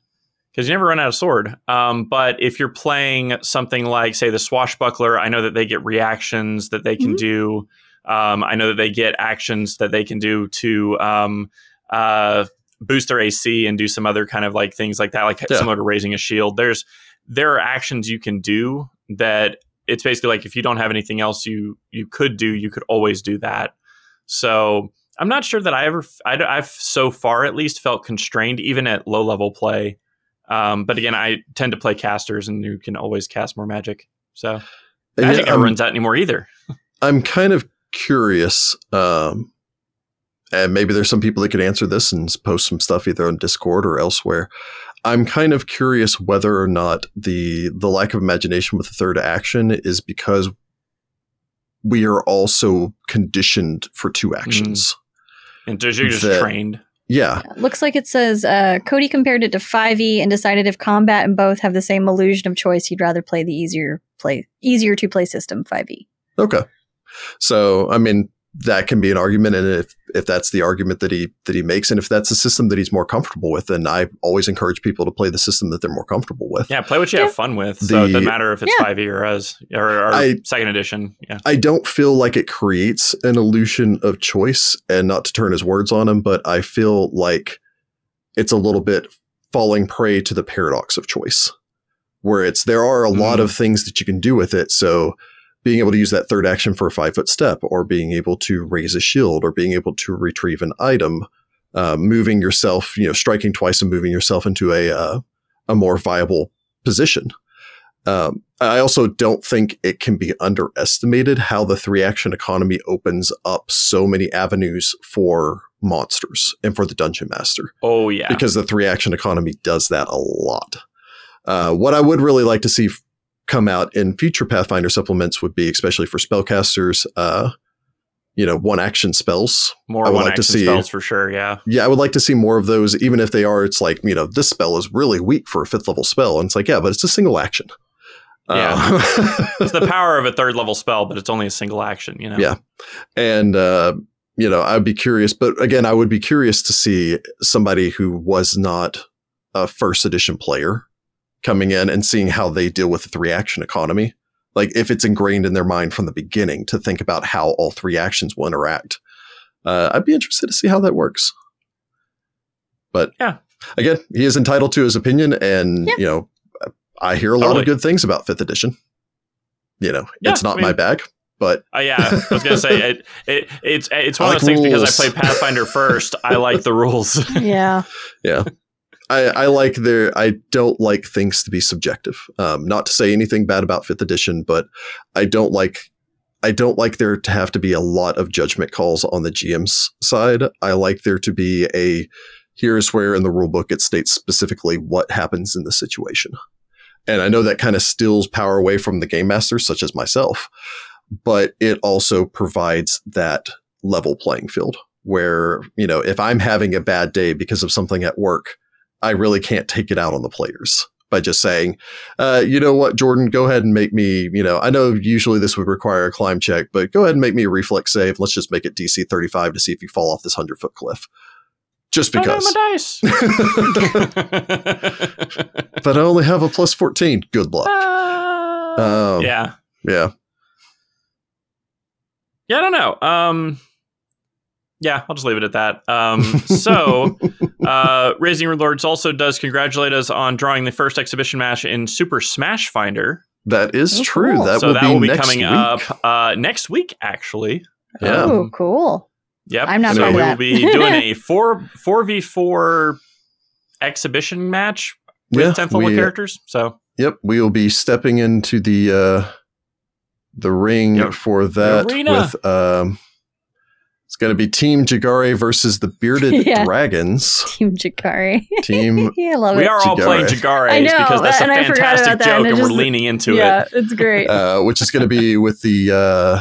because you never run out of sword. Um, but if you're playing something like, say, the swashbuckler, I know that they get reactions that they can Mhm. do. Um, I know that they get actions that they can do to um, uh, boost their AC and do some other kind of like things like that, like Yeah. similar to raising a shield. There's there are actions you can do that it's basically like if you don't have anything else you you could do, you could always do that. So I'm not sure that I ever I, I've so far at least felt constrained even at low level play. Um, but again, I tend to play casters, and you can always cast more magic. So magic never I'm- runs out anymore either. I'm kind of curious, um, and maybe there's some people that could answer this and post some stuff either on Discord or elsewhere. I'm kind of curious whether or not the the lack of imagination with the third action is because we are also conditioned for two actions. And just, you're just That- trained. Yeah, Looks like it says uh, Cody compared it to 5e and decided if combat and both have the same illusion of choice, he'd rather play the easier play easier to play system E. 5e. Okay. So, I mean, that can be an argument, and if if that's the argument that he that he makes, and if that's the system that he's more comfortable with, then I always encourage people to play the system that they're more comfortable with. Yeah, play what you Yeah. have fun with. So it doesn't matter if it's Yeah. 5e or us or, or I- second edition. Yeah. I don't feel like it creates an illusion of choice, and not to turn his words on him, but I feel like it's a little bit falling prey to the paradox of choice, where it's there are a lot Mm. of things that you can do with it. So being able to use that third action for a five foot step, or being able to raise a shield, or being able to retrieve an item, uh, moving yourself, you know, striking twice and moving yourself into a uh, a more viable position. Um, I also don't think it can be underestimated how the three action economy opens up so many avenues for monsters and for the dungeon master Oh yeah. because the three action economy does that a lot. Uh, what I would really like to see come out in future Pathfinder supplements would be, especially for spellcasters, uh, you know, one action spells. More I would one like to action see- spells for sure. Yeah. Yeah, I would like to see more of those, even if they are, it's like, you know, this spell is really weak for a fifth level spell. And it's like, yeah, but it's a single action. Yeah. Uh, It's the power of a third level spell, but it's only a single action. You know. Yeah. and, uh, you know, I'd be curious, but again, I would be curious to see somebody who was not a first edition player coming in and seeing how they deal with the three action economy. Like if it's ingrained in their mind from the beginning to think about how all three actions will interact. Uh, I'd be interested to see how that works. But Yeah. again, he is entitled to his opinion, and Yeah. you know, I hear a lot Totally. of good things about fifth edition. You know, Yeah, it's not I my bag, but Uh, yeah, I was gonna say it, it. It's it's one I of like those things because. I played Pathfinder first. I like the rules. Yeah, yeah. I, I like their. I don't like things to be subjective. Um, not to say anything bad about fifth edition, but I don't like. I don't like there to have to be a lot of judgment calls on the GM's side. I like there to be a. Here's where in the rulebook it states specifically what happens in the situation, and I know that kind of steals power away from the game masters, such as myself, but it also provides that level playing field where you know if I'm having a bad day because of something at work. I really can't take it out on the players by just saying, uh, you know what, Jordan, go ahead and make me, you know, I know usually this would require a climb check, but go ahead and make me a reflex save. Let's just make it DC 35 to see if you fall off this 100 foot cliff. Just because I got because. my dice. but I only have a plus 14. Good luck. Um, yeah, Yeah. yeah. I don't know. Um, yeah, I'll just leave it at that. Um, so, uh, Raising Lords also does congratulate us on drawing the first exhibition match in Super Smash Finder. That is Oh, true. cool. That so will that be will be next coming week. up uh, next week, actually. Yeah. Oh, cool. Yep. I'm not so part we will be doing a four four v four exhibition match with Yeah, tenth level we- characters. So Yep, we will be stepping into the uh the ring Yep. for that arena. with um it's going to be Team Jagare versus the Bearded Yeah. Dragons. Team Jakari. Team yeah, I love we it. are all Jagare. playing Jagares I know, because that's a and I forgot fantastic about that, joke, and and, it we're leaning into yeah, it. Yeah, it's great. uh which is going to be with the uh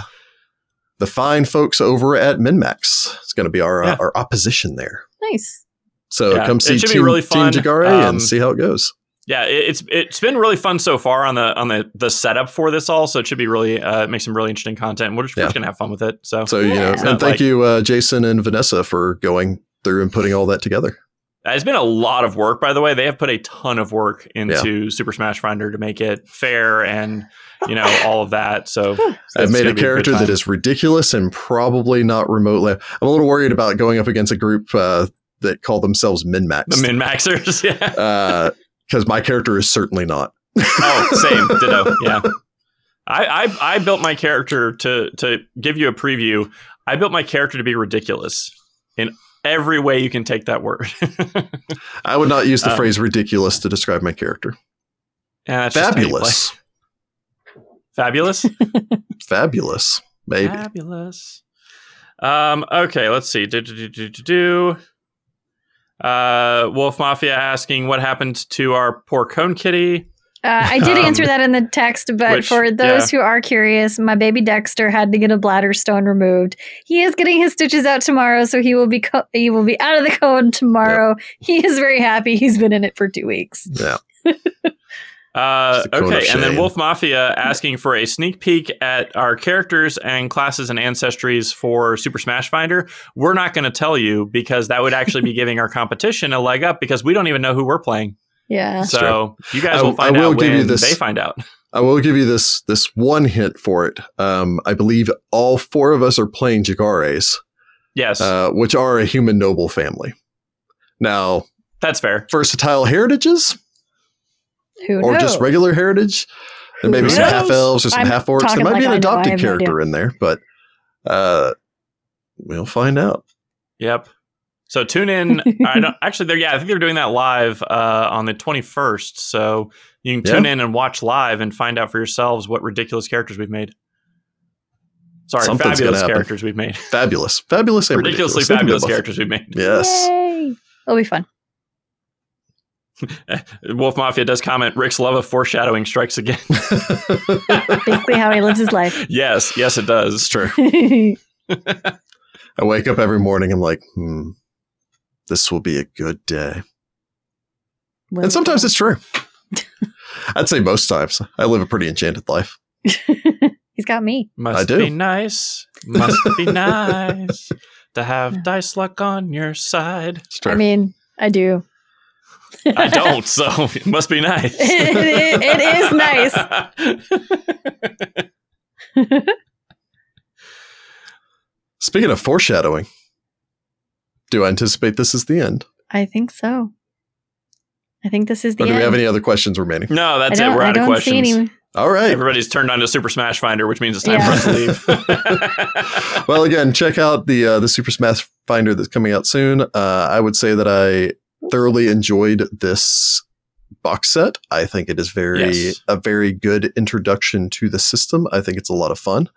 the fine folks over at MinMax. It's going to be our uh, Yeah. our opposition there. nice. So Yeah, come it see should be Team, really fun. Team Jagare Um, and see how it goes. Yeah, it, it's it's been really fun so far on the on the the setup for this all. So it should be really uh, make some really interesting content. We're just, we're just gonna have fun with it. So, So, you know, Yeah. and thank like- you uh Jason and Vanessa for going through and putting all that together. Uh, It's been a lot of work, by the way. They have put a ton of work into Super Smash Finder to make it fair and you know all of that. So I've made a character time. that is ridiculous and probably not remotely. I'm a little worried about going up against a group uh, that call themselves min-max. the min maxers. yeah. Because my character is certainly not. oh, same. Ditto. Yeah. I, I I built my character to to give you a preview. I built my character to be ridiculous in every way you can take that word. I would not use the Um, phrase ridiculous to describe my character. Yeah, that's just how you play. Fabulous. Fabulous. Fabulous. Maybe. Fabulous. Um, okay, let's see. Do, do, do, do, do. Uh, Wolf Mafia asking what happened to our poor cone kitty. Uh, I did Um, answer that in the text, but which- for those who are curious, my baby Dexter had to get a bladder stone removed. He is getting his stitches out tomorrow, so he will be co- he will be out of the cone tomorrow. He is very happy. He's been in it for two weeks. Yeah. Uh, It's the cone of okay, and then. Wolf Mafia asking for a sneak peek at our characters and classes and ancestries for Super Smash Finder. We're not going to tell you because that would actually be giving our competition a leg up because we don't even know who we're playing. Yeah. So you guys I- will I find will out give you when this- they find out. I will give you this this one hint for it. Um, I believe all four of us are playing Jagares, Yes, uh, which are a human noble family. Now, that's fair. versatile heritages Who or knows? just regular heritage. And maybe Who some half elves or some half orcs. There talking might be an I know. I adopted no character in there, but uh, we'll find out. Yep. So tune in. I don't actually. They're yeah. I think they're doing that live uh, on the twenty first. So you can tune in and watch live and find out for yourselves what ridiculous characters we've made. Sorry, Something's fabulous characters we've made. Fabulous, fabulous, and Ridiculously ridiculous. Fabulous characters we've made. Yes. Yay! It'll be fun. Wolf Mafia does comment. Rick's love of foreshadowing strikes again. Basically, how he lives his life. yes, yes, it does. it's true. I wake up every morning. I'm like, hmm, this will be a good day. And sometimes it's true. I'd say most times. I live a pretty enchanted life. He's got me. Must I do. be nice. Must be nice to have dice luck on your side. It's true. I mean, I do. I don't, so it must be nice. It- it is nice. Speaking of foreshadowing, do I anticipate this is the end? I think so. I think this is the or do end. we have any other questions remaining? no, that's it. We're I out of don't see questions. any. All right. Everybody's turned on to Super Smash Finder, which means it's time Yeah. for us to leave. well, again, check out the uh, the Super Smash Finder that's coming out soon. Uh, I would say that I thoroughly enjoyed this box set. I think it is very Yes. a very good introduction to the system. I think it's a lot of fun.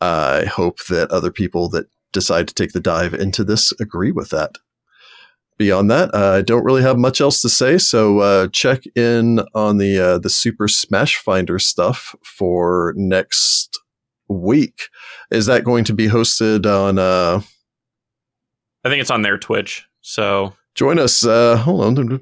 I hope that other people that decide to take the dive into this agree with that. Beyond that, uh, I don't really have much else to say. So uh, check in on the uh, the Super Smash Finder stuff for next week. Is that going to be hosted on? Uh, I think it's on their Twitch. So join us. Uh, hold on.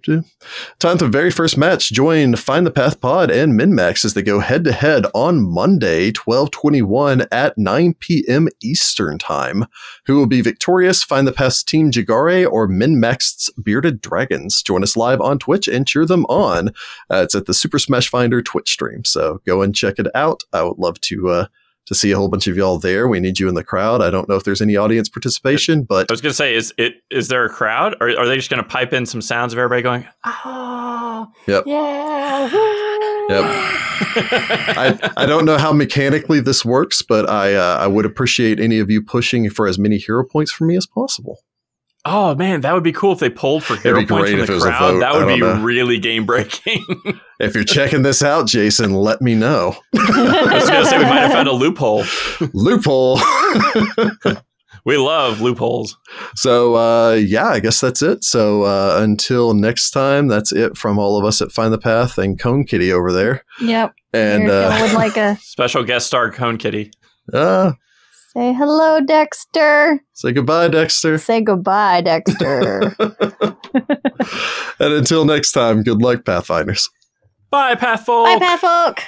Time for the very first match. Join Find the Path Pod and MinMax as they go head to head on Monday, twelve twenty one at nine p.m. Eastern time. Who will be victorious? Find the Path's Team Jagare or MinMax's Bearded Dragons. Join us live on Twitch and cheer them on. Uh, it's at the Super Smash Finder Twitch stream. So go and check it out. I would love to. Uh, to see a whole bunch of y'all there. We need you in the crowd. I don't know if there's any audience participation, but I was going to say, is it is there a crowd, or are they just going to pipe in some sounds of everybody going? Ah, Yep. yeah, Yep. I, I don't know how mechanically this works, but I uh, I would appreciate any of you pushing for as many hero points for me as possible. Oh man, that would be cool if they pulled for hero points great from the it crowd. vote. That would be know. really game breaking. If you're checking this out, Jason, let me know. I was going to say we might have found a loophole. Loophole. We love loopholes. so uh, yeah, I guess that's it. So uh, until next time, that's it from all of us at Find the Path and Cone Kitty over there. Yep. And Here, uh, would like a Special guest star Cone Kitty. uh, say hello, Dexter. say goodbye, Dexter. Say goodbye, Dexter. and until next time, good luck, Pathfinders. Bye, Pathfolk. Bye, Pathfolk.